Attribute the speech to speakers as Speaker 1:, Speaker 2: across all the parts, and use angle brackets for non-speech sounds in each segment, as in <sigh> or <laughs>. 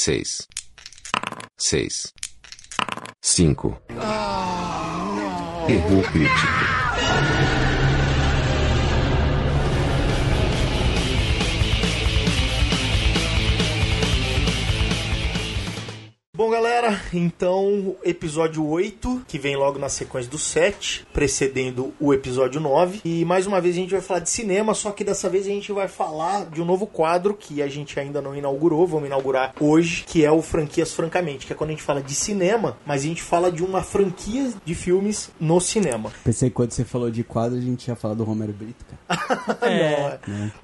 Speaker 1: seis, seis, cinco. Erro crítico.
Speaker 2: Então episódio 8, que vem logo na sequência do 7, precedendo o episódio 9. E mais uma vez a gente vai falar de cinema, só que dessa vez a gente vai falar de um novo quadro que a gente ainda não inaugurou, vamos inaugurar hoje, que é o Franquias Francamente, que é quando a gente fala de cinema, mas a gente fala de uma franquia de filmes no cinema.
Speaker 3: Pensei que quando você falou de quadro, a gente ia falar do Romero Brito, cara. <laughs>
Speaker 2: É.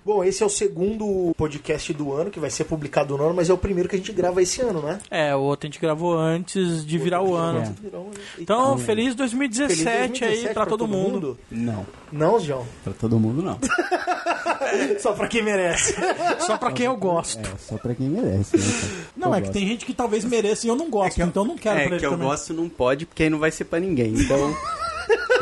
Speaker 2: Bom, esse é o segundo podcast do ano, que vai ser publicado no ano, mas é o primeiro que a gente grava esse ano, né?
Speaker 4: É, o outro a gente gravou antes de virar o ano.
Speaker 3: É.
Speaker 4: Então, feliz 2017,
Speaker 2: Feliz 2017
Speaker 4: aí pra, todo, mundo.
Speaker 3: Não,
Speaker 2: Não, João.
Speaker 3: pra todo mundo não. <laughs>
Speaker 2: Só pra quem merece.
Speaker 4: Só pra quem eu gosto.
Speaker 3: É, só pra quem merece, né?
Speaker 5: Não,
Speaker 3: Eu
Speaker 5: é que tem gente que talvez mereça e eu não gosto, então eu não quero
Speaker 6: É
Speaker 5: pra ele
Speaker 6: que eu
Speaker 5: também.
Speaker 6: gosto não pode, porque aí não vai ser pra ninguém. Então. <laughs>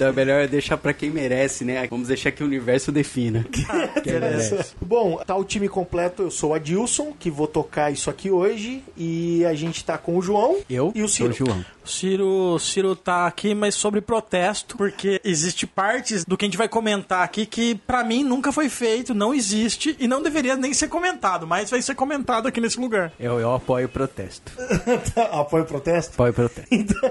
Speaker 6: então é melhor deixar pra quem merece, né? Vamos deixar que o universo defina. <laughs>
Speaker 2: Beleza. Bom, tá o time completo. Eu sou o Adilson, que vou tocar isso aqui hoje. E a gente tá com o João
Speaker 6: Eu
Speaker 2: e o
Speaker 6: sou
Speaker 2: Ciro.
Speaker 6: o João.
Speaker 4: Ciro, Ciro tá aqui, mas sobre protesto, porque existe partes do que a gente vai comentar aqui que pra mim nunca foi feito, não existe e não deveria nem ser comentado, mas vai ser comentado aqui nesse lugar.
Speaker 6: Eu, eu apoio o protesto. <laughs>
Speaker 2: Apoio o protesto?
Speaker 6: Apoio o protesto.
Speaker 2: então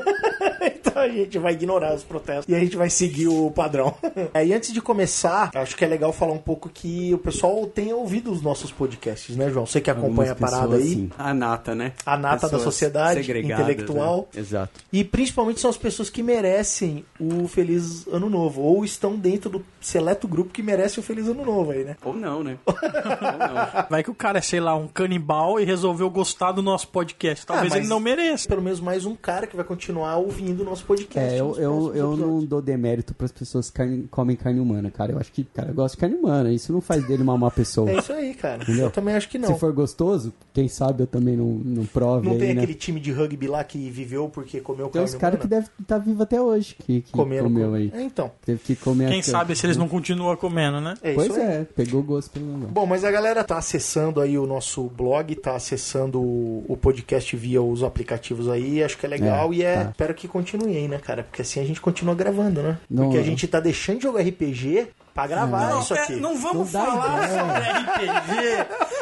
Speaker 2: <laughs> a gente vai ignorar os protestos e a gente vai seguir o padrão. <laughs> Aí antes de começar, acho que é legal falar um pouco que o pessoal tenha ouvido os nossos podcasts, né, João? Você que acompanha
Speaker 3: Algumas
Speaker 2: a parada
Speaker 3: pessoas,
Speaker 2: aí.
Speaker 3: sim.
Speaker 6: A nata, né?
Speaker 2: A nata da
Speaker 6: Pessoas
Speaker 2: sociedade
Speaker 6: segregadas,
Speaker 2: intelectual.
Speaker 6: né? Exato.
Speaker 2: E principalmente são as pessoas que merecem o Feliz Ano Novo. Ou estão dentro do seleto grupo que merece o Feliz Ano Novo aí, né?
Speaker 6: Ou não, né? <laughs> Ou não.
Speaker 4: Vai que o cara é, sei lá, um canibal e resolveu gostar do nosso podcast. Talvez
Speaker 2: Ah, mas-
Speaker 4: ele não mereça.
Speaker 2: Pelo menos mais um cara que vai continuar ouvindo o nosso podcast.
Speaker 3: É, eu, eu, eu não dou demérito pras pessoas que comem carne humana, cara. Eu acho que, cara, gosta de carne humana. Isso não faz dele uma má pessoa.
Speaker 2: É isso aí, cara.
Speaker 3: Entendeu?
Speaker 2: Eu também acho que não.
Speaker 3: Se for gostoso, quem sabe eu também não, não prove
Speaker 2: Não
Speaker 3: aí,
Speaker 2: tem
Speaker 3: né?
Speaker 2: aquele time de rugby lá que viveu porque comeu
Speaker 3: Tem
Speaker 2: carne
Speaker 3: uns caras que
Speaker 2: humana?
Speaker 3: devem estar vivos até hoje, que, que
Speaker 2: Comeram
Speaker 3: comeu
Speaker 2: com-
Speaker 3: aí.
Speaker 2: É, então.
Speaker 3: Teve que comer
Speaker 4: Quem sabe se eles não continuam comendo, né?
Speaker 2: É
Speaker 3: Pois
Speaker 2: isso aí.
Speaker 3: é, pegou gosto pelo negócio.
Speaker 2: Bom, mas a galera tá acessando aí o nosso blog, tá acessando o, o podcast via os aplicativos aí, acho que é legal
Speaker 3: É,
Speaker 2: e é,
Speaker 3: tá.
Speaker 2: espero que continue aí, né, cara? Porque assim a gente continua gravando, né?
Speaker 3: Não,
Speaker 2: Porque a
Speaker 3: é.
Speaker 2: gente tá deixando de jogar RPG pra gravar
Speaker 4: Não,
Speaker 2: isso
Speaker 4: é,
Speaker 2: aqui.
Speaker 4: não vamos
Speaker 3: Não
Speaker 4: falar
Speaker 3: ideia.
Speaker 4: sobre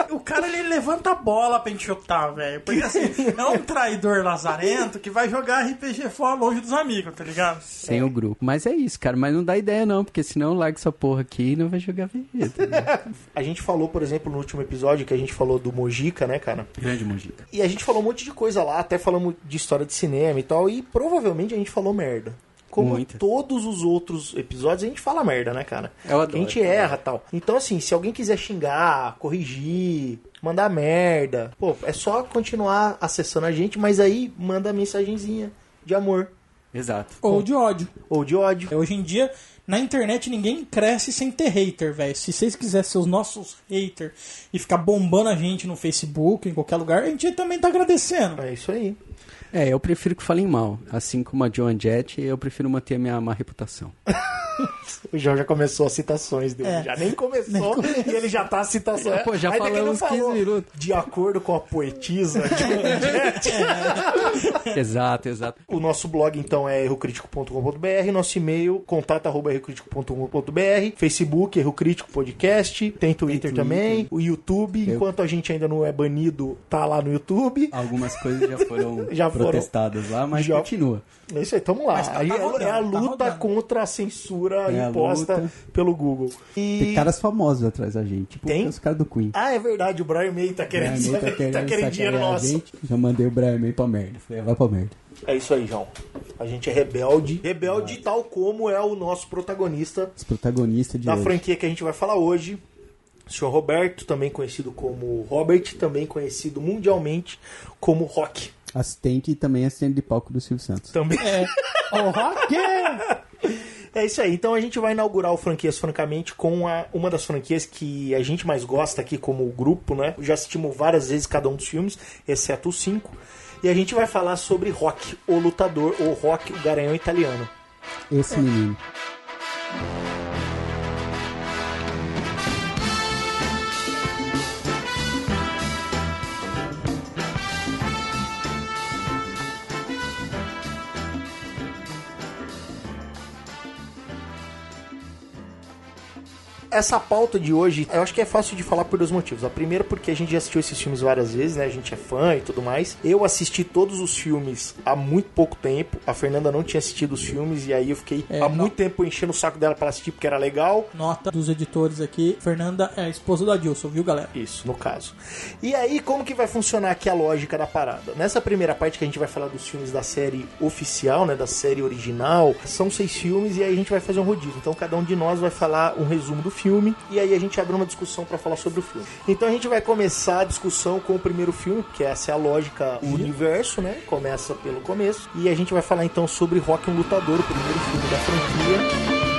Speaker 4: RPG. O cara ele levanta a bola pra gente chutar, velho. Porque assim, é um traidor lazarento que vai jogar RPG fora longe dos amigos, tá ligado?
Speaker 6: Sem o grupo. Mas é isso, cara. Mas não dá ideia, não, porque senão eu largo essa porra aqui e não vai jogar VG. Tá ligado?
Speaker 2: A gente falou, por exemplo, no último episódio que a gente falou do Mojica, né, cara?
Speaker 6: Grande Mojica.
Speaker 2: E a gente falou um monte de coisa lá, até falamos de história de cinema e tal, e provavelmente a gente falou merda. Como
Speaker 6: Muita.
Speaker 2: todos os outros episódios, a gente fala merda, né, cara?
Speaker 6: Eu adoro,
Speaker 2: a gente
Speaker 6: eu adoro.
Speaker 2: erra tal. Então, assim, se alguém quiser xingar, corrigir, mandar merda, pô, é só continuar acessando a gente, mas aí manda mensagenzinha de amor
Speaker 6: Exato.
Speaker 5: Ou de ódio.
Speaker 2: ou de ódio.
Speaker 5: Hoje em dia, na internet, ninguém cresce sem ter hater, velho. Se vocês quisessem ser os nossos haters e ficar bombando a gente no Facebook, em qualquer lugar, a gente também tá agradecendo.
Speaker 2: É isso aí.
Speaker 6: É, eu prefiro que falem mal. Assim como a Joan Jett, eu prefiro manter a minha má reputação. <laughs>
Speaker 2: O João já começou as citações dele.
Speaker 5: É.
Speaker 2: Já nem começou e ele já tá a citação.
Speaker 6: Pô, já
Speaker 2: Ainda
Speaker 6: falamos
Speaker 2: não
Speaker 6: 15
Speaker 2: falou,
Speaker 6: minutos.
Speaker 2: De acordo com a poetisa Joan Jett. <laughs>
Speaker 6: exato, exato.
Speaker 2: O nosso blog, então, é errocrítico.com.br. Nosso e-mail, contato arroba errocrítico.com.br. Facebook, Erro Crítico Podcast. Tem Twitter,
Speaker 3: Twitter.
Speaker 2: também. O YouTube,
Speaker 3: Eu-
Speaker 2: enquanto a gente ainda não é banido, tá lá no YouTube.
Speaker 3: Algumas coisas já foram <laughs>
Speaker 2: Já foram.
Speaker 3: protestadas lá, mas
Speaker 2: Já-
Speaker 3: continua.
Speaker 2: É isso aí, tamo lá.
Speaker 5: Tá-
Speaker 2: aí
Speaker 5: tá
Speaker 2: é-
Speaker 5: rodando,
Speaker 2: é a
Speaker 5: tá
Speaker 2: luta
Speaker 5: rodando.
Speaker 2: contra a censura
Speaker 3: É a
Speaker 2: imposta
Speaker 3: luta.
Speaker 2: pelo Google. E...
Speaker 3: Tem caras famosos atrás da gente, tipo
Speaker 2: Tem?
Speaker 3: os caras do Queen.
Speaker 2: Ah, é verdade, o Brian May tá querendo,
Speaker 3: May
Speaker 2: tá querendo, dinheiro
Speaker 3: sacanear a
Speaker 2: nosso.
Speaker 3: gente. Já mandei o Brian May pra merda. Falei, vai pra merda.
Speaker 2: É isso aí, João. A gente é rebelde. Rebelde tal como é o nosso protagonista
Speaker 3: Os protagonistas de
Speaker 2: da
Speaker 3: hoje.
Speaker 2: franquia que a gente vai falar hoje. O senhor Roberto, também conhecido como Robert, também conhecido mundialmente como Rock.
Speaker 3: Assistente e também assistente de palco do Silvio Santos.
Speaker 2: Também.
Speaker 5: Ô, rock!
Speaker 2: É isso aí. Então a gente vai inaugurar o Franquias Francamente com a- uma das franquias que a gente mais gosta aqui como grupo, né? Já assistimos várias vezes cada um dos filmes, exceto os cinco. E a gente vai falar sobre Rock, o lutador, ou Rock, o garanhão italiano.
Speaker 3: Esse menino.
Speaker 2: Essa pauta de hoje, eu acho que é fácil de falar por dois motivos. A primeira, porque a gente já assistiu esses filmes várias vezes, né? A gente é fã e tudo mais. Eu assisti todos os filmes há muito pouco tempo. A Fernanda não tinha assistido os filmes e aí eu fiquei
Speaker 5: É,
Speaker 2: há
Speaker 5: não-
Speaker 2: muito tempo enchendo o saco dela pra assistir porque era legal.
Speaker 5: Nota dos editores aqui. Fernanda é a esposa do Adilson, viu, galera?
Speaker 2: Isso, no caso. E aí, como que vai funcionar aqui a lógica da parada? Nessa primeira parte que a gente vai falar dos filmes da série oficial, né, da série original, são seis filmes e aí a gente vai fazer um rodízio. Então cada um de nós vai falar um resumo do filme e aí a gente abre uma discussão pra falar sobre o filme. Então a gente vai começar a discussão com o primeiro filme, que essa é a lógica, o universo, né? Começa pelo começo. E a gente vai falar então sobre Rock um Lutador, o primeiro filme da franquia.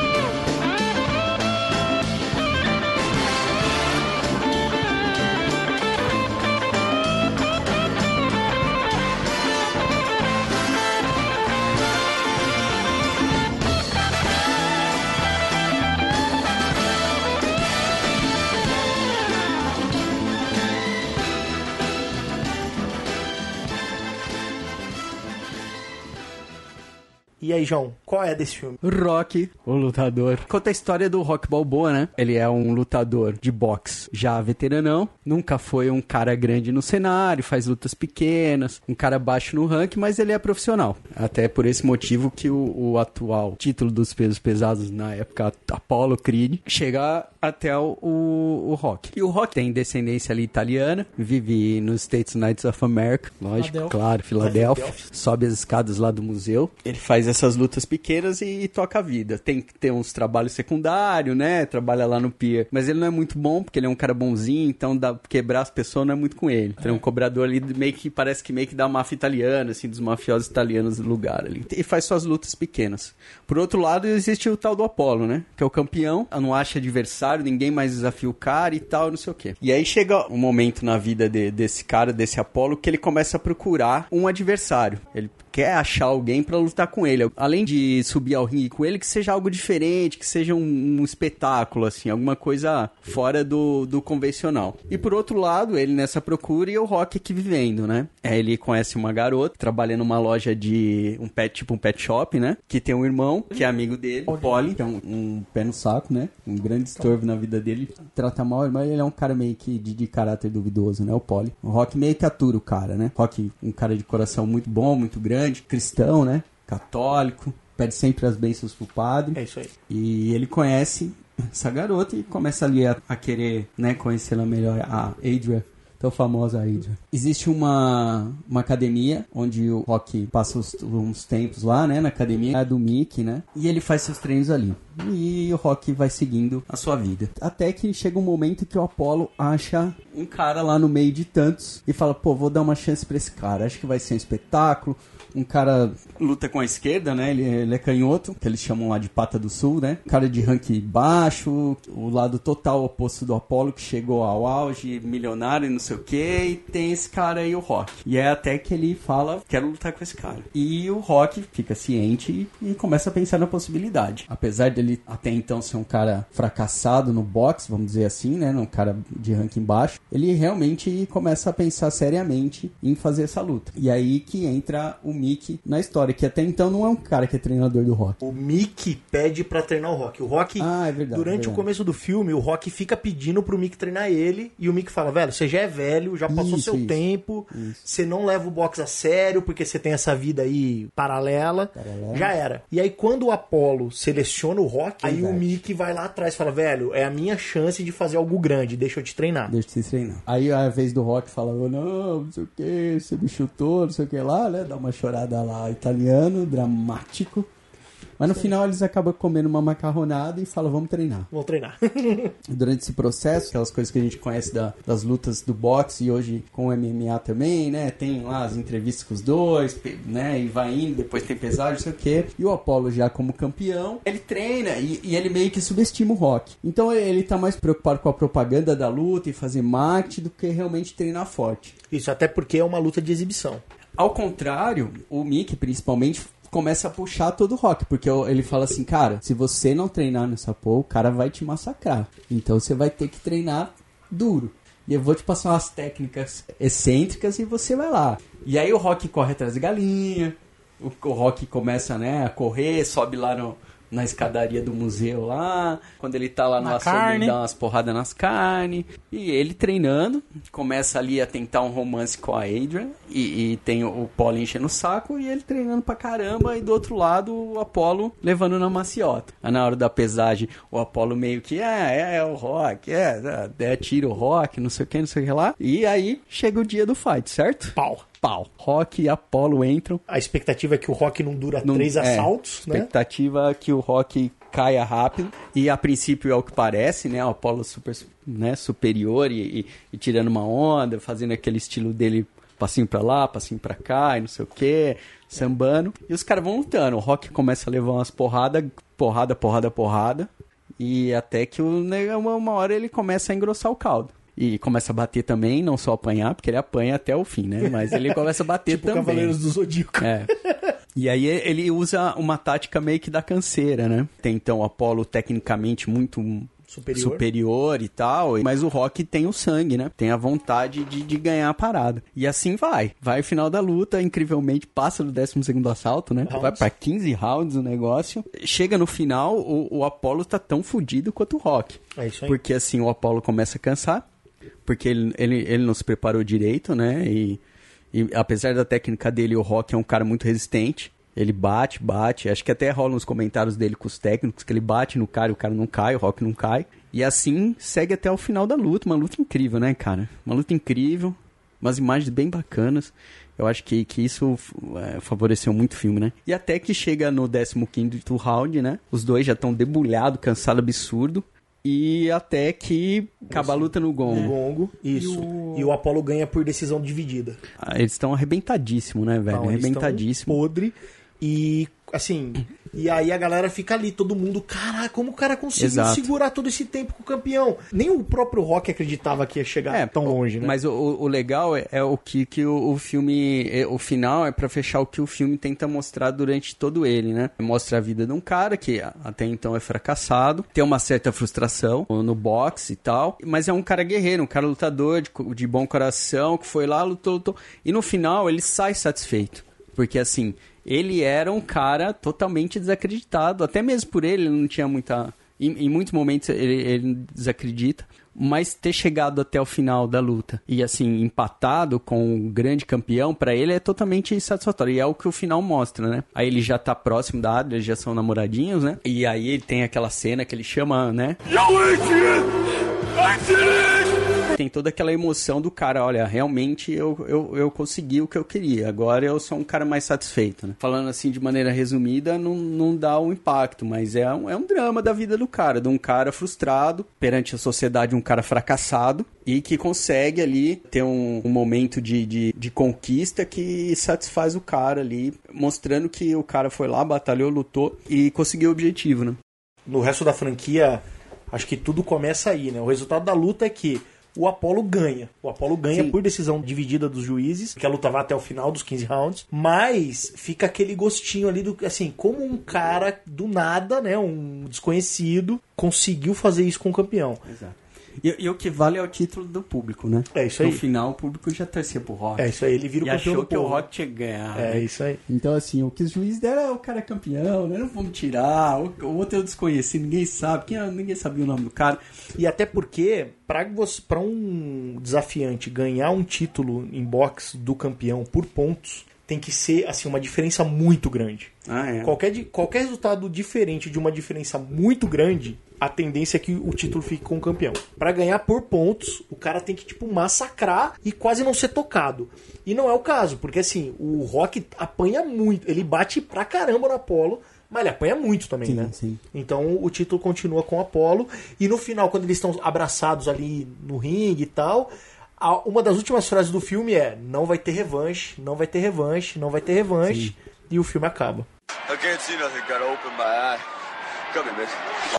Speaker 2: E aí, João, qual é desse filme?
Speaker 7: Rock, o lutador. Conta a história do Rock Balboa, né? Ele é um lutador de boxe já veteranão, nunca foi um cara grande no cenário, faz lutas pequenas, um cara baixo no ranking, mas ele é profissional. Até por esse motivo que o, o atual título dos pesos pesados na época, Apollo Creed, chega até o, o, o Rock. E o Rock tem descendência ali italiana, vive nos States United of America, lógico, claro, Filadélfia, sobe as escadas lá do museu. Ele faz essas lutas pequenas e, toca a vida. Tem que ter uns trabalhos secundários, né? Trabalha lá no pier. Mas ele não é muito bom, porque ele é um cara bonzinho, então dá, quebrar as pessoas não é muito com ele. Tem um cobrador ali meio que parece que meio que da máfia italiana, assim, dos mafiosos italianos do lugar ali. E faz suas lutas pequenas. Por outro lado, existe o tal do Apollo, né? Que é o campeão, não acha adversário, ninguém mais desafia o cara e tal, não sei o quê. E aí chega um momento na vida de- desse cara, desse Apollo, que ele começa a procurar um adversário. Ele quer achar alguém pra lutar com ele. Além de subir ao ringue com ele, que seja algo diferente, que seja um, um espetáculo, assim, alguma coisa fora do, do convencional. E por outro lado, ele nessa procura e o Rock aqui vivendo, né? É, ele conhece uma garota, trabalha numa loja de um pet, tipo um pet shop, né? Que tem um irmão, que é amigo dele, o Polly.
Speaker 6: Que é um, um pé no saco, né? Um grande estorvo na vida dele. Trata mal, mas ele é um cara meio que de, de caráter duvidoso, né? O Polly. O Rock meio que atura o cara, né? Rock, um cara de coração muito bom, muito grande, cristão, né? Católico. Pede sempre as bênçãos pro padre.
Speaker 2: É isso aí.
Speaker 6: E ele conhece essa garota e começa ali a, a querer, né, conhecê-la melhor, a Adria. Tão famosa Adria. Existe uma, uma academia onde o Rock passa os- uns tempos lá, né, na academia é do Mickey, né? E ele faz seus treinos ali. E o Rock vai seguindo a sua vida. Até que chega um momento que o Apollo acha um cara lá no meio de tantos e fala: pô, vou dar uma chance pra esse cara. Acho que vai ser um espetáculo. Um cara luta com a esquerda, né? Ele, ele é canhoto, que eles chamam lá de pata do sul, né? Cara de ranking baixo, o lado total oposto do Apollo, que chegou ao auge, milionário e não sei o que. E tem esse cara aí, o Rock. E é até que ele fala: quero lutar com esse cara. E o Rock fica ciente e, e começa a pensar na possibilidade. Apesar dele até então ser um cara fracassado no boxe, vamos dizer assim, né? Um cara de ranking baixo, ele realmente começa a pensar seriamente em fazer essa luta. E aí que entra o Mickey na história, que até então não é um cara que é treinador do Rock.
Speaker 2: O Mickey pede pra treinar o Rock. O Rock,
Speaker 6: Ah, é verdade,
Speaker 2: durante
Speaker 6: verdade.
Speaker 2: o começo do filme, o Rock fica pedindo pro Mickey treinar ele. E o Mickey fala: velho, você já é velho, já passou
Speaker 6: Isso,
Speaker 2: seu
Speaker 6: isso,
Speaker 2: tempo, você não leva o boxe a sério, porque você tem essa vida aí paralela.
Speaker 6: Paralela.
Speaker 2: Já era. E aí, quando o Apollo seleciona o Rock, aí o
Speaker 6: Verdade.
Speaker 2: Mickey vai lá atrás e fala: velho, é a minha chance de fazer algo grande, deixa eu te treinar.
Speaker 6: Deixa de se treinar. Aí a vez do Rock fala, "Oh, não, não sei o que, você me chutou, não sei o que lá, né? Dá uma chorada lá italiano, dramático. Mas no final eles acabam comendo uma macarronada e falam, vamos treinar.
Speaker 2: Vou treinar. <laughs>
Speaker 6: Durante esse processo, aquelas coisas que a gente conhece da- das lutas do boxe e hoje com o MMA também, né? Tem lá as entrevistas com os dois, né? E vai indo, depois tem pesagem, não sei o quê. E o Apollo já como campeão, ele treina e, e ele meio que subestima o Rock. Então ele tá mais preocupado com a propaganda da luta e fazer marketing do que realmente treinar forte.
Speaker 2: Isso, até porque é uma luta de exibição.
Speaker 6: Ao contrário, o Mickey, principalmente, começa a puxar todo o rock, porque ele fala assim, cara, se você não treinar nessa porra, o cara vai te massacrar. Então você vai ter que treinar duro. E eu vou te passar umas técnicas excêntricas e você vai lá. E aí o Rock corre atrás da galinha, o, o Rock começa, né, a correr, sobe lá no, na escadaria do museu lá, quando ele tá lá no
Speaker 5: Na
Speaker 6: açougue, ele dá umas porradas nas carnes, e ele treinando, começa ali a tentar um romance com a Adrian, e, e tem o Apollo enchendo o saco, e ele treinando pra caramba, e do outro lado o Apollo levando na maciota. Aí na hora da pesagem, o Apollo meio que, é, é, é o Rock, é, é, é tira o Rock, não sei o que, não sei o que lá, e aí chega o dia do fight, certo?
Speaker 2: Pau.
Speaker 6: Pau. Rock e Apollo entram,
Speaker 2: A expectativa é que o Rock não dura
Speaker 6: não-
Speaker 2: três
Speaker 6: é,
Speaker 2: assaltos, né?
Speaker 6: Expectativa é que o Rock caia rápido. E a princípio é o que parece, né? O Apollo super né, superior e, e- e tirando uma onda, fazendo aquele estilo dele passinho pra lá, passinho pra cá e não sei o que, sambando. E os caras vão lutando. O Rock começa a levar umas porrada, porrada, porrada, porrada. E até que o, né, uma, uma hora ele começa a engrossar o caldo. E começa a bater também, não só apanhar, porque ele apanha até o fim, né? Mas ele começa a bater <laughs>
Speaker 2: Tipo
Speaker 6: também.
Speaker 2: Cavaleiros do Zodíaco.
Speaker 6: É. E aí ele usa uma tática meio que da canseira, né? Tem então o Apollo tecnicamente muito
Speaker 2: Superior.
Speaker 6: superior e tal, mas o Rock tem o sangue, né? Tem a vontade de, de ganhar a parada. E assim vai. Vai final da luta, incrivelmente passa do 12 segundo assalto, né?
Speaker 2: Rounds.
Speaker 6: Vai pra 15 rounds o negócio. Chega no final, o, o Apollo tá tão fudido quanto o Rock.
Speaker 2: É isso aí.
Speaker 6: Porque assim, o Apollo começa a cansar, porque ele, ele, ele não se preparou direito, né? E, e apesar da técnica dele, o Rock é um cara muito resistente. Ele bate, bate. Acho que até rola nos comentários dele com os técnicos que ele bate no cara e o cara não cai, o Rock não cai. E assim segue até o final da luta. Uma luta incrível, né, cara? Uma luta incrível. Umas imagens bem bacanas. Eu acho que, que isso é, favoreceu muito o filme, né? E até que chega no 15º round, né? Os dois já estão debulhados, cansado absurdo. E até que acaba a luta no
Speaker 2: O
Speaker 6: gongo.
Speaker 2: gongo, isso. E o... Apollo ganha por decisão dividida.
Speaker 6: Ah, Eles estão arrebentadíssimos, né, velho?
Speaker 2: Eles tão
Speaker 6: Arrebentadíssimos.
Speaker 2: Podre. E, assim, e aí a galera fica ali, todo mundo, caraca, como o cara conseguiu
Speaker 6: Exato.
Speaker 2: segurar todo esse tempo com o campeão? Nem o próprio Rock acreditava que ia chegar
Speaker 6: É,
Speaker 2: tão longe, né?
Speaker 6: Mas o, o- legal é, é o que, que o, o filme. é, O final é pra fechar o que o filme tenta mostrar durante todo ele, né? Mostra a vida de um cara que até então é fracassado, tem uma certa frustração no boxe e tal, mas é um cara guerreiro, um cara lutador, de, de bom coração, que foi lá, lutou, lutou. E no final ele sai satisfeito. Porque assim, ele era um cara totalmente desacreditado, até mesmo por ele, ele não tinha muita. Em, em muitos momentos ele, ele desacredita, mas ter chegado até o final da luta e assim empatado com o grande campeão pra ele é totalmente satisfatório e é o que o final mostra, né? Aí ele já tá próximo da eles já são namoradinhos, né? E aí ele tem aquela cena que ele chama, né? Tem toda aquela emoção do cara, olha, realmente eu, eu, eu consegui o que eu queria, agora eu sou um cara mais satisfeito, né? Falando assim de maneira resumida, não, não dá um impacto, mas é um, é um drama da vida do cara, de um cara frustrado perante a sociedade, um cara fracassado e que consegue ali ter um, um momento de, de, de conquista que satisfaz o cara ali, mostrando que o cara foi lá, batalhou, lutou e conseguiu o objetivo, né?
Speaker 2: No resto da franquia, acho que tudo começa aí, né? O resultado da luta é que o Apollo ganha. O Apollo ganha
Speaker 6: Sim.
Speaker 2: por decisão dividida dos juízes, que a luta vai até o final dos 15 rounds, mas fica aquele gostinho ali do assim, como um cara do nada, né, um desconhecido, conseguiu fazer isso com o campeão.
Speaker 6: Exato. E, e o que vale é o título do público, né?
Speaker 2: É isso aí.
Speaker 6: No final, o público já torcia pro Rock.
Speaker 2: É isso aí, ele vira o
Speaker 6: e
Speaker 2: campeão
Speaker 6: achou
Speaker 2: do
Speaker 6: que o. Rock tinha que ganhar.
Speaker 2: É
Speaker 6: né?
Speaker 2: isso aí.
Speaker 3: Então, assim, o que os juízes deram é o cara campeão, né? Não vamos tirar. O, o outro eu desconheci, ninguém sabe. Quem, é- ninguém sabia o nome do cara.
Speaker 2: E até porque, pra, você, pra um desafiante ganhar um título em boxe do campeão por pontos, tem que ser assim uma diferença muito grande.
Speaker 6: Ah, é.
Speaker 2: Qualquer, qualquer resultado diferente de uma diferença muito grande, a tendência é que o título fique com o campeão. Pra ganhar por pontos, o cara tem que tipo massacrar e quase não ser tocado. E não é o caso, porque assim, o Rock apanha muito, ele bate pra caramba no Apollo, mas ele apanha muito também,
Speaker 3: Sim,
Speaker 2: né?
Speaker 3: sim.
Speaker 2: Então o título continua com o Apollo e no final quando eles estão abraçados ali no ringue e tal, uma das últimas frases do filme é: não vai ter revanche, não vai ter revanche, não vai ter revanche. E o filme acaba.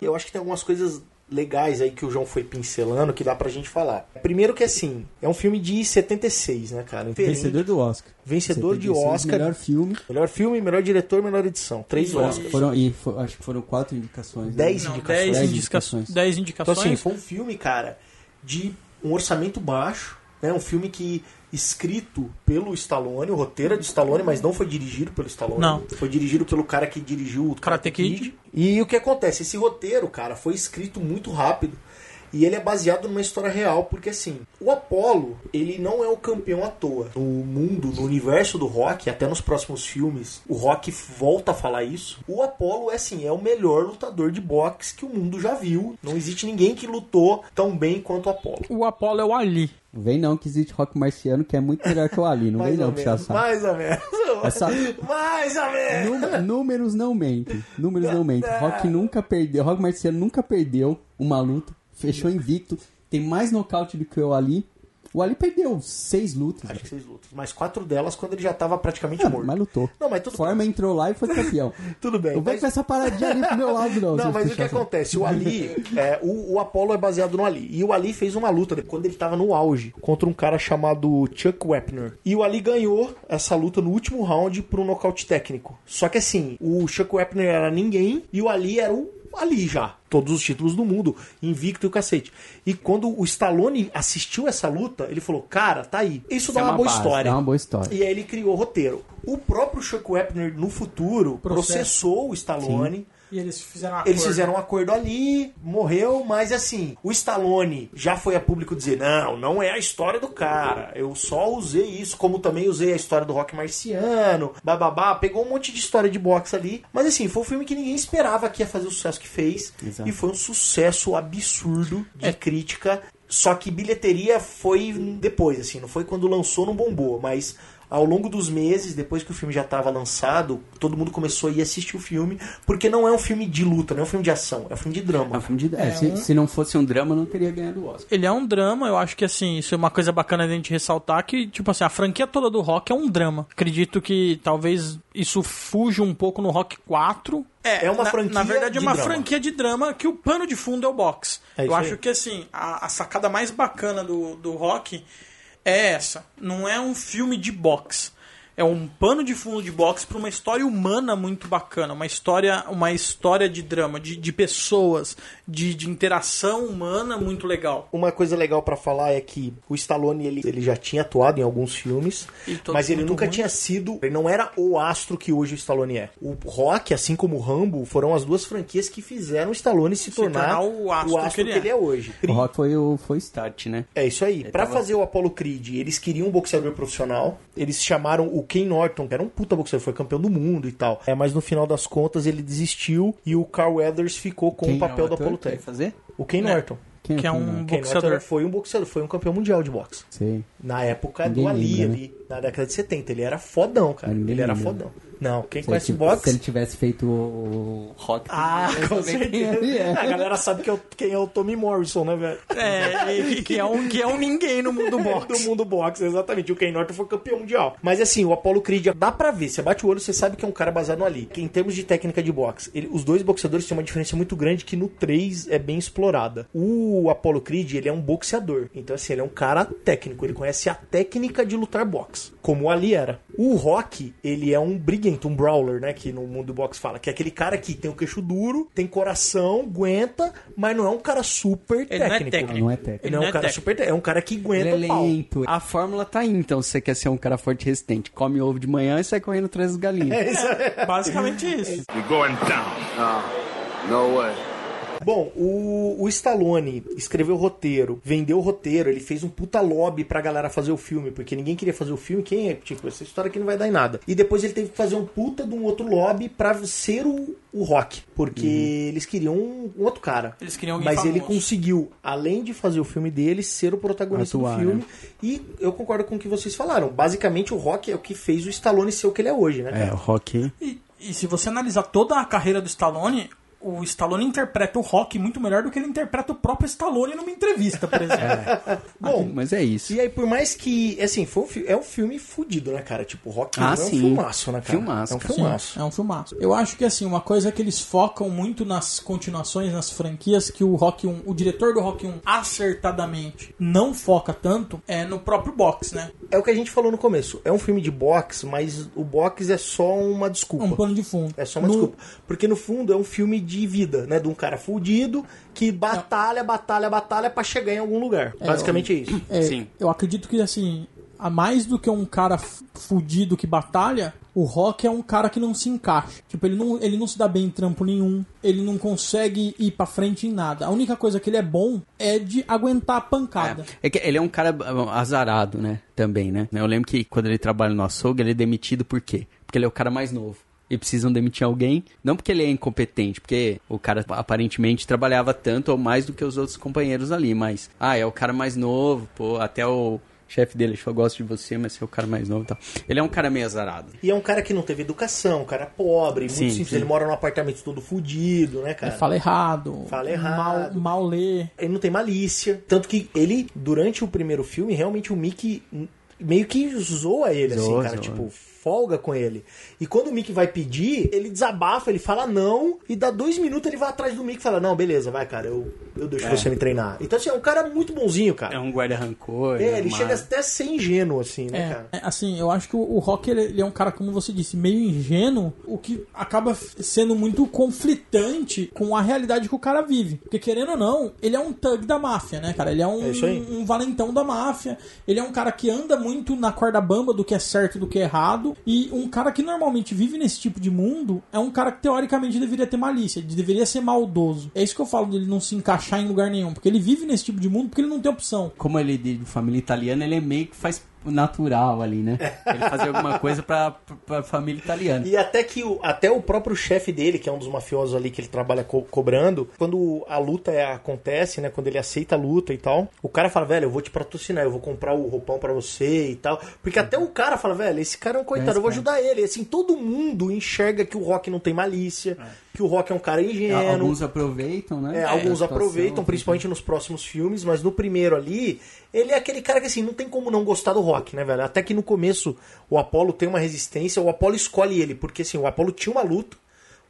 Speaker 2: Eu acho que tem algumas coisas legais aí que o João foi pincelando que dá pra gente falar. Primeiro que assim, é um filme de 76, né, cara?
Speaker 3: Vencedor do Oscar.
Speaker 2: Vencedor de
Speaker 3: 76,
Speaker 2: Oscar.
Speaker 3: Melhor filme.
Speaker 2: Melhor filme, melhor diretor, melhor edição. Três Oscars.
Speaker 3: Foram, e fo- acho que foram quatro indicações. né?
Speaker 2: Dez
Speaker 5: Não,
Speaker 2: indicações.
Speaker 5: 10
Speaker 3: Dez
Speaker 5: indicações.
Speaker 3: indicações.
Speaker 5: 10
Speaker 2: Então
Speaker 5: indicações.
Speaker 2: assim, foi um filme, cara, de um orçamento baixo, É um filme que escrito pelo Stallone, o roteiro é de Stallone, mas não foi dirigido pelo Stallone.
Speaker 5: Não.
Speaker 2: Foi dirigido pelo cara que dirigiu o
Speaker 5: Karate Kid.
Speaker 2: E o que acontece? Esse roteiro, cara, foi escrito muito rápido. E ele é baseado numa história real, porque assim, o Apollo, ele não é o campeão à toa. No mundo, no universo do rock, até nos próximos filmes, o rock volta a falar isso. O Apollo é assim, é o melhor lutador de boxe que o mundo já viu. Não existe ninguém que lutou tão bem quanto o Apollo.
Speaker 5: O Apollo é o Ali.
Speaker 3: Não vem não que existe rock marciano que é muito melhor que o Ali. Não vem não puxar saco.
Speaker 2: mais ou menos.
Speaker 3: Essa-
Speaker 2: Mais ou menos.
Speaker 3: Nú- Números não mentem. Números não mentem. <laughs> Rock nunca perdeu. Rock Marciano nunca perdeu uma luta. Fechou invicto. Tem mais nocaute do que o Ali. O Ali perdeu seis lutas.
Speaker 2: Acho que seis lutas. Mas quatro delas quando ele já tava praticamente
Speaker 3: Ah,
Speaker 2: morto.
Speaker 3: mas lutou.
Speaker 2: Não, mas tudo
Speaker 3: Forma entrou lá e foi campeão. <laughs>
Speaker 2: Tudo bem.
Speaker 3: Não vai
Speaker 2: mas-
Speaker 3: com essa paradinha ali pro meu lado, não.
Speaker 2: Não, mas o que
Speaker 3: puxa-saco.
Speaker 2: acontece? O Ali, é, o, o Apollo é baseado no Ali. E o Ali fez uma luta quando ele tava no auge contra um cara chamado Chuck Wepner. E o Ali ganhou essa luta no último round um nocaute técnico. Só que assim, o Chuck Wepner era ninguém e o Ali era o Ali já. Todos os títulos do mundo, invicto e o cacete. E quando o Stallone assistiu essa luta, ele falou: Cara, tá aí. Isso, dá
Speaker 3: é
Speaker 2: uma,
Speaker 3: uma
Speaker 2: boa
Speaker 3: base,
Speaker 2: história.
Speaker 3: dá uma boa história.
Speaker 2: E aí ele criou o roteiro. O próprio Chuck Wepner, no futuro,
Speaker 5: Processo.
Speaker 2: processou o Stallone.
Speaker 5: E eles fizeram uma
Speaker 2: Eles fizeram um acordo ali, morreu, mas assim, o Stallone já foi a público dizer: não, não é a história do cara. Eu só usei isso, como também usei a história do rock marciano, bababá. Pegou um monte de história de boxe ali. Mas assim, foi um filme que ninguém esperava que ia fazer o sucesso que fez.
Speaker 3: Exato.
Speaker 2: E foi um sucesso absurdo de crítica. Só que bilheteria foi depois, assim, não foi quando lançou, não bombou, mas ao longo dos meses, depois que o filme já estava lançado, todo mundo começou a ir assistir o filme, porque não é um filme de luta, não é um filme de ação, é um filme de drama.
Speaker 3: É um filme de... é, se, se não fosse um drama, não teria ganhado o Oscar.
Speaker 5: Ele é um drama, eu acho que assim, isso é uma coisa bacana de a gente ressaltar que, tipo assim, a franquia toda do rock é um drama. Acredito que talvez isso fuja um pouco no Rock 4.
Speaker 2: É uma
Speaker 5: na,
Speaker 2: franquia
Speaker 5: Na verdade, é uma
Speaker 2: drama.
Speaker 5: franquia de drama que o pano de fundo é o box.
Speaker 2: É
Speaker 5: eu acho
Speaker 2: aí.
Speaker 5: que assim, a, a sacada mais bacana do, do rock é essa. Não é um filme de boxe. É um pano de fundo de boxe para uma história humana muito bacana, uma história, uma história de drama, de, de pessoas, de, de interação humana muito legal.
Speaker 2: Uma coisa legal pra falar é que o Stallone ele, ele já tinha atuado em alguns filmes, mas ele nunca
Speaker 5: ruins.
Speaker 2: tinha sido, ele não era o astro que hoje o Stallone é. O Rock, assim como o Rambo, foram as duas franquias que fizeram o Stallone se, tornar,
Speaker 5: tornar o astro que ele é.
Speaker 2: hoje.
Speaker 3: O Rock foi o foi o start, né?
Speaker 2: É isso aí. Pra
Speaker 3: tava-
Speaker 2: fazer o Apollo Creed, eles queriam um boxeador profissional. Eles chamaram o Ken Norton, que era um puta boxeador, foi campeão do mundo e tal. É, mas no final das contas ele desistiu e o Carl Weathers ficou com
Speaker 3: Quem
Speaker 2: o papel
Speaker 3: é
Speaker 2: do
Speaker 3: ator
Speaker 2: Apollo 13.
Speaker 3: fazer?
Speaker 2: O Ken Norton.
Speaker 3: Quem
Speaker 5: Que é
Speaker 3: o
Speaker 5: um
Speaker 3: Ken
Speaker 2: Ken
Speaker 5: boxeador.
Speaker 2: Norton foi um boxeador, foi um campeão mundial de boxe.
Speaker 3: Sei.
Speaker 2: Na época
Speaker 3: Ninguém
Speaker 2: do Ali,
Speaker 3: lembra, né?
Speaker 2: ali, na década de 70. Ele era fodão, cara.
Speaker 3: Ninguém
Speaker 2: Ele era
Speaker 3: lembra.
Speaker 2: fodão. Não, quem
Speaker 3: Se ele,
Speaker 2: conhece
Speaker 3: tivesse,
Speaker 2: boxe.
Speaker 3: se ele tivesse feito o, o Rock...
Speaker 2: Ah,
Speaker 3: eu
Speaker 2: com
Speaker 3: ele
Speaker 2: certeza.
Speaker 3: é. <laughs>
Speaker 2: A galera sabe que é o- quem é o Tommy Morrison, né, velho?
Speaker 5: É, que, é um, que é um ninguém no mundo
Speaker 2: do <laughs>
Speaker 5: boxe.
Speaker 2: mundo boxe, exatamente. O Ken Norton foi campeão mundial. Mas assim, o Apollo Creed, dá pra ver. Você bate o olho, você sabe que é um cara baseado no Ali. Que em termos de técnica de boxe, ele- os dois boxeadores têm uma diferença muito grande que no 3 é bem explorada. O Apollo Creed, ele é um boxeador. Então assim, ele é um cara técnico. Ele conhece a técnica de lutar boxe. Como o Ali era. O Rock, ele é um briguento, um brawler, né? Que no mundo do boxe fala. Que é aquele cara que tem o queixo duro, tem coração, aguenta, mas não é um cara super
Speaker 5: Ele não é
Speaker 2: técnico.
Speaker 5: técnico.
Speaker 3: Não é técnico.
Speaker 2: Ele não é um cara super técnico. É um cara que aguenta
Speaker 3: Ele é
Speaker 2: o pau.
Speaker 3: lento.
Speaker 6: A fórmula tá aí, então, se você quer ser um cara forte e resistente. Come ovo de manhã e sai correndo atrás das galinhas. <laughs>
Speaker 5: Basicamente isso.
Speaker 8: You're going down. No, no way.
Speaker 2: Bom, o, o Stallone escreveu o roteiro, vendeu o roteiro, ele fez um puta lobby pra galera fazer o filme, porque ninguém queria fazer o filme, quem é? Tipo, essa história aqui não vai dar em nada. E depois ele teve que fazer um puta de um outro lobby pra ser o, o Rock, porque eles queriam um, um outro cara.
Speaker 5: Eles queriam alguém
Speaker 2: Mas
Speaker 5: famoso.
Speaker 2: ele conseguiu, além de fazer o filme dele, ser o protagonista
Speaker 3: Atuar,
Speaker 2: do filme.
Speaker 3: né?
Speaker 2: E eu concordo com o que vocês falaram. Basicamente, o Rock é o que fez o Stallone ser o que ele é hoje, né?
Speaker 3: É,
Speaker 2: cara?
Speaker 3: o Rock...
Speaker 5: E, e se você analisar toda a carreira do Stallone, o Stallone interpreta o Rock muito melhor do que ele interpreta o próprio Stallone numa entrevista, por exemplo. <laughs>
Speaker 2: Bom,
Speaker 6: Mas é isso.
Speaker 2: E aí, por mais que, assim, foi um fi- é um filme fudido, né, cara? Tipo, Rock
Speaker 6: Ah,
Speaker 2: é um
Speaker 6: sim.
Speaker 2: filmaço, né, cara?
Speaker 6: Filmaço,
Speaker 2: é um filmaço.
Speaker 5: É um filmaço. Eu acho que assim, uma coisa que eles focam muito nas continuações, nas franquias, que o Rock 1, o diretor do Rock 1 acertadamente não foca tanto, é no próprio box, né?
Speaker 2: É o que a gente falou no começo. É um filme de boxe, mas o boxe é só uma desculpa.
Speaker 5: Um pano de fundo.
Speaker 2: É só uma
Speaker 5: No-
Speaker 2: desculpa. Porque no fundo é um filme de vida, né? De um cara fudido que batalha, batalha, batalha pra chegar em algum lugar. Basicamente é isso.
Speaker 5: É,
Speaker 6: Sim.
Speaker 5: Eu acredito que, assim, a mais do que um cara fudido que batalha, o Rock é um cara que não se encaixa. Tipo, ele não, ele não se dá bem em trampo nenhum, ele não consegue ir pra frente em nada. A única coisa que ele é bom é de aguentar a pancada.
Speaker 6: É que ele é um cara ah, azarado, né? Também, né? Eu lembro que quando ele trabalha no açougue, ele é demitido por quê? Porque ele é o cara mais novo. E precisam demitir alguém, não porque ele é incompetente, porque o cara aparentemente trabalhava tanto ou mais do que os outros companheiros ali, mas, ah, é o cara mais novo, pô, até o chefe dele achou, eu gosto de você, mas você é o cara mais novo e tal. Ele é um cara meio azarado.
Speaker 2: E é um cara que não teve educação, um cara pobre, muito
Speaker 6: Sim,
Speaker 2: simples.
Speaker 6: sim.
Speaker 2: Ele mora num apartamento todo fudido, né, cara?
Speaker 5: É, fala errado,
Speaker 2: Fala errado.
Speaker 5: Mal, mal lê.
Speaker 2: Ele não tem malícia. Tanto que ele, durante o primeiro filme, realmente o Mickey meio que zoa ele, assim,
Speaker 6: Zoa,
Speaker 2: cara.
Speaker 6: zoa.
Speaker 2: Tipo, folga com ele. E quando o Mickey vai pedir, ele desabafa, ele fala não, e dá dois minutos ele vai atrás do Mickey e fala: Não, beleza, vai, cara, eu, eu deixo você me treinar. Então, assim, é um cara muito bonzinho, cara.
Speaker 6: É um guarda-rancor.
Speaker 2: É, ele
Speaker 6: uma-
Speaker 2: chega até a ser ingênuo, assim, né,
Speaker 5: É,
Speaker 2: cara?
Speaker 5: é, assim, eu acho que o, o Rock ele, ele é um cara, como você disse, meio ingênuo, o que acaba sendo muito conflitante com a realidade que o cara vive. Porque, querendo ou não, ele é um thug da máfia, né, cara? Ele é um,
Speaker 2: É
Speaker 5: um valentão da máfia. Ele é um cara que anda muito na corda bamba do que é certo e do que é errado. E um cara que normalmente vive nesse tipo de mundo é um cara que teoricamente deveria ter malícia, ele deveria ser maldoso. É isso que eu falo dele não se encaixar em lugar nenhum. Porque ele vive nesse tipo de mundo porque ele não tem opção.
Speaker 3: Como ele é de família italiana, ele é meio que faz natural ali, né? Ele fazer alguma coisa pra, pra família italiana.
Speaker 2: E até que o, até o próprio chefe dele, que é um dos mafiosos ali que ele trabalha co- cobrando, quando a luta é- acontece, né? Quando ele aceita a luta e tal, o cara fala, velho, eu vou te patrocinar, eu vou comprar o roupão pra você e tal. Porque até o cara fala, velho, esse cara é um coitado, eu vou
Speaker 3: cara.
Speaker 2: ajudar ele. Assim, todo mundo enxerga que o Rock não tem malícia, que o Rock é um cara ingênuo.
Speaker 3: Alguns aproveitam, né?
Speaker 2: É,
Speaker 3: a
Speaker 2: alguns aproveitam, principalmente nos próximos filmes, mas no primeiro ali, ele é aquele cara que assim, não tem como não gostar do rock, né, velho? Até que no começo o Apollo tem uma resistência, o Apollo escolhe ele, porque assim, o Apollo tinha uma luta,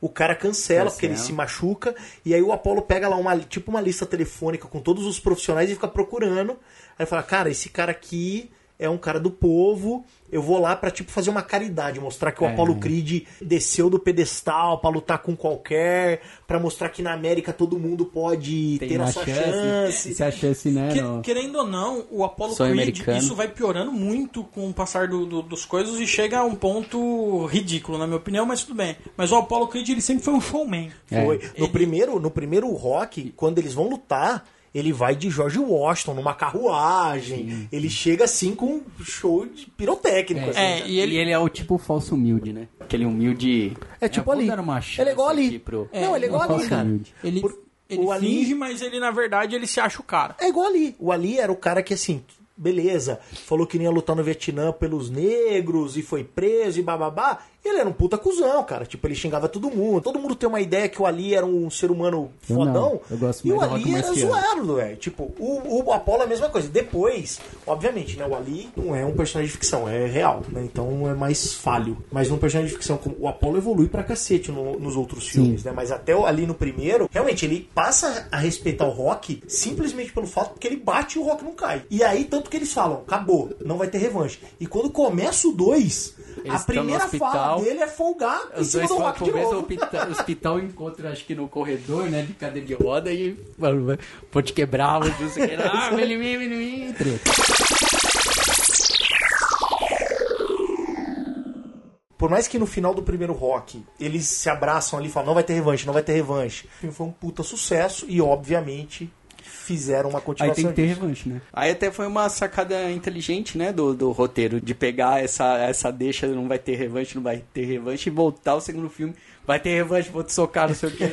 Speaker 2: o cara cancela, porque ele se machuca, e aí o Apollo pega lá uma, tipo uma lista telefônica com todos os profissionais e fica procurando. Aí fala, cara, esse cara aqui é um cara do povo, eu vou lá pra tipo fazer uma caridade, mostrar que o
Speaker 3: É.
Speaker 2: Apollo Creed desceu do pedestal pra lutar com qualquer, pra mostrar que na América todo mundo pode
Speaker 3: Tem
Speaker 2: ter a sua
Speaker 3: chance,
Speaker 2: chance.
Speaker 3: Se a chance, né?
Speaker 5: Que-
Speaker 3: no-
Speaker 5: querendo ou não, o Apollo Creed,
Speaker 6: americano.
Speaker 5: isso vai piorando muito com o passar do, do- dos coisas e chega a um ponto ridículo, na minha opinião, mas tudo bem. Mas o Apollo Creed, ele sempre foi um showman.
Speaker 2: Foi.
Speaker 3: É.
Speaker 2: No,
Speaker 5: Ele-
Speaker 2: primeiro, no primeiro rock, quando eles vão lutar, ele vai de George Washington numa carruagem. Ele chega assim com um show de pirotécnico. assim,
Speaker 5: É,
Speaker 2: né?
Speaker 5: e ele...
Speaker 3: E ele é o tipo falso humilde, né? Aquele humilde.
Speaker 2: É tipo
Speaker 3: vou
Speaker 2: ali. Ele é igual ali.
Speaker 3: Pro...
Speaker 2: Não, ele é igual
Speaker 3: um
Speaker 2: ali, cara.
Speaker 3: humilde.
Speaker 5: Ele,
Speaker 2: Por-
Speaker 5: ele
Speaker 2: o Ali-
Speaker 5: finge, mas ele, na verdade, ele se acha o cara.
Speaker 2: É igual ali. O Ali era o cara que, assim, beleza, falou que não ia lutar no Vietnã pelos negros e foi preso e bababá. Ele era um puta cuzão, cara. Tipo, ele xingava todo mundo. Todo mundo tem uma ideia que o Ali era um ser humano
Speaker 3: Eu
Speaker 2: fodão.
Speaker 3: não. Eu gosto
Speaker 2: e o Ali era zoado, velho. Tipo, o, o Apollo é a mesma coisa. Depois, obviamente, né? O Ali não é um personagem de ficção, é real, né? Então é mais falho. Mas num personagem de ficção, como o Apollo evolui pra cacete no- nos outros filmes, né? Mas até o- ali no primeiro, realmente, ele passa a respeitar o Rock simplesmente pelo fato que ele bate e o Rock não cai. E aí, tanto que eles falam, acabou, não vai ter revanche. E quando começa o 2,
Speaker 3: Eles
Speaker 2: a primeira
Speaker 3: hospital,
Speaker 2: dele é folgar em
Speaker 3: Os
Speaker 2: cima
Speaker 3: dois
Speaker 2: do Rock de novo.
Speaker 3: hospital, hospital encontra, acho que no corredor, né? De cadeira de roda e. Mano, vai- vou te quebrar, vou não sei o que. Ah, mim, treta.
Speaker 2: Por mais que no final do primeiro rock eles se abraçam ali e falam, não vai ter revanche, não vai ter revanche. O filme foi um puta sucesso e, obviamente, fizeram uma
Speaker 3: Aí
Speaker 2: continuação.
Speaker 3: tem que ter revanche, né?
Speaker 6: Aí até foi uma sacada inteligente, né, do, do roteiro, de pegar essa, essa deixa, não vai ter revanche, não vai ter revanche, e voltar o segundo filme, vai ter revanche, vou te socar, não sei o que.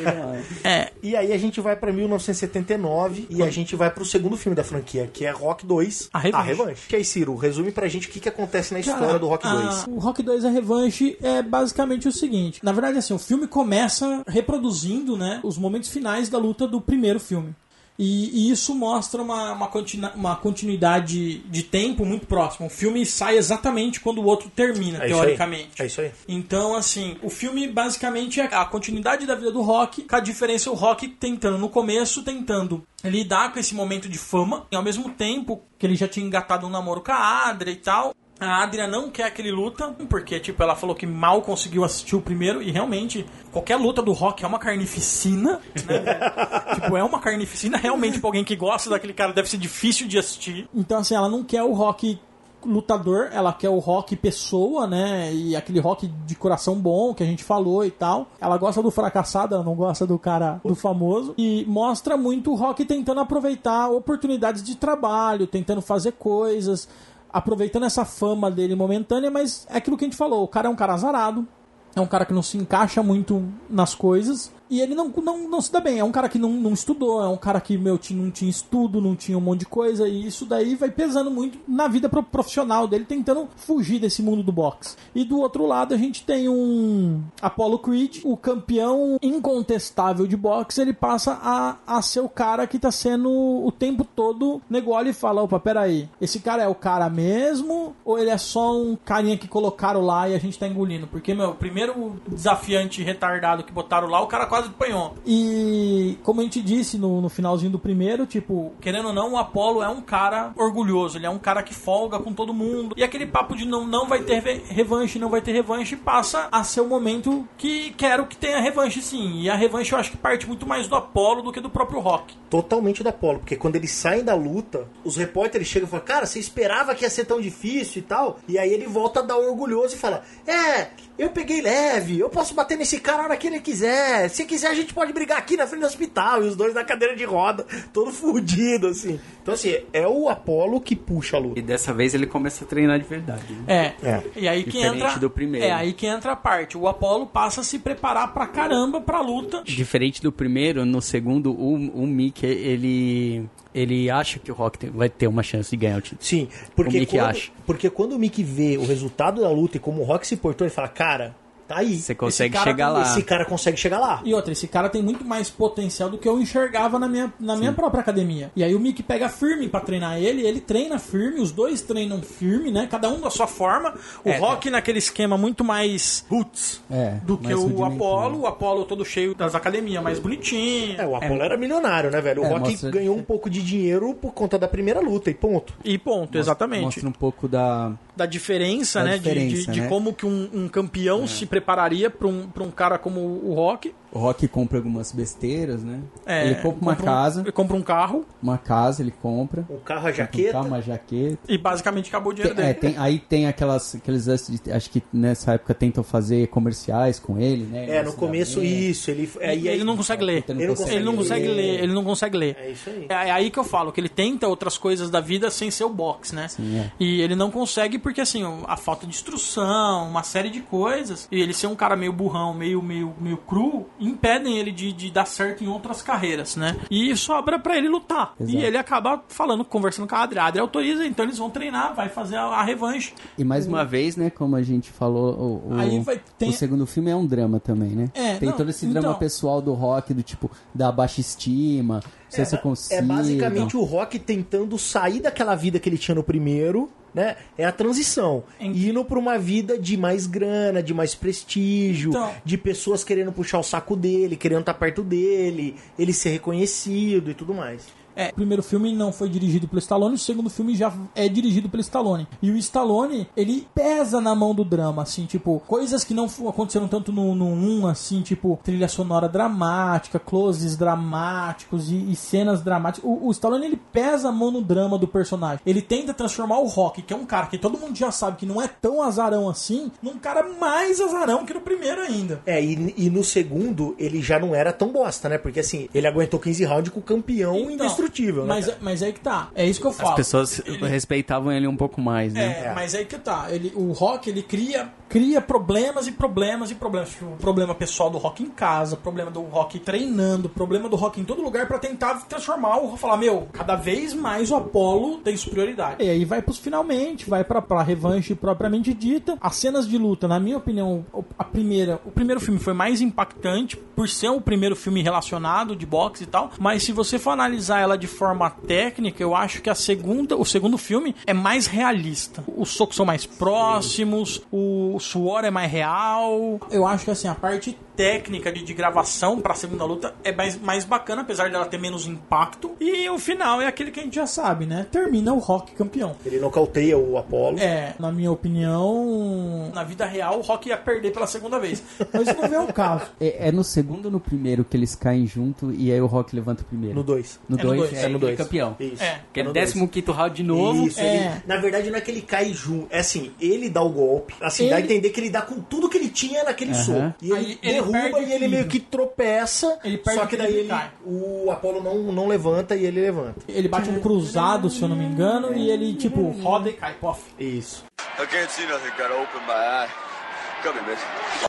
Speaker 5: É,
Speaker 2: E aí a gente vai pra 1979 e a gente vai pro segundo filme da franquia, que é Rock 2,
Speaker 5: A Revanche.
Speaker 2: E aí, Ciro, resume pra gente o que, que acontece na história do Rock
Speaker 5: a-
Speaker 2: 2.
Speaker 5: O Rock 2 A Revanche é basicamente o seguinte. Na verdade, assim, o filme começa reproduzindo, né, os momentos finais da luta do primeiro filme. E, e isso mostra uma, uma, continua- uma continuidade de tempo muito próxima. O filme sai exatamente quando o outro termina,
Speaker 2: É
Speaker 5: teoricamente.
Speaker 2: É isso aí.
Speaker 5: Então, assim, o filme basicamente é a continuidade da vida do Rock, com a diferença é o Rock tentando, no começo, tentando lidar com esse momento de fama, e ao mesmo tempo que ele já tinha engatado um namoro com a Adria e tal,
Speaker 9: A Adria não quer aquele luta, porque, tipo, ela falou que mal conseguiu assistir o primeiro, e realmente, qualquer luta do Rock é uma carnificina, né, <laughs> tipo, é uma carnificina, realmente, pra alguém que gosta daquele cara, deve ser difícil de assistir.
Speaker 5: Então, assim, ela não quer o rock lutador, ela quer o rock pessoa, né? E aquele rock de coração bom que a gente falou e tal. Ela gosta do fracassado, ela não gosta do cara do famoso. E mostra muito o rock tentando aproveitar oportunidades de trabalho, tentando fazer coisas, aproveitando essa fama dele momentânea, mas é aquilo que a gente falou, o cara é um cara azarado. É um cara que não se encaixa muito nas coisas. E ele não, não, não se dá bem. É um cara que não, não estudou, é um cara que, meu, não tinha estudo, não tinha um monte de coisa. E isso daí vai pesando muito na vida pro- profissional dele, tentando fugir desse mundo do boxe. E do outro lado, a gente tem um Apollo Creed, o campeão incontestável de boxe. Ele passa a, a ser o cara que tá sendo o tempo todo negócio e fala: opa, peraí, esse cara é o cara mesmo? Ou ele é só um carinha que colocaram lá e a gente tá engolindo? Porque, meu, o primeiro desafiante retardado que botaram lá, o cara quase apanhou. E como a gente disse no, no finalzinho do primeiro, tipo, querendo ou não, o Apollo é um cara orgulhoso, ele é um cara que folga com todo mundo. E aquele papo de não, não vai ter revanche, não vai ter revanche, passa a ser o momento que quero que tenha revanche sim. E a revanche eu acho que parte muito mais do Apollo do que do próprio Rock.
Speaker 2: Totalmente da Apollo, porque quando eles saem da luta, os repórteres chegam e falam, cara, você esperava que ia ser tão difícil e tal? E aí ele volta a dar orgulhoso e fala, é, eu peguei leve, eu posso bater nesse cara a hora que ele quiser. Se quiser, a gente pode brigar aqui na frente do hospital. E os dois na cadeira de roda, todo fudido, assim. Então, assim, é o Apollo que puxa a luta.
Speaker 10: E dessa vez ele começa a treinar de verdade. né?
Speaker 9: É.
Speaker 2: É.
Speaker 9: E aí que
Speaker 10: Diferente
Speaker 9: entra.
Speaker 10: do primeiro.
Speaker 9: É aí que entra a parte. O Apollo passa a se preparar pra caramba pra luta.
Speaker 10: Diferente do primeiro, no segundo, o, o Mickey, ele, ele acha que o Rock tem- vai ter uma chance de ganhar o título.
Speaker 2: Sim, porque
Speaker 10: O Mickey
Speaker 2: quando,
Speaker 10: acha.
Speaker 2: porque quando o Mickey vê o resultado da luta e como o Rock se portou, ele fala, cara, tá aí.
Speaker 10: Você consegue
Speaker 9: cara
Speaker 10: chegar lá.
Speaker 2: Esse cara consegue chegar lá.
Speaker 5: E outra, esse cara tem muito mais potencial do que eu enxergava na minha, na minha própria academia. E aí o Mick pega firme pra treinar ele, ele treina firme, os dois treinam firme, né? Cada um da sua forma.
Speaker 9: O
Speaker 10: É,
Speaker 9: Rock naquele esquema muito mais roots
Speaker 6: É,
Speaker 9: do que o. Apollo. O Apollo todo cheio das academias, mais bonitinho.
Speaker 2: É, o Apollo era milionário, né, velho? O
Speaker 6: É,
Speaker 2: Rock
Speaker 6: mostra-
Speaker 2: ganhou um pouco de dinheiro por conta da primeira luta e ponto.
Speaker 9: E ponto, exatamente.
Speaker 6: Mostra um pouco da.
Speaker 9: Da diferença,
Speaker 6: Da
Speaker 9: né? de-
Speaker 6: diferença,
Speaker 9: de, de
Speaker 6: né?
Speaker 9: como que um, um campeão se prepararia pra um, pra um cara como o Rock.
Speaker 6: O Rock compra algumas besteiras, né?
Speaker 9: É,
Speaker 6: ele compra uma
Speaker 9: um-
Speaker 6: casa,
Speaker 9: ele compra um carro
Speaker 6: uma casa ele compra.
Speaker 2: Um carro a
Speaker 6: Um
Speaker 2: jaqueta.
Speaker 6: carro, uma jaqueta.
Speaker 9: e basicamente acabou o dinheiro
Speaker 6: Tem- é,
Speaker 9: dele.
Speaker 6: tem- aí tem aquelas, aqueles acho que nessa época tentam fazer comerciais com ele, né?
Speaker 2: É, no começo isso. Ele, é, e aí-
Speaker 9: ele não consegue ler.
Speaker 6: Ele
Speaker 2: não consegue
Speaker 9: Ele não consegue
Speaker 2: ler.
Speaker 9: ler, ele não consegue ler.
Speaker 2: É isso aí.
Speaker 9: É aí que eu falo, que ele tenta outras coisas da vida sem ser o boxe, né?
Speaker 6: Sim, é.
Speaker 9: E ele não consegue porque, assim, a falta de instrução, uma série de coisas, e ele ser um cara meio burrão, meio, meio, meio cru, impedem ele de, de dar certo em outras carreiras, né? E sobra pra ele lutar.
Speaker 6: Exato.
Speaker 9: E ele acaba falando, conversando com a Adri. A Adri autoriza, então eles vão treinar, vai fazer a, a revanche.
Speaker 6: E mais uma vez, né, como a gente falou, o, o,
Speaker 5: Aí vai- tem-
Speaker 6: o segundo filme é um drama também, né?
Speaker 5: É,
Speaker 6: tem
Speaker 5: não,
Speaker 6: todo esse drama
Speaker 5: então-
Speaker 6: pessoal do rock, do tipo, da baixa estima, não sei se eu consigo.
Speaker 2: É basicamente o Rock tentando sair daquela vida que ele tinha no primeiro, né? É a transição.
Speaker 9: Em-
Speaker 2: Indo pra uma vida de mais grana, de mais prestígio,
Speaker 9: Então-
Speaker 2: de pessoas querendo puxar o saco dele, querendo estar perto dele, ele ser reconhecido e tudo mais.
Speaker 5: É, o primeiro filme não foi dirigido pelo Stallone, o segundo filme já é dirigido pelo Stallone. E o Stallone, ele pesa na mão do drama, assim, tipo, coisas que não aconteceram tanto no, no 1, assim, tipo, trilha sonora dramática, closes dramáticos e, e cenas dramáticas. O, o Stallone, ele pesa a mão no drama do personagem. Ele tenta transformar o Rock, que é um cara que todo mundo já sabe que não é tão azarão assim, num cara mais azarão que no primeiro ainda.
Speaker 2: É, e, e no segundo ele já não era tão bosta, né? Porque assim, ele aguentou 15 rounds com o campeão
Speaker 5: Então,
Speaker 2: indestrutível, né?
Speaker 5: Mas, mas aí que tá. É isso que eu falo.
Speaker 10: As pessoas
Speaker 5: Ele-
Speaker 10: respeitavam ele um pouco mais, né?
Speaker 5: É, mas aí que tá. Ele, o rock, ele cria, cria problemas e problemas e problemas. Tipo, o problema pessoal do rock em casa, problema do rock treinando, problema do rock em todo lugar pra tentar transformar o falar, meu, cada vez mais o Apollo tem superioridade. E aí vai pros finalmente, vai pra, pra revanche propriamente dita. As cenas de luta, na minha opinião, o- a primeira, o primeiro filme foi mais impactante por ser o primeiro filme relacionado de boxe e tal, mas se você for analisar ela de forma técnica, eu acho que a segunda, o segundo filme é mais realista. Os socos são mais próximos, o suor é mais real. Eu acho que assim, a parte técnica de, de gravação pra segunda luta é mais, mais bacana, apesar dela ter menos impacto. E o final é aquele que a gente já sabe, né? Termina o Rock campeão.
Speaker 2: Ele nocauteia o Apollo.
Speaker 5: É, na minha opinião, na vida real, o Rock ia perder pela segunda vez. Mas não é o caso. <laughs>
Speaker 3: É, é no segundo ou no primeiro que eles caem junto e aí o Rock levanta o primeiro?
Speaker 2: No 2.
Speaker 3: No
Speaker 5: É no
Speaker 3: 2
Speaker 5: dois.
Speaker 3: é,
Speaker 2: É no
Speaker 3: ele
Speaker 2: dois.
Speaker 3: campeão.
Speaker 2: Isso.
Speaker 5: É,
Speaker 3: Que é
Speaker 2: no
Speaker 3: o
Speaker 2: dois.
Speaker 3: 15 round de novo.
Speaker 2: Isso,
Speaker 5: É.
Speaker 2: ele, na verdade não é que ele cai junto, é assim, ele dá o golpe, assim, dá a
Speaker 5: Ele-
Speaker 2: entender que ele dá com tudo que ele tinha naquele
Speaker 3: Aham.
Speaker 2: soco. E ele
Speaker 5: Aí ele
Speaker 2: derruba e ele meio que tropeça,
Speaker 5: Ele perde
Speaker 2: só que daí ele, o Apollo não, não levanta e ele levanta.
Speaker 5: Ele bate um cruzado, se eu não me engano, e ele, tipo, roda e cai, pof.
Speaker 2: Isso.
Speaker 8: I can't see nothing. Gotta open my eye.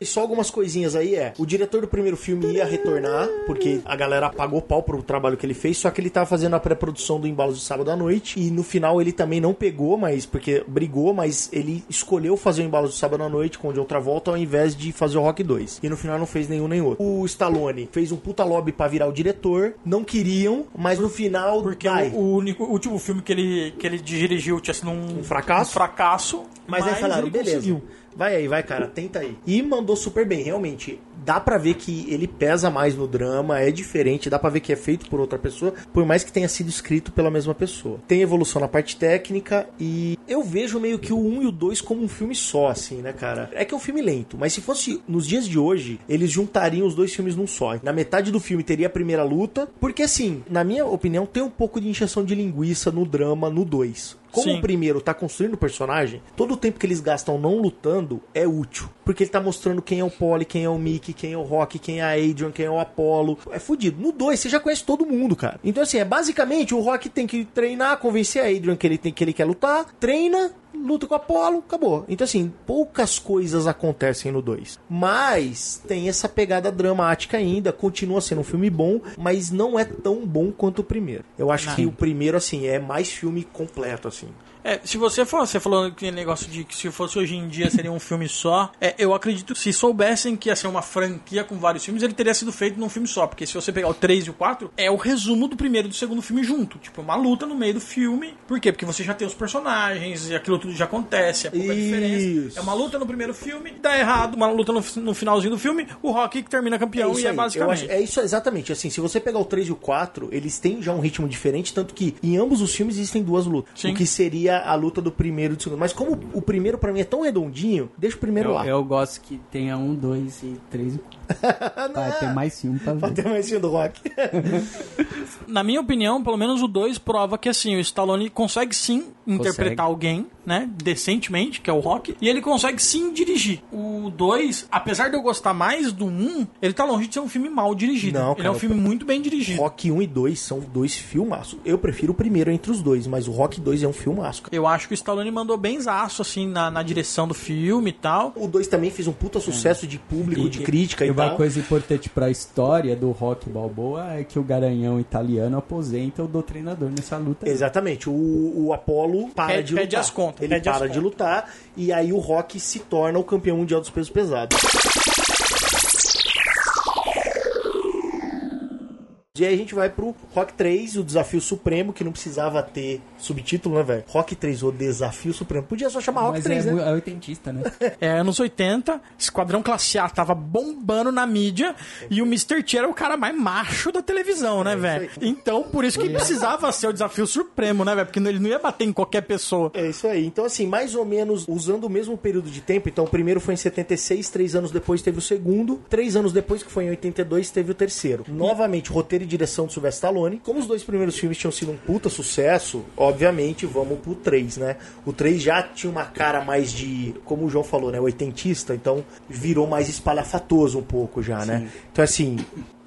Speaker 2: E só algumas coisinhas aí é. O diretor do primeiro filme ia retornar, porque a galera pagou pau pro trabalho que ele fez, só que ele tava fazendo a pré-produção do Embalos de Sábado à Noite. E no final ele também não pegou, mas porque brigou, mas ele escolheu fazer o Embalos de Sábado à Noite com o de outra volta ao invés de fazer o Rock 2. E no final não fez nenhum nem outro. O Stallone fez um puta lobby pra virar o diretor. Não queriam, mas no final.
Speaker 5: Porque o, o único, o último filme que ele, que ele dirigiu tinha sido um,
Speaker 2: Um fracasso?
Speaker 5: um fracasso,
Speaker 2: Mas, aí falaram,
Speaker 5: ele
Speaker 2: beleza.
Speaker 5: conseguiu.
Speaker 2: Vai aí, vai, cara, tenta aí. E mandou super bem, realmente. Dá pra ver que ele pesa mais no drama, é diferente, dá pra ver que é feito por outra pessoa, por mais que tenha sido escrito pela mesma pessoa. Tem evolução na parte técnica e eu vejo meio que o 1 e o 2 como um filme só, assim, né, cara? É que é um filme lento, mas se fosse nos dias de hoje, eles juntariam os dois filmes num só. Na metade do filme teria a primeira luta, porque assim, na minha opinião, tem um pouco de injeção de linguiça no drama no 2. Como
Speaker 5: Sim.
Speaker 2: o primeiro tá construindo o personagem, todo o tempo que eles gastam não lutando é útil. Porque ele tá mostrando quem é o Polly, quem é o Mickey, quem é o Rock, quem é a Adrian, quem é o Apollo. É fudido. No 2, você já conhece todo mundo, cara. Então, assim, é basicamente o Rock tem que treinar, convencer a Adrian que ele, tem, que ele quer lutar, treina, luta com o Apollo, acabou. Então, assim, poucas coisas acontecem no 2. Mas tem essa pegada dramática ainda, continua sendo um filme bom, mas não é tão bom quanto o primeiro. Eu acho que o primeiro, assim, é mais filme completo, assim.
Speaker 5: É, se você for, você falou aquele negócio de que se fosse hoje em dia seria um filme só, é, eu acredito que se soubessem que ia ser uma franquia com vários filmes, ele teria sido feito num filme só, porque se você pegar o 3 e o 4, é o resumo do primeiro e do segundo filme junto, tipo, uma luta no meio do filme. Por quê? Porque você já tem os personagens e aquilo tudo já acontece, é pouca diferença. É uma luta no primeiro filme, dá errado, uma luta no, no finalzinho do filme, o Rock que termina campeão
Speaker 2: isso
Speaker 5: e é
Speaker 2: aí.
Speaker 5: basicamente.
Speaker 2: Acho- é isso exatamente. Assim, se você pegar o 3 e o 4, eles têm já um ritmo diferente, tanto que em ambos os filmes existem duas lutas.
Speaker 5: Sim.
Speaker 2: O que seria a luta do primeiro e do segundo. Mas como o primeiro pra mim é tão redondinho, deixa o primeiro
Speaker 3: Eu,
Speaker 2: lá.
Speaker 3: eu gosto que tenha um, dois e três e quatro. <laughs> Vai ter mais um pra ver.
Speaker 2: ter mais filme do rock. <laughs>
Speaker 5: Na minha opinião, pelo menos o 2 prova que assim, o Stallone consegue sim interpretar alguém, né, decentemente, que é o Rock, e ele consegue sim dirigir. O 2, apesar de eu gostar mais do 1, um, ele tá longe de ser um filme mal dirigido.
Speaker 2: Não,
Speaker 5: ele
Speaker 2: cara,
Speaker 5: é um filme muito bem dirigido.
Speaker 2: Rock 1 e 2 são dois filmaços. Eu prefiro o primeiro entre os dois, mas o Rock 2 é um filmaço. cara.
Speaker 5: Eu acho que o Stallone mandou bem zaço, assim, na, na direção do filme e tal.
Speaker 2: O 2 também fez um puta sucesso de público, de crítica e,
Speaker 3: e uma
Speaker 2: tal.
Speaker 3: coisa importante pra história do Rock Balboa é que o garanhão italiano aposenta o do treinador nessa luta. aí.
Speaker 2: Exatamente. O, o Apollo para
Speaker 5: Pede-
Speaker 2: de
Speaker 5: pede
Speaker 2: lutar.
Speaker 5: as contas,
Speaker 2: Ele
Speaker 5: pede as
Speaker 2: para de lutar e aí o Rock se torna o campeão mundial dos pesos pesados. E aí a gente vai pro Rock 3, o Desafio Supremo, que não precisava ter subtítulo, né, velho? Rock 3, o Desafio Supremo. Podia só chamar Rock
Speaker 3: Mas
Speaker 2: 3,
Speaker 3: é,
Speaker 2: né?
Speaker 3: é oitentista, né? <laughs>
Speaker 5: É, anos 80, Esquadrão Classe A tava bombando na mídia e o Mr. T era o cara mais macho da televisão, né, velho? Então, por isso que precisava ser o desafio supremo, né, velho? Porque ele não ia bater em qualquer pessoa.
Speaker 2: É isso aí. Então, assim, mais ou menos usando o mesmo período de tempo. Então, o primeiro foi em 76, três anos depois teve o segundo. Três anos depois, que foi em 82, teve o terceiro. Novamente, roteiro direção do Sylvester Stallone. Como os dois primeiros filmes tinham sido um puta sucesso, obviamente, vamos pro 3, né? O 3 já tinha uma cara mais de, como o João falou, né? Oitentista. Então, virou mais espalhafatoso um pouco já, né? Então, assim,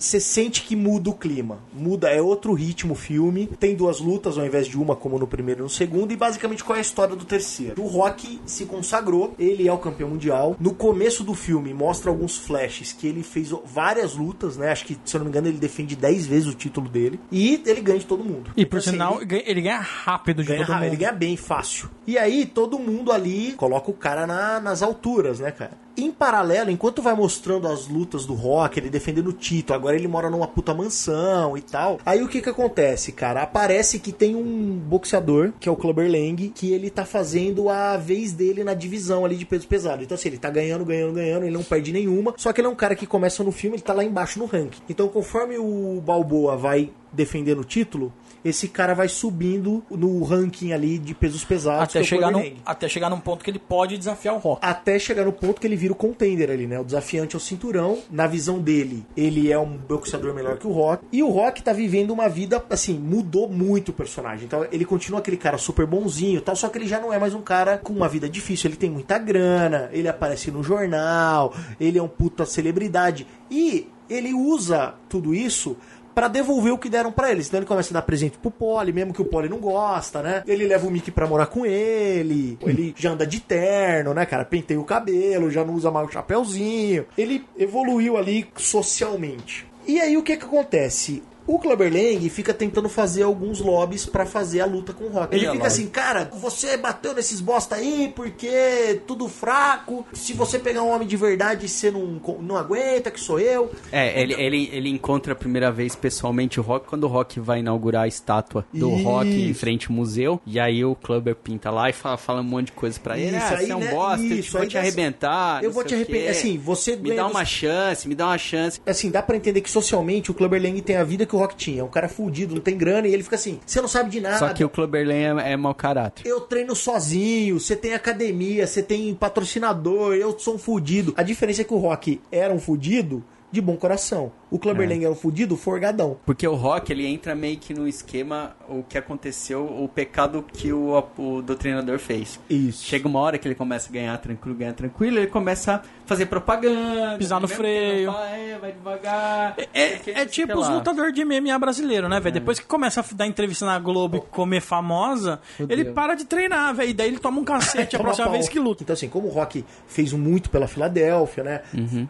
Speaker 2: você sente que muda o clima. Muda, é outro ritmo o filme. Tem duas lutas ao invés de uma, como no primeiro e no segundo. E basicamente qual é a história do terceiro? O Rock se consagrou, ele é o campeão mundial. No começo do filme, mostra alguns flashes que ele fez várias lutas, né? Acho que, se eu não me engano, ele defende 10 vezes o título dele. E ele ganha de todo mundo.
Speaker 5: E por
Speaker 2: Então, assim,
Speaker 5: sinal,
Speaker 2: ele-
Speaker 5: ganha- ele ganha rápido de
Speaker 2: ganha,
Speaker 5: todo
Speaker 2: rápido,
Speaker 5: mundo.
Speaker 2: ele ganha bem fácil. E aí, todo mundo ali coloca o cara na- nas alturas, né, cara? Em paralelo, enquanto vai mostrando as lutas do Rock, ele defendendo o título, agora ele mora numa puta mansão e tal. Aí o que que acontece, cara? Aparece que tem um boxeador, que é o Clubber Lang, que ele tá fazendo a vez dele na divisão ali de peso pesado. Então assim, ele tá ganhando, ganhando, ganhando, ele não perde nenhuma. Só que ele é um cara que começa no filme, ele tá lá embaixo no ranking. Então conforme o Balboa vai defendendo o título, esse cara vai subindo no ranking ali de pesos pesados. é
Speaker 5: Até
Speaker 2: o
Speaker 5: chegar, no, até chegar num ponto que ele pode desafiar o Rock.
Speaker 2: Até chegar no ponto que ele vira o contender ali, né? O desafiante ao cinturão. Na visão dele, ele é um boxeador melhor que o Rock. E o Rock tá vivendo uma vida, assim, mudou muito o personagem. Então ele continua aquele cara super bonzinho e tal, só que ele já não é mais um cara com uma vida difícil. Ele tem muita grana, ele aparece no jornal, ele é um puta celebridade. E ele usa tudo isso pra devolver o que deram pra ele. Então ele começa a dar presente pro Polly, mesmo que o Polly não gosta, né? Ele leva o Mickey pra morar com ele. Ele já anda de terno, né, cara? Penteia o cabelo, já não usa mais o chapéuzinho. Ele evoluiu ali socialmente. E aí o que que acontece? O Clubber Lang fica tentando fazer alguns lobbies pra fazer a luta com o Rock. Ele fica assim, cara, você bateu nesses bosta aí porque tudo fraco. Se você pegar um homem de verdade, você não, não aguenta, que sou eu.
Speaker 6: É, ele, ele, ele encontra a primeira vez pessoalmente o Rock quando o Rock vai inaugurar a estátua do
Speaker 2: Isso.
Speaker 6: Rock em frente ao museu. E aí o Clubber pinta lá e fala, fala um monte de coisa pra ele.
Speaker 2: Isso,
Speaker 6: ah,
Speaker 2: aí,
Speaker 6: você é um
Speaker 2: né,
Speaker 6: bosta, eu
Speaker 2: isso,
Speaker 6: vou te arrebentar.
Speaker 2: Eu vou te
Speaker 6: quê.
Speaker 2: Assim, você
Speaker 6: Me dá
Speaker 2: dos-
Speaker 6: uma chance, me dá uma chance.
Speaker 2: Assim, dá pra entender que socialmente o Clubber Lang tem a vida que o Rock tinha. É um cara fudido, não tem grana, e ele fica assim, você não sabe de nada.
Speaker 6: Só que o Clubber Lang é, é mau caráter.
Speaker 2: Eu treino sozinho, você tem academia, você tem patrocinador, eu sou um fudido. A diferença é que o Rock era um fudido de bom coração. O Clubber
Speaker 6: É.
Speaker 2: Era um fudido forgadão.
Speaker 6: Porque o Rock, ele entra meio que no esquema, o que aconteceu, o pecado que o, o doutrinador fez.
Speaker 2: Isso.
Speaker 6: Chega uma hora que ele começa a ganhar tranquilo, ganhar tranquilo, ele começa a fazer propaganda.
Speaker 5: Pisar no
Speaker 6: mesmo
Speaker 5: freio.
Speaker 6: fala, É, vai devagar.
Speaker 5: É, é
Speaker 6: sei
Speaker 5: tipo os lutadores de MMA brasileiro, né, velho? Depois que começa a dar entrevista na Globo e comer famosa, ele para de treinar, velho. E daí ele toma um cacete a <laughs> próxima
Speaker 2: pau.
Speaker 5: vez que luta.
Speaker 2: Então, assim, como o Rock fez muito pela Filadélfia, né?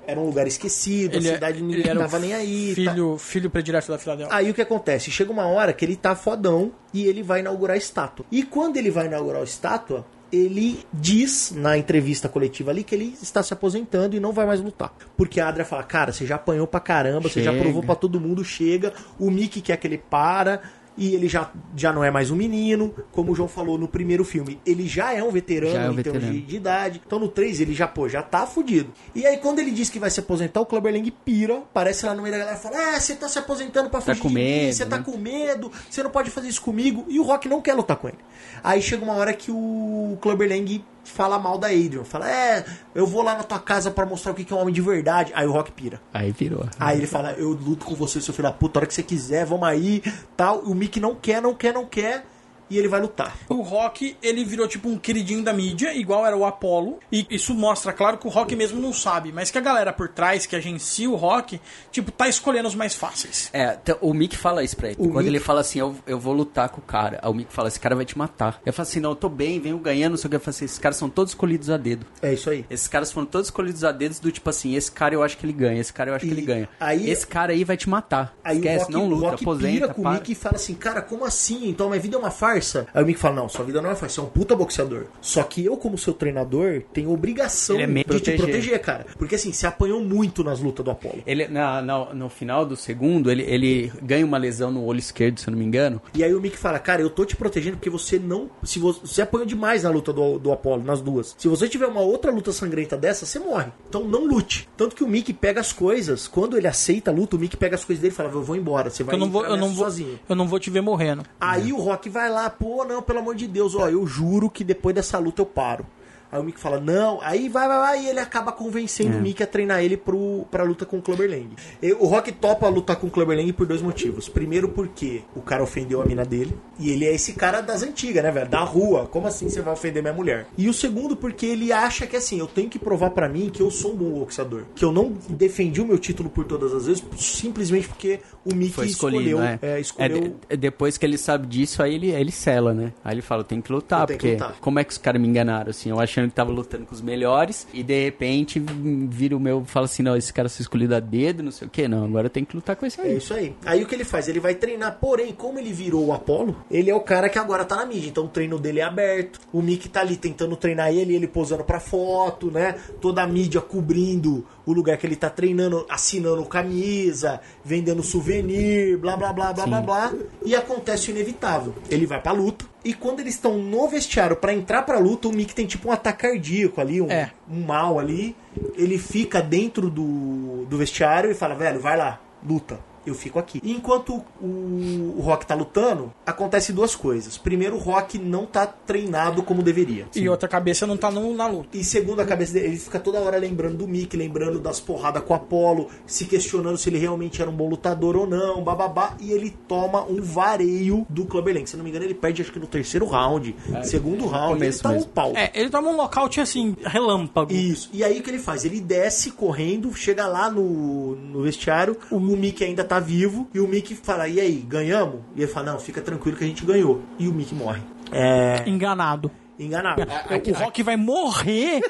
Speaker 2: Era um lugar esquecido,
Speaker 5: Ele,
Speaker 2: a cidade
Speaker 5: ele
Speaker 2: ninguém
Speaker 5: era o
Speaker 2: tava nem aí. tá?
Speaker 5: Filho, filho predileto da Filadélfia.
Speaker 2: Aí o que acontece? Chega uma hora que ele tá fodão e ele vai inaugurar a estátua. E quando ele vai inaugurar a estátua, ele diz na entrevista coletiva ali que ele está se aposentando e não vai mais lutar. Porque a Adria fala: Cara, você já apanhou pra caramba, você já
Speaker 6: Chega.
Speaker 2: provou pra todo mundo, chega. O Mickey quer que ele para. E ele já, já não é mais um menino, como o João falou no primeiro filme. Ele já é um veterano
Speaker 6: é um
Speaker 2: em termos
Speaker 6: veterano.
Speaker 2: de, de idade. Então no 3 ele já, pô, já tá fudido. E aí quando ele diz que vai se aposentar, o Clubber Lang pira, aparece lá no meio da galera e fala: É, você tá se aposentando pra
Speaker 6: Tá
Speaker 2: fugir
Speaker 6: com
Speaker 2: de mim,
Speaker 6: medo,
Speaker 2: você tá
Speaker 6: né?
Speaker 2: com medo, você não pode fazer isso comigo. E o Rock não quer lutar com ele. Aí chega uma hora que o Clubber Lang fala mal da Adrian. Fala, é, eu vou lá na tua casa pra mostrar o que é um homem de verdade. Aí o Rock pira.
Speaker 6: Aí virou.
Speaker 2: Aí ele fala, eu luto com você, seu filho da puta, a hora que você quiser, vamos aí, tal. O Mickey não quer, não quer, não quer. E ele vai lutar.
Speaker 5: O Rock, ele virou tipo um queridinho da mídia, igual era o Apollo. E isso mostra, claro, que o Rock mesmo não sabe. Mas que a galera por trás, que agencia o Rock, tipo, tá escolhendo os mais fáceis.
Speaker 6: É, t- o Mick fala isso pra ele.
Speaker 2: O
Speaker 6: Quando
Speaker 2: Mick-
Speaker 6: ele fala assim, eu, eu vou lutar com o cara. Aí o Mick fala, esse cara vai te matar. Eu falo assim, não, eu tô bem, venho ganhando, o que. Eu falo assim, esses caras são todos escolhidos a dedo.
Speaker 2: É isso aí.
Speaker 6: Esses caras foram todos escolhidos a dedos do tipo assim, esse cara eu acho que ele ganha, esse cara eu acho
Speaker 2: E
Speaker 6: que ele ganha.
Speaker 2: aí-
Speaker 6: esse cara aí vai te matar.
Speaker 2: Aí
Speaker 6: Esquece,
Speaker 2: o Rock,
Speaker 6: não luta,
Speaker 2: o Rock
Speaker 6: aposenta,
Speaker 2: pira com o
Speaker 6: para.
Speaker 2: Mickey e fala assim, cara, como assim? Então minha vida é uma farsa? Aí o Mickey fala, não, sua vida não é farsa, você é um puta boxeador. Só que eu, como seu treinador, tenho obrigação
Speaker 6: é
Speaker 2: de te
Speaker 6: proteger.
Speaker 2: proteger, cara. Porque assim, você apanhou muito nas lutas do Apollo.
Speaker 6: Ele, na, na- no final do segundo, ele, ele ganha uma lesão no olho esquerdo, se eu não me engano.
Speaker 2: E aí o Mickey fala, cara, eu tô te protegendo porque você não. Se você, você apanhou demais na luta do, do Apollo, nas duas. Se você tiver uma outra luta sangrenta dessa, você morre. Então não lute. Tanto que o Mickey pega as coisas, quando ele aceita a luta, o Mickey pega as coisas dele e fala, eu vou embora, você vai
Speaker 5: Eu não vou, eu não vou,
Speaker 2: sozinho.
Speaker 5: eu não vou te ver morrendo.
Speaker 2: Aí o Rock vai lá, pô, não, pelo amor de Deus, ó, eu juro que depois dessa luta eu paro. Aí o Mickey fala, não, aí vai, vai, vai, e ele acaba convencendo o Mickey a treinar ele pro, pra luta com o Clubber Lang. E o Rock topa lutar com o Clubber Lang por dois motivos. Primeiro, porque o cara ofendeu a mina dele, e ele é esse cara das antigas, né, velho? Da rua. Como assim você vai ofender minha mulher? E o segundo, porque ele acha que assim, eu tenho que provar pra mim que eu sou um bom boxeador. Que eu não defendi o meu título por todas as vezes, simplesmente porque o Mickey
Speaker 6: Foi
Speaker 2: escolheu.
Speaker 6: né?
Speaker 2: é, escolheu
Speaker 6: É, de- depois que ele sabe disso, aí ele, ele sela, né? Aí ele fala, tem que lutar,
Speaker 2: tenho que
Speaker 6: porque
Speaker 2: lutar.
Speaker 6: como é que os caras me enganaram, assim? Eu achando achando que tava lutando com os melhores. E de repente vira o meu, fala assim: não, esse cara foi escolhido a dedo, não sei o que. Não, agora tenho que lutar com esse
Speaker 2: É
Speaker 6: aí.
Speaker 2: isso aí. Aí o que ele faz? Ele vai treinar, porém, como ele virou o Apollo, ele é o cara que agora tá na mídia. Então o treino dele é aberto. O Mickey tá ali tentando treinar ele, ele posando pra foto, né? Toda a mídia cobrindo o lugar que ele tá treinando, assinando camisa, vendendo souvenir, blá blá blá blá blá blá. E acontece o inevitável. Ele vai pra luta. E quando eles estão no vestiário pra entrar pra luta, o Mickey tem tipo um ataque cardíaco ali, um,
Speaker 5: É.
Speaker 2: um mal ali. Ele fica dentro do, do vestiário e fala, velho, vai lá, luta. Eu fico aqui. E enquanto o, o Rock tá lutando, acontece duas coisas. Primeiro, o Rock não tá treinado como deveria.
Speaker 5: E outra cabeça não tá no- na luta.
Speaker 2: E segundo a cabeça dele, ele fica toda hora lembrando do Mickey, lembrando das porradas com o Apollo, se questionando se ele realmente era um bom lutador ou não, bababá. E ele toma um vareio do Clubber Lang. Se não me engano, ele perde acho que no terceiro round, segundo round. ele tá um
Speaker 6: mesmo.
Speaker 2: pau.
Speaker 5: É, ele toma um nocaute assim, relâmpago.
Speaker 2: Isso. E aí o que ele faz? Ele desce correndo, chega lá no, no vestiário, o Mickey ainda tá vivo, e o Mickey fala, e aí, ganhamos? E ele fala, não, fica tranquilo que a gente ganhou. E o Mickey morre. É.
Speaker 5: Enganado.
Speaker 2: Enganado.
Speaker 5: o Rock vai morrer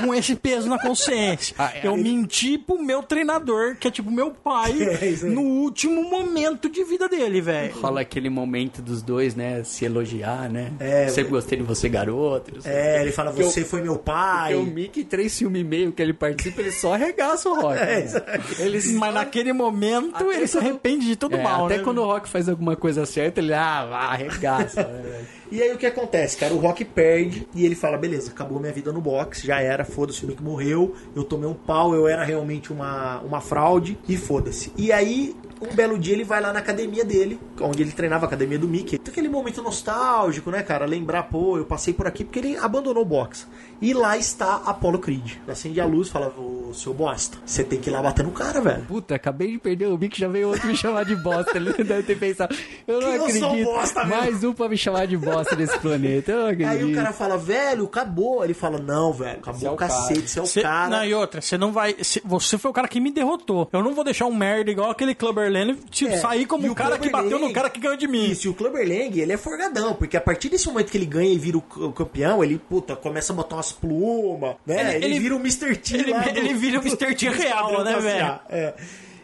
Speaker 5: com esse peso na consciência. Eu menti pro meu treinador, que é tipo meu pai, <laughs>
Speaker 2: É,
Speaker 5: no último momento de vida dele, velho.
Speaker 6: Rola aquele momento dos dois, né? Se elogiar, né?
Speaker 2: É,
Speaker 6: Sempre gostei de você, garoto.
Speaker 2: É, ele fala, você
Speaker 6: o-
Speaker 2: foi meu pai.
Speaker 6: Porque o Mickey, três filmes e meio que ele participa, ele só arregaça o <laughs> Rock.
Speaker 2: É,
Speaker 6: né? ele só-
Speaker 5: Mas naquele momento
Speaker 6: Até
Speaker 5: ele se arrepende de todo
Speaker 6: É,
Speaker 5: mal,
Speaker 6: até
Speaker 5: né?
Speaker 6: quando o Rock faz alguma coisa certa, ele ah, arregaça. né, <laughs> velho?
Speaker 2: E aí o que acontece, cara? O Rock perde e ele fala, beleza, acabou minha vida no boxe, já era, foda-se, o Mick morreu, eu tomei um pau, eu era realmente uma, uma fraude e foda-se. E aí, um belo dia ele vai lá na academia dele, onde ele treinava a academia do Mickey. Tem aquele momento nostálgico, né, cara? Lembrar, pô, eu passei por aqui porque ele abandonou o boxe. E lá está Apollo Creed. Acende a luz e fala, ô, seu bosta, você tem que ir lá bater no cara, velho.
Speaker 6: Puta, acabei de perder o Mickey, já veio outro me chamar de bosta. Ele <laughs> deve ter pensado, eu não
Speaker 2: Que eu sou
Speaker 6: acredito.
Speaker 2: bosta
Speaker 6: mais um pra me chamar de bosta nesse planeta. Eu não acredito.
Speaker 2: Aí o cara fala, velho, acabou. Ele fala, não, velho, acabou
Speaker 6: Você é
Speaker 2: o cacete, você é o
Speaker 5: Cê-
Speaker 2: cara.
Speaker 5: Não, e outra, você não vai. cê- você foi o cara que me derrotou. Eu não vou deixar um merda igual aquele Clubber Lang tipo,
Speaker 2: É,
Speaker 5: sair
Speaker 2: e
Speaker 5: como
Speaker 2: o
Speaker 5: o cara que bateu no cara que ganhou de mim.
Speaker 2: Isso, e o Clubber Lang, ele é forgadão, porque a partir desse momento que ele ganha e vira o campeão, ele, puta, começa a botar umas plumas, né? Ele,
Speaker 5: Ele- ele-
Speaker 2: vira o Mr. T
Speaker 5: ele-
Speaker 2: lá
Speaker 5: ele vira o <laughs> Mr. T
Speaker 2: do
Speaker 5: real, né, velho?
Speaker 2: É.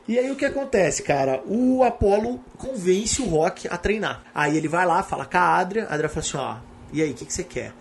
Speaker 2: E aí o que acontece, cara? O Apollo convence o Rock a treinar. Aí ele vai lá, fala com a Adria, a Adria fala assim, ó, e aí, o que, que você quer?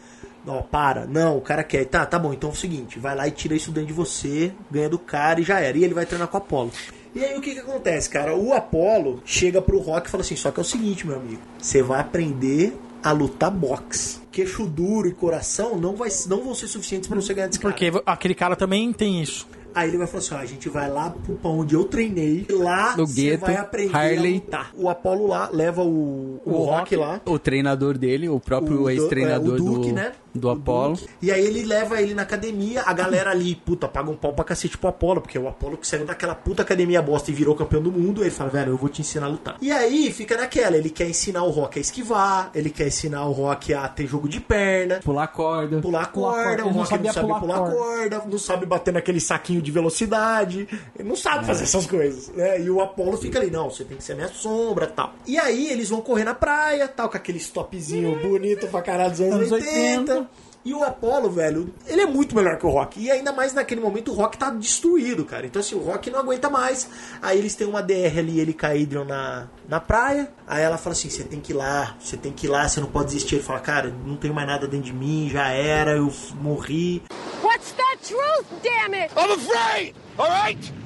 Speaker 2: Não, para. Não, o cara quer. Tá, tá bom, então é o seguinte, vai lá e tira isso dentro de você, ganha do cara e já era. E ele vai treinar com o Apollo. E aí o que que acontece, cara? O Apollo chega pro Rock e fala assim, só que é o seguinte, meu amigo, você vai aprender a lutar boxe. Queixo duro e coração não, vai, não vão ser suficientes pra você ganhar desse cara.
Speaker 5: Porque aquele cara também tem isso.
Speaker 2: Aí ele vai falar assim: ó, a gente vai lá pro pra onde eu treinei. Lá
Speaker 6: No
Speaker 2: você vai aprender
Speaker 6: Harley.
Speaker 2: a lutar. O Apollo lá leva o, o, Rock lá.
Speaker 6: O treinador dele, o próprio
Speaker 2: O Du-
Speaker 6: ex-treinador
Speaker 2: é, o Duke,
Speaker 6: do,
Speaker 2: né?
Speaker 6: Do
Speaker 2: O
Speaker 6: Apollo.
Speaker 2: E aí ele leva ele na academia, a galera ali, puta, paga um pau pra cacete pro Apollo, porque o Apollo que saiu daquela puta academia bosta e virou campeão do mundo, ele fala, velho, eu vou te ensinar a lutar. E aí fica naquela, ele quer ensinar o Rock a esquivar, ele quer ensinar o Rock a ter jogo de perna,
Speaker 6: Pular corda.
Speaker 2: pular
Speaker 5: Pular
Speaker 2: corda,
Speaker 5: corda,
Speaker 2: o
Speaker 5: não
Speaker 2: Rock não
Speaker 5: sabia
Speaker 2: sabe
Speaker 5: pular
Speaker 2: pular
Speaker 5: corda.
Speaker 2: corda, não sabe bater naquele saquinho de velocidade, ele não sabe fazer essas coisas, né? E o Apollo fica ali, não, você tem que ser minha sombra tal. E aí eles vão correr na praia, tal, com aquele stopzinho bonito pra caralho dos anos,
Speaker 5: Anos
Speaker 2: 80.
Speaker 5: 80.
Speaker 2: E o Apollo, velho, ele é muito melhor que o Rock. E ainda mais naquele momento o Rock tá destruído, cara. Então assim, o Rock não aguenta mais. Aí eles têm uma DR ali, ele a Adrian na, na praia. Aí ela fala assim: você tem que ir lá, você tem que ir lá, você não pode desistir. Ele fala, cara, não tenho mais nada dentro de mim, já era, eu morri.
Speaker 11: What's the truth, damn it?
Speaker 8: I'm afraid, all right?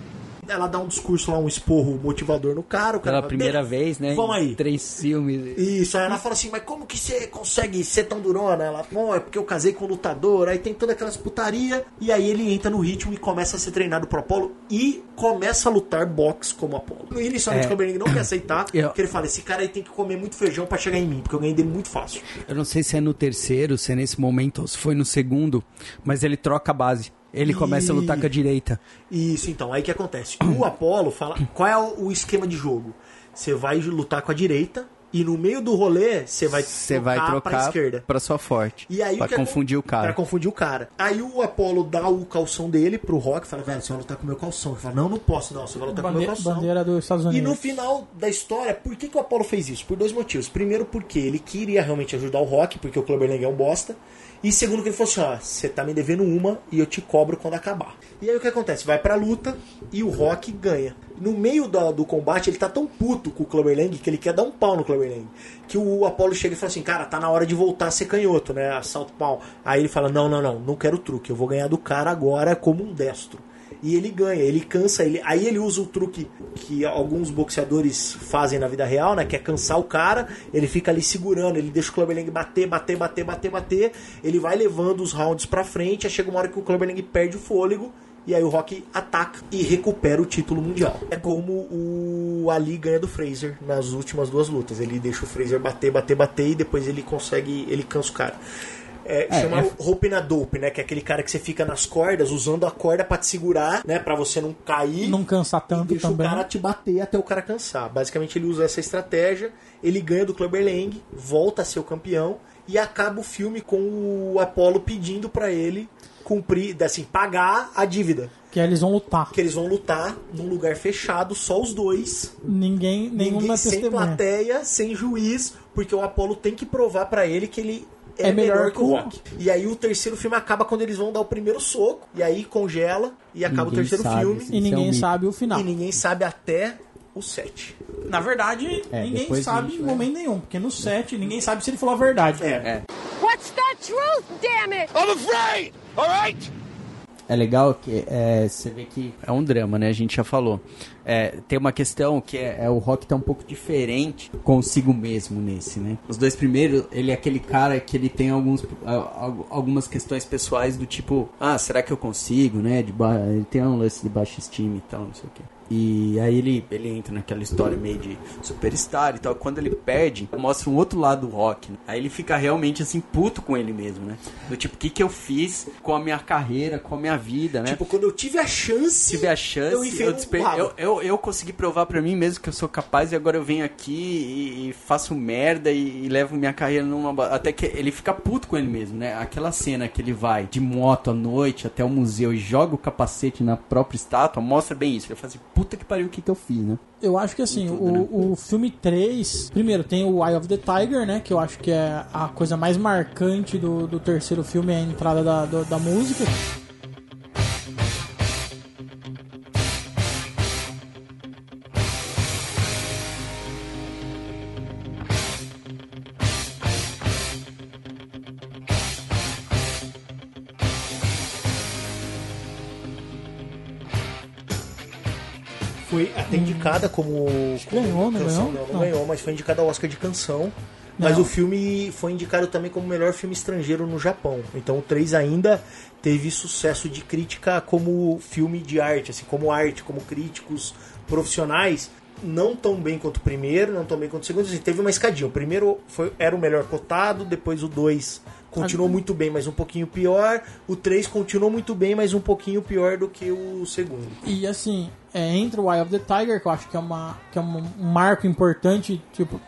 Speaker 2: Ela dá um discurso lá, um esporro motivador no cara. O cara
Speaker 6: Pela
Speaker 2: fala,
Speaker 6: primeira
Speaker 2: "Beleza,
Speaker 6: vez, né?
Speaker 2: Vamos aí.
Speaker 6: Três filmes.
Speaker 2: Isso, aí ela fala assim, mas como que você consegue ser tão durona? Ela, bom, é porque eu casei com um lutador, aí tem toda aquelas putaria, e aí ele entra no ritmo e começa a ser treinado pro Apollo e começa a lutar boxe como Apollo. Inicialmente
Speaker 6: É.
Speaker 2: o não quer aceitar, <coughs>
Speaker 6: Eu-
Speaker 2: porque ele fala, esse cara aí tem que comer muito feijão pra chegar em mim, porque eu ganhei dele muito fácil.
Speaker 6: Eu não sei se é no terceiro, se é nesse momento, ou se foi no segundo, mas ele troca a base. Ele começa a lutar com a direita.
Speaker 2: Isso, então, aí que acontece? O Apollo fala, qual é o o esquema de jogo? Você vai lutar com a direita, E no meio do rolê, você vai
Speaker 6: Você vai
Speaker 2: pra
Speaker 6: trocar
Speaker 2: esquerda.
Speaker 6: pra sua forte.
Speaker 2: E aí,
Speaker 6: pra
Speaker 2: o que
Speaker 6: confundir o
Speaker 2: Pra
Speaker 6: cara.
Speaker 2: confundir o cara. Aí o Apollo dá o calção dele pro Rock, fala, velho, você vai lutar com o meu calção. Ele fala, não, não posso não, você vai lutar com o meu calção.
Speaker 5: bandeira dos Estados
Speaker 2: E
Speaker 5: Unidos.
Speaker 2: no final da história, por que, que o Apollo fez isso? Por dois motivos. Primeiro, porque ele queria realmente ajudar o Rock, porque o Clubber Lang é um bosta. E segundo, que ele falou assim: ó, você tá me devendo uma e eu te cobro quando acabar. E aí o que acontece? Vai pra luta e o Rock ganha. No meio da- do combate, ele tá tão puto com o Clubber Lang que ele quer dar um pau no Clubber Lang. Que o Apollo chega e fala assim: cara, tá na hora de voltar a ser canhoto, né? Assalto pau. Aí ele fala: não, não, não, não quero truque, eu vou ganhar do cara agora como um destro. E ele ganha, ele cansa, ele, aí ele usa o truque que alguns boxeadores fazem na vida real, né? Que é cansar o cara, ele fica ali segurando, ele deixa o Clubber Lang bater, bater, bater, bater, bater, ele vai levando os rounds pra frente, aí chega uma hora que o Clubber Lang perde o fôlego, e aí o Rock ataca e recupera o título mundial. É como o Ali ganha do Fraser nas últimas duas lutas. Ele deixa o Fraser bater, bater, bater e depois ele consegue, ele cansa o cara. É,
Speaker 3: É,
Speaker 2: chama
Speaker 3: é-
Speaker 2: rope na dope, né? Que é aquele cara que você fica nas cordas, usando a corda pra te segurar, né? Pra você não cair.
Speaker 5: Não cansar tanto
Speaker 2: deixa
Speaker 5: também.
Speaker 2: o cara te bater até o cara cansar. Basicamente ele usa essa estratégia, ele ganha do Clubber Lang, volta a ser o campeão e acaba o filme com o Apollo pedindo pra ele cumprir, assim, pagar a dívida.
Speaker 5: Que eles vão lutar.
Speaker 2: Que eles vão lutar num lugar fechado, só os dois,
Speaker 5: Ninguém, nenhuma
Speaker 2: ninguém sem
Speaker 5: testemunha.
Speaker 2: plateia, sem juiz, porque o Apollo tem que provar pra ele que ele é,
Speaker 5: É
Speaker 2: melhor,
Speaker 5: melhor
Speaker 2: que o Rock. E aí o terceiro filme acaba quando eles vão dar o primeiro soco, e aí congela, e acaba
Speaker 3: Ninguém
Speaker 2: o terceiro
Speaker 3: sabe
Speaker 2: filme.
Speaker 5: E
Speaker 3: Isso é um
Speaker 5: ninguém sabe o final.
Speaker 2: E ninguém sabe até o 7.
Speaker 5: Na verdade,
Speaker 3: É,
Speaker 5: ninguém sabe em
Speaker 3: vai-
Speaker 5: momento nenhum. Porque no set, ninguém sabe se ele falou a verdade.
Speaker 2: É.
Speaker 11: What's the truth, damn it?
Speaker 8: I'm afraid! Alright?
Speaker 3: É legal que é, você vê que
Speaker 6: É um drama, né? A gente já falou.
Speaker 3: é, tem uma questão que é, é o Rock tá um pouco diferente consigo mesmo nesse, né? Os dois primeiros, ele é aquele cara que ele tem alguns, algumas questões pessoais do tipo, ah, será que eu consigo, né? De ele tem um lance de baixa estima e tal, não sei o quê. E aí ele, ele entra naquela história meio de superstar e tal. Quando ele perde, mostra um outro lado do rock. né? Aí ele fica realmente assim, puto com ele mesmo, né? Do tipo, o que, que eu fiz com a minha carreira, com a minha vida, né?
Speaker 2: Tipo, quando eu tive a chance.
Speaker 6: tive a chance,
Speaker 2: eu
Speaker 6: eu, eu, eu, eu consegui provar pra mim mesmo que eu sou capaz e agora eu venho aqui e, e faço merda e, e levo minha carreira numa. Até que ele fica puto com ele mesmo, né? Aquela cena que ele vai de moto à noite até o museu e joga o capacete na própria estátua mostra bem isso. Ele fala assim: puta que pariu, o que, que eu fiz, né?
Speaker 5: Eu acho que assim,
Speaker 6: tudo, né?
Speaker 5: o, o filme 3, primeiro tem o Eye of the Tiger, né? Que eu acho que é a coisa mais marcante do, do terceiro filme, é a entrada da, do- da música.
Speaker 2: Foi até indicada como. como
Speaker 5: ganhou, não
Speaker 2: canção.
Speaker 5: ganhou?
Speaker 2: Não, não
Speaker 5: Não.
Speaker 2: ganhou, mas foi indicada ao Oscar de canção. Mas
Speaker 5: Não.
Speaker 2: o filme foi indicado também como melhor filme estrangeiro no Japão. Então o 3 ainda teve sucesso de crítica como filme de arte, assim, como arte, como críticos profissionais. Não tão bem quanto o primeiro, não tão bem quanto o segundo. Assim, teve uma escadinha. O primeiro foi, era o melhor cotado, depois o 2 continuou muito bem, mas um pouquinho pior. O 3 continuou muito bem, mas um pouquinho pior do que o segundo.
Speaker 5: E assim, é, entra o Eye of the Tiger, que eu acho que é, uma, que é um, marco importante. Tipo,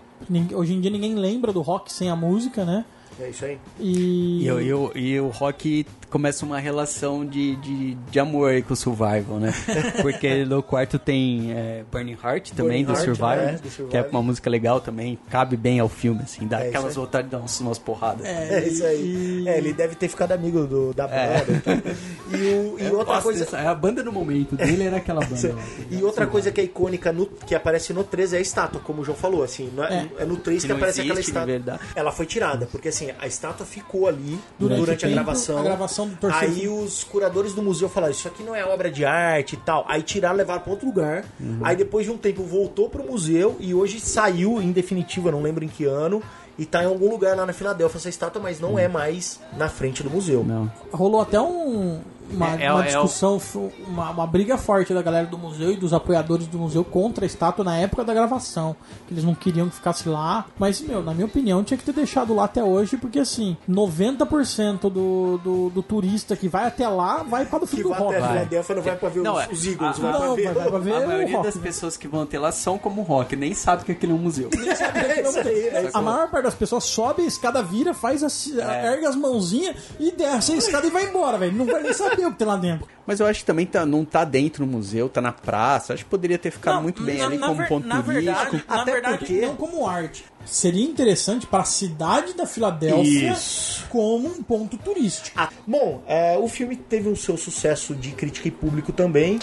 Speaker 5: hoje em dia ninguém lembra do rock sem a música, né?
Speaker 2: É isso aí.
Speaker 5: E.
Speaker 6: E, eu- e o- e o rock começa uma relação de, de, de amor aí com o Survival, né? <laughs> Porque no quarto tem é, Burning Heart também,
Speaker 2: Burning
Speaker 6: do
Speaker 2: Heart,
Speaker 6: Survival,
Speaker 2: é, do Survival.
Speaker 6: que é uma música legal também, cabe bem ao filme, assim, dá
Speaker 2: É
Speaker 6: aquelas vontades de dar umas porradas.
Speaker 2: É isso aí. É, ele deve ter ficado amigo do, da banda. e tal. <laughs> E, o- e outra coisa.
Speaker 3: dessa- é a banda no momento dele era aquela banda. lá. <laughs>
Speaker 2: E outra coisa que é icônica no- que aparece no 3 é a estátua, como o João falou, assim, é, é no 3
Speaker 6: Que
Speaker 2: que, aparece aquela
Speaker 6: existe de
Speaker 2: estátua.
Speaker 6: verdade.
Speaker 2: Ela foi tirada, porque assim, a estátua ficou ali
Speaker 5: Durante
Speaker 2: durante, a gravação.
Speaker 5: a gravação do terceiro
Speaker 2: Aí os curadores do museu falaram: Isso aqui não é obra de arte e tal. Aí tiraram, levaram para outro lugar.
Speaker 6: Uhum.
Speaker 2: Aí depois de um tempo voltou pro museu e hoje saiu em definitiva, não lembro em que ano. e tá em algum lugar lá na Filadélfia essa estátua, mas não é mais na frente do museu.
Speaker 6: Não.
Speaker 5: Rolou até um, uma,
Speaker 6: É- é-
Speaker 5: uma
Speaker 6: é
Speaker 5: discussão, fu- uma, uma briga forte da galera do museu e dos apoiadores do museu contra a estátua na época da gravação. Que eles não queriam que ficasse lá. Mas, meu, na minha opinião, tinha que ter deixado lá até hoje, porque assim, 90% do, do, do turista que vai até lá vai para o
Speaker 2: Que
Speaker 5: filme do
Speaker 2: vai
Speaker 5: rock.
Speaker 2: até a Filadélfia não vai pra ver
Speaker 6: Não,
Speaker 2: os,
Speaker 6: é-
Speaker 2: os Eagles,
Speaker 6: Ah,
Speaker 2: vai pra
Speaker 5: Não,
Speaker 2: ver.
Speaker 5: vai, vai pra ver
Speaker 6: A
Speaker 5: o
Speaker 6: maioria
Speaker 5: rock.
Speaker 6: das pessoas que vão ter lá são como rock, nem sabe que aquilo é um museu. <laughs>
Speaker 2: É aí, é
Speaker 5: A maior parte das pessoas sobe a escada, vira, faz a,
Speaker 6: É.
Speaker 5: ergue as mãozinhas e desce a escada e vai embora, velho. Não vai nem saber o que tem lá dentro.
Speaker 6: Mas eu acho que também tá, não tá dentro do museu, tá na praça. Acho que poderia ter ficado
Speaker 5: Não,
Speaker 6: muito bem
Speaker 5: na-
Speaker 6: ali
Speaker 5: na
Speaker 6: como
Speaker 5: ver-
Speaker 6: ponto
Speaker 5: na
Speaker 6: turístico.
Speaker 5: Verdade, na
Speaker 2: Até
Speaker 5: verdade,
Speaker 2: porque-
Speaker 5: não como arte. Seria interessante para a cidade da Filadélfia
Speaker 2: Isso.
Speaker 5: como um ponto turístico.
Speaker 2: Ah, bom, é, o filme teve o seu sucesso de crítica e público também.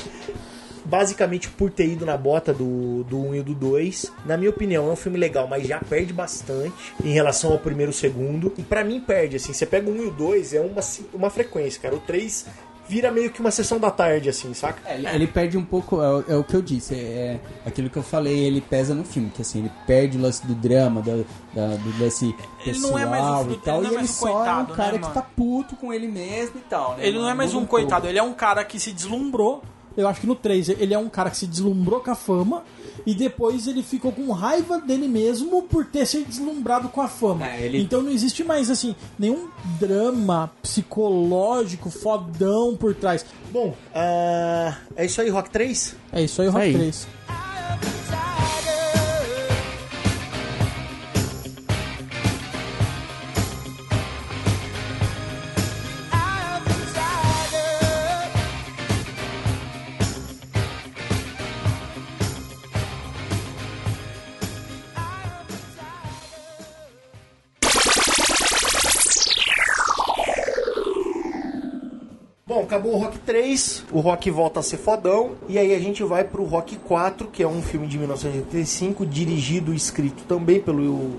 Speaker 2: Basicamente por ter ido na bota do, do 1 e do 2. Na minha opinião, é um filme legal, mas já perde bastante em relação ao primeiro e segundo. E pra mim perde, assim. Você pega o 1 e o 2, é uma, uma frequência, cara. O 3 vira meio que uma sessão da tarde, assim, saca?
Speaker 3: É, ele, ele perde um pouco, é, o- é o que eu disse, é, é aquilo que eu falei, ele pesa no filme, que assim, ele perde o lance do drama, da, da- do lance
Speaker 5: Ele
Speaker 3: pessoal
Speaker 5: não é mais um
Speaker 3: e tal,
Speaker 5: ele não
Speaker 3: e
Speaker 5: é
Speaker 3: ele
Speaker 5: mais um
Speaker 3: só é um
Speaker 5: coitado, né,
Speaker 3: cara que
Speaker 5: mano?
Speaker 3: tá puto com ele mesmo e tal, né?
Speaker 5: Ele não é mais
Speaker 3: muda
Speaker 5: um coitado, ele é um cara que se deslumbrou. Eu acho que no 3 ele é um cara que se deslumbrou com a fama e depois ele ficou com raiva dele mesmo por ter se deslumbrado com a fama.
Speaker 3: É, ele-
Speaker 5: Então não existe mais assim nenhum drama psicológico fodão por trás.
Speaker 2: Bom, ah, é isso aí, Rock 3?
Speaker 5: É isso aí, Rock
Speaker 6: aí.
Speaker 5: 3.
Speaker 2: Acabou o Rock 3, o Rock volta a ser fodão, e aí a gente vai pro Rock 4, que é um filme de 1985, dirigido e escrito também pelo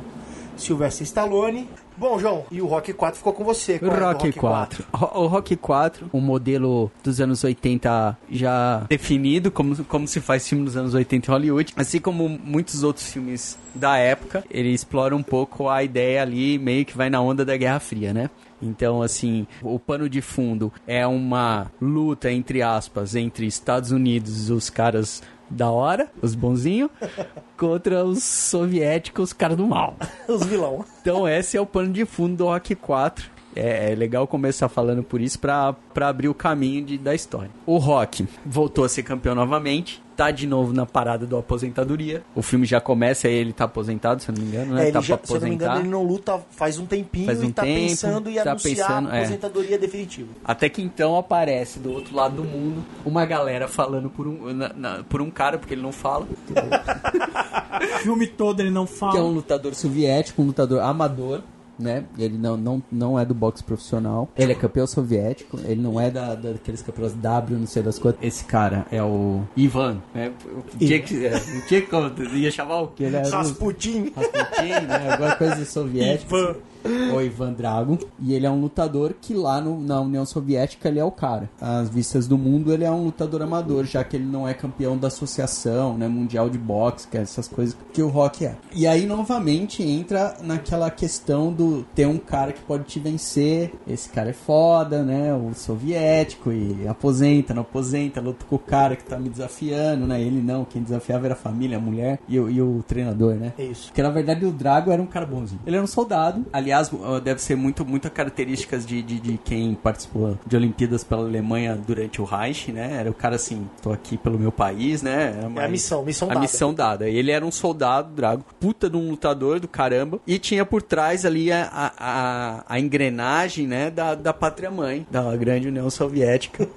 Speaker 2: Sylvester Stallone. Bom, João, e o Rock 4 ficou com você.
Speaker 6: O
Speaker 2: qual é do
Speaker 6: Rock 4. Ro- O Rock 4, um modelo dos anos 80 já definido, como, como se faz filme dos anos 80 em Hollywood. Assim como muitos outros filmes da época, ele explora um pouco a ideia ali, meio que vai na onda da Guerra Fria, né? Então, assim, o pano de fundo é uma luta, entre aspas, entre Estados Unidos e os caras da hora, os bonzinhos, <laughs> contra os soviéticos, os caras do mal.
Speaker 2: Os vilão.
Speaker 6: Então esse é o pano de fundo do Rock 4. É, é legal começar falando por isso pra, pra abrir o caminho de- da história. O Rock voltou a ser campeão novamente. Tá de novo na parada da aposentadoria. O filme já começa e ele tá aposentado, se eu não me engano, né?
Speaker 2: É,
Speaker 6: tá
Speaker 2: ele já,
Speaker 6: pra
Speaker 2: se eu não me engano, ele não luta faz um tempinho
Speaker 6: Faz um
Speaker 2: e tá
Speaker 6: tempo,
Speaker 2: pensando em
Speaker 6: tá
Speaker 2: anunciar
Speaker 6: pensando,
Speaker 2: a
Speaker 6: é.
Speaker 2: aposentadoria definitiva.
Speaker 6: Até que então aparece do outro lado do mundo uma galera falando por um, na- na- por um cara, porque ele não fala.
Speaker 5: O <laughs> filme todo ele não fala.
Speaker 3: Que é um lutador soviético, um lutador amador, né? Ele não, não, não é do boxe profissional. Ele é campeão soviético, ele não é da, daqueles campeões W, não sei das quantas. Esse cara é o Ivan, né? Tinha que, é, não tinha como, ia chamar o Que ele é do
Speaker 2: Rasputin.
Speaker 3: Rasputin, né? Alguma coisa soviética.
Speaker 2: Ivan. <laughs>
Speaker 3: O Ivan Drago. E ele é um lutador que lá no- na União Soviética ele é o cara. Às vistas do mundo ele é um lutador amador, já que ele não é campeão da associação, né, mundial de boxe, que é essas coisas que o Rock é. E aí novamente entra naquela questão do ter um cara que pode te vencer. Esse cara é foda, né? O soviético e aposenta, não aposenta, luta com o cara que tá me desafiando, né? Ele não, quem desafiava era a família, a mulher e, o- e o treinador, né?
Speaker 2: É isso.
Speaker 3: Porque na verdade o Drago era um cara bonzinho. Ele era um soldado. Aliás, uh, deve ser muito, muita características de, de, de quem participou de Olimpíadas pela Alemanha durante o Reich, né? Era o cara assim, tô aqui pelo meu país, né? Era
Speaker 2: É a missão, missão
Speaker 6: a
Speaker 2: dada.
Speaker 6: missão dada. Ele era um soldado, Drago, puta de um lutador do caramba. E tinha por trás ali a, a, a- a engrenagem, né, da, da pátria mãe, da grande União Soviética.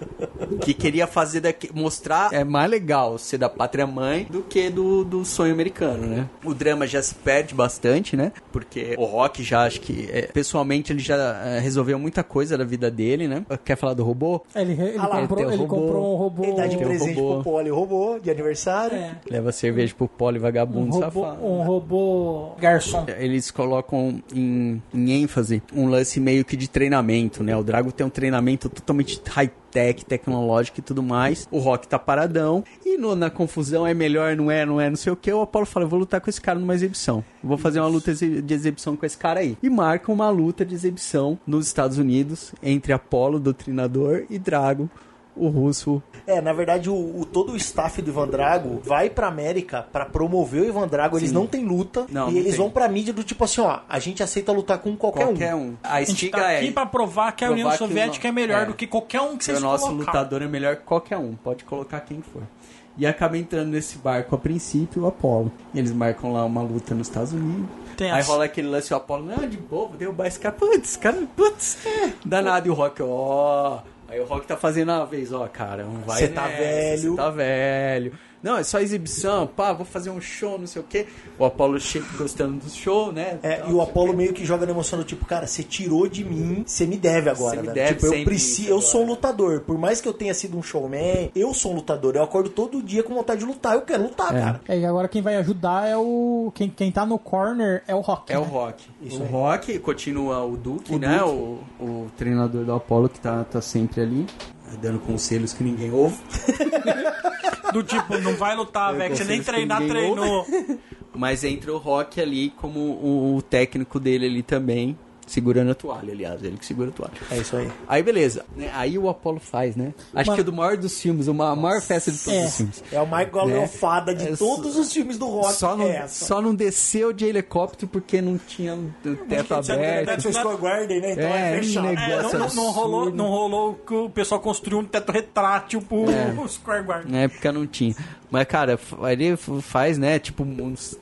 Speaker 6: <laughs> que queria fazer daqui, mostrar é mais legal ser da pátria mãe do que do, do sonho americano, né? O drama já se perde bastante, né? Porque o Rock já acho que é, pessoalmente ele já é, resolveu muita coisa da vida dele, né? Quer falar do robô?
Speaker 5: Ele, ele,
Speaker 2: Ah lá,
Speaker 5: comprou, ele
Speaker 6: robô.
Speaker 5: comprou um robô.
Speaker 2: Ele dá de
Speaker 6: um
Speaker 2: presente
Speaker 6: robô.
Speaker 2: pro Poli o robô de aniversário.
Speaker 5: É,
Speaker 6: Leva cerveja pro poli
Speaker 5: um
Speaker 6: vagabundo
Speaker 5: robô,
Speaker 6: safado.
Speaker 5: um robô garçom.
Speaker 6: Eles colocam em, em ênfase um lance meio que de treinamento, né? O Drago tem um treinamento totalmente high-tech, tecnológico e tudo mais. O Rock tá paradão. E no- na confusão é melhor, não é, não é, não sei o que. O Apollo fala: vou lutar com esse cara numa exibição. Vou fazer uma luta de exibição com esse cara aí. E marca uma luta de exibição nos Estados Unidos entre Apollo, Doutrinador, e Drago, o russo.
Speaker 2: É, na verdade, o, o- todo o staff do Ivan Drago vai pra América pra promover o Ivan Drago. Eles
Speaker 6: Sim.
Speaker 2: não têm luta.
Speaker 6: Não,
Speaker 2: e
Speaker 6: não
Speaker 2: eles
Speaker 6: tem.
Speaker 2: vão pra mídia do tipo assim, ó, a gente aceita lutar com qualquer,
Speaker 6: Qualquer
Speaker 2: um.
Speaker 6: um. A
Speaker 5: A gente
Speaker 6: estiga
Speaker 5: tá
Speaker 6: é.
Speaker 5: aqui pra provar que a União Soviética
Speaker 6: o-
Speaker 5: é melhor
Speaker 6: é.
Speaker 5: do que qualquer um que vocês
Speaker 6: o nosso
Speaker 5: colocar.
Speaker 6: lutador é melhor que qualquer um, pode colocar quem for. E acaba entrando nesse barco a princípio o Apollo. Eles marcam lá uma luta nos Estados Unidos.
Speaker 5: Tem
Speaker 6: Aí
Speaker 5: as-
Speaker 6: rola aquele lance, o Apollo, não, de vou derrubar esse cara. Putz, cara, putz, danado. E o Rock, ó. Aí o Rock tá fazendo uma vez, ó, cara, não vai
Speaker 2: Cê tá
Speaker 6: nessa,
Speaker 2: velho.
Speaker 6: Você tá velho. Não, é só exibição, pá, vou fazer um show, não sei o quê. O Apollo chega gostando do show, né?
Speaker 2: É,
Speaker 6: Tal,
Speaker 2: e o
Speaker 6: quê.
Speaker 2: meio que joga na emoção do tipo, cara, você tirou de mim, você me deve agora,
Speaker 6: Você me deve
Speaker 2: tipo, eu preciso, eu sou um lutador. Por mais que eu tenha sido um showman, eu sou um lutador. Eu acordo todo dia com vontade de lutar. Eu quero lutar,
Speaker 6: É.
Speaker 2: cara.
Speaker 12: É, e agora quem vai ajudar é o. Quem, quem tá no corner é o Rock.
Speaker 6: É o
Speaker 12: né?
Speaker 6: Rock.
Speaker 2: Isso
Speaker 6: o
Speaker 2: aí.
Speaker 6: Rock continua o Duke,
Speaker 2: O
Speaker 6: né?
Speaker 2: Duke.
Speaker 6: O, o treinador do Apollo que tá, tá sempre ali, dando conselhos que ninguém ouve. <laughs>
Speaker 5: Do tipo, não vai lutar, velho, que você nem treinar, treinou. <laughs>
Speaker 6: Mas entra o Rock ali como o, o técnico dele ali também, segurando a toalha, aliás, ele que segura a toalha.
Speaker 2: É isso aí.
Speaker 6: Aí beleza, né? aí o Apollo faz, né? Acho que é do maior dos filmes, uma, a maior festa de todos
Speaker 12: É.
Speaker 6: os filmes.
Speaker 2: É o Michael Galeofada de
Speaker 6: É,
Speaker 2: todos os filmes do rock.
Speaker 6: Só não,
Speaker 2: é essa.
Speaker 6: só não desceu de helicóptero porque não tinha o teto
Speaker 2: é
Speaker 6: aberto.
Speaker 2: vocês guardem, né? Então
Speaker 6: É,
Speaker 2: é, fechado.
Speaker 6: um
Speaker 5: É,
Speaker 6: negócio
Speaker 5: não, não- rolou, não rolou que o pessoal construiu um teto retrátil pro
Speaker 6: É. <laughs>
Speaker 5: Square Guard.
Speaker 6: Na época não tinha. Mas, cara, ele faz, né? Tipo,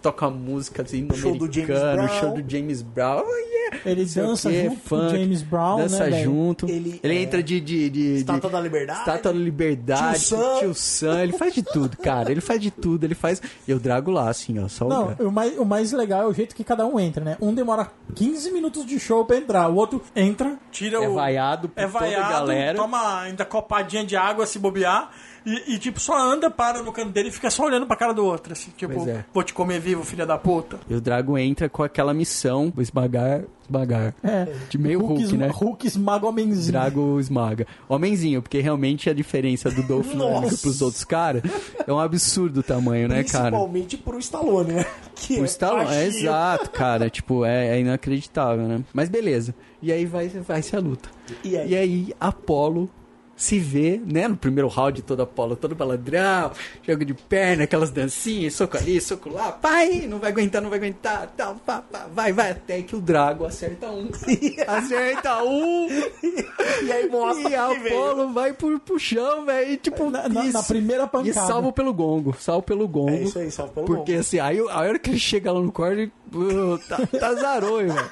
Speaker 6: toca música assim no
Speaker 2: Show do James
Speaker 6: americano,
Speaker 2: Brown.
Speaker 6: show do James Brown. Oh, yeah.
Speaker 12: Ele dança
Speaker 6: quê,
Speaker 12: junto com o
Speaker 6: funk,
Speaker 12: James Brown,
Speaker 6: Dança
Speaker 12: né,
Speaker 6: junto.
Speaker 2: Ele,
Speaker 6: Ele,
Speaker 2: é,
Speaker 6: entra de, de, de-
Speaker 2: Estátua da Liberdade.
Speaker 6: Estátua da Liberdade.
Speaker 2: Tio Sam.
Speaker 6: Tio Sam. Ele faz de tudo, cara. Ele faz de tudo. Ele faz. E eu drago lá, assim, ó. Só o
Speaker 12: Não, o mais, o mais legal é o jeito que cada um entra, né? Um demora 15 minutos de show pra entrar, o outro entra,
Speaker 5: Tira
Speaker 6: É
Speaker 5: o.
Speaker 6: vaiado por
Speaker 5: É
Speaker 6: toda
Speaker 5: vaiado,
Speaker 6: a galera.
Speaker 5: toma ainda copadinha de água se bobear. E, e, tipo, só anda, para no canto dele e fica só olhando pra cara do outro. Assim, tipo,
Speaker 6: é.
Speaker 5: vou te comer vivo, filha da puta.
Speaker 6: E o Drago entra com aquela missão: vou esmagar, esmagar.
Speaker 12: é,
Speaker 6: De meio Hulk,
Speaker 12: Hulk,
Speaker 6: né?
Speaker 12: Hulk esmaga o homenzinho.
Speaker 6: Drago esmaga. Homenzinho, porque realmente a diferença do Dolph Lundgren
Speaker 2: Nossa.
Speaker 6: pros outros caras é um absurdo o tamanho, né, cara?
Speaker 2: Principalmente pro Stallone, né? <laughs> Que
Speaker 6: O Stallone, é exato, cara. <laughs> Tipo, é, é inacreditável, né? Mas beleza. E aí vai, vai ser a luta.
Speaker 2: E aí?
Speaker 6: E aí, Apollo se vê, né? No primeiro round, todo Apollo, todo baladrão, jogo de perna, aquelas dancinhas, soco ali, soco lá, pai, não vai aguentar, não vai aguentar, tal, pá, pá, vai, vai, até que o Drago acerta um. <laughs> acerta um!
Speaker 2: E aí mostra
Speaker 6: E a. Apollo vai pro, pro chão, velho, e tipo,
Speaker 12: Na- na-
Speaker 6: e-
Speaker 12: na primeira
Speaker 6: E
Speaker 12: pancada.
Speaker 6: salvo pelo gongo, salvo pelo gongo.
Speaker 2: É isso aí, salvo pelo
Speaker 6: Porque
Speaker 2: gongo.
Speaker 6: assim, aí a hora que ele chega lá no corner, tá, tá zaronho, velho.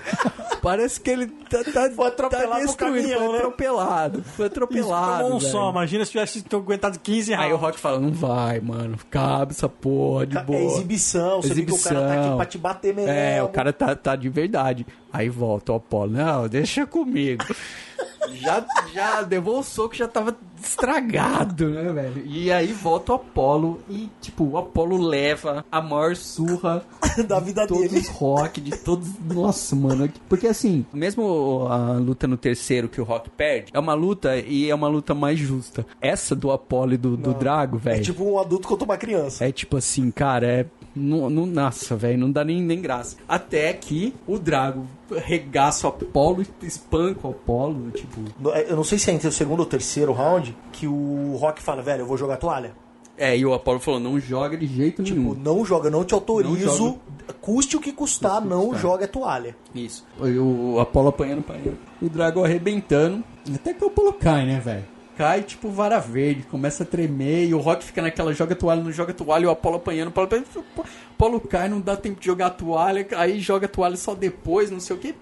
Speaker 6: Parece que ele tá, tá,
Speaker 2: Foi atropelado
Speaker 6: tá destruído,
Speaker 2: caminhão,
Speaker 6: foi
Speaker 2: né?
Speaker 6: atropelado. Foi atropelado.
Speaker 5: Tomou um
Speaker 6: velho.
Speaker 5: só, imagina se tivesse aguentado 15
Speaker 6: Aí o. Rock fala, não vai, mano. Cabe essa porra de
Speaker 2: É
Speaker 6: boa.
Speaker 2: exibição, você vê que o cara tá aqui
Speaker 6: Exibição.
Speaker 2: pra te bater mesmo.
Speaker 6: É, o cara tá, tá de verdade. Aí volta o Apolo. Não, deixa comigo. <laughs> já, já levou o soco, já tava estragado, né, velho? E aí volta o Apolo e, tipo, o Apolo leva a maior surra <laughs>
Speaker 2: da vida
Speaker 6: de todos
Speaker 2: dele.
Speaker 6: os rock, de todos. Nossa, mano. Porque assim, mesmo a luta no terceiro que o Rock perde, é uma luta e é uma luta mais justa. Essa do Apolo e do, do Drago, velho.
Speaker 2: É tipo um adulto contra uma criança.
Speaker 6: É tipo assim, cara, é. Não, não, nossa, velho, não dá nem, nem graça. Até que o Drago regaça o Apolo, espanca o Apolo, tipo.
Speaker 2: No- Eu não sei se é entre o segundo ou terceiro round que o Rock fala, velho, eu vou jogar toalha.
Speaker 6: É, e o Apolo falou: não joga de jeito
Speaker 2: Tipo,
Speaker 6: nenhum.
Speaker 2: não joga, não te autorizo.
Speaker 6: Não.
Speaker 2: Custe o que custar, não
Speaker 6: custar.
Speaker 2: joga a toalha.
Speaker 6: Isso. E o Apolo apanhando, apanhando. O Drago arrebentando.
Speaker 3: Até que o Apolo cai, né, velho?
Speaker 6: Cai tipo vara verde, começa a tremer. E o Rock fica naquela joga toalha, não joga toalha. E o Apolo apanhando. O Apolo, apanhando, o Apolo cai, não dá tempo de jogar a toalha. Aí joga a toalha só depois, não sei o que.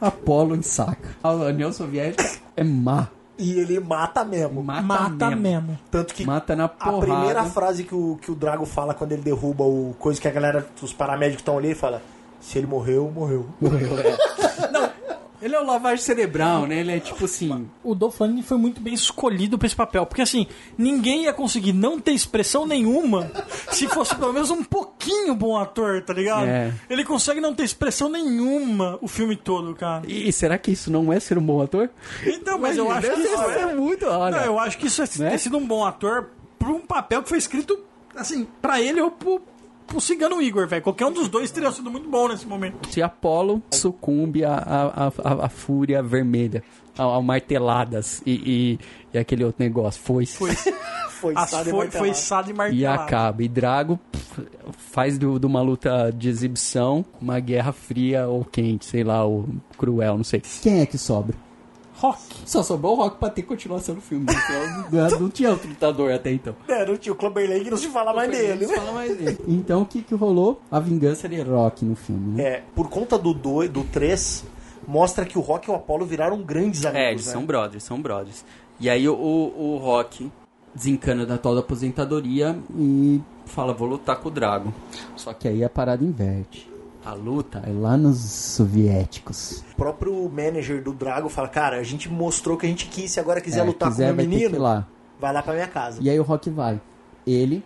Speaker 3: Apolo saca. A União Soviética é má.
Speaker 2: E ele mata mesmo.
Speaker 3: Mata,
Speaker 12: Mata
Speaker 3: mesmo.
Speaker 12: mesmo.
Speaker 2: Tanto que
Speaker 6: Mata na
Speaker 2: a
Speaker 6: porrada.
Speaker 2: primeira frase que o, que o Drago fala quando ele derruba o coisa que a galera, os paramédicos estão ali, ele fala: Se ele morreu, morreu. <laughs>
Speaker 6: Ele é o lavagem cerebral, né? Ele é tipo assim.
Speaker 5: O Dolph Lundgren foi muito bem escolhido pra esse papel. Porque assim, ninguém ia conseguir não ter expressão nenhuma se fosse pelo menos um pouquinho bom ator, tá ligado?
Speaker 6: É.
Speaker 5: Ele consegue não ter expressão nenhuma o filme todo, cara.
Speaker 6: E será que isso não é ser um bom ator?
Speaker 5: Então, mas eu acho que isso é...
Speaker 6: muito, olha.
Speaker 5: Não, eu acho que isso é
Speaker 6: Né?
Speaker 5: ter sido um bom ator pra um papel que foi escrito, assim, pra ele ou pro, pro Cigano Igor, velho. Qualquer um dos dois teria sido muito bom nesse momento.
Speaker 6: Se Apolo sucumbe à, à, à, à fúria vermelha, ao, marteladas e, e, e aquele outro negócio, foice.
Speaker 2: Foi <laughs>
Speaker 5: As
Speaker 2: Sade
Speaker 5: foi, foi Sado e
Speaker 6: E
Speaker 5: martelado.
Speaker 6: acaba. E Drago pff, faz do- de uma luta de exibição uma guerra fria ou quente, sei lá, ou cruel, não sei.
Speaker 3: Quem é que sobra?
Speaker 5: Rock.
Speaker 3: Só sobrou o Rock pra ter continuação do filme. Então, não, não tinha outro lutador até então. <laughs>
Speaker 2: É, não tinha o Clubber Lang, não se fala mais dele, né?
Speaker 3: Fala mais dele. Então o que que rolou? A vingança de Rock no filme, né?
Speaker 2: É, por conta do 2, do 3, mostra que o Rock e o Apollo viraram grandes amigos,
Speaker 6: É, eles
Speaker 2: né?
Speaker 6: são brothers, são brothers. E aí o, o, o Rock
Speaker 3: Desencana da tal da aposentadoria e fala, vou lutar com o Drago. Só que aí a parada inverte.
Speaker 6: A luta
Speaker 3: É lá nos soviéticos.
Speaker 2: O próprio manager do Drago fala, cara, a gente mostrou que a gente quis, se agora quiser
Speaker 3: É,
Speaker 2: lutar
Speaker 3: quiser,
Speaker 2: com o menino,
Speaker 3: lá.
Speaker 2: vai lá pra minha casa.
Speaker 3: E aí o Rock vai. Ele,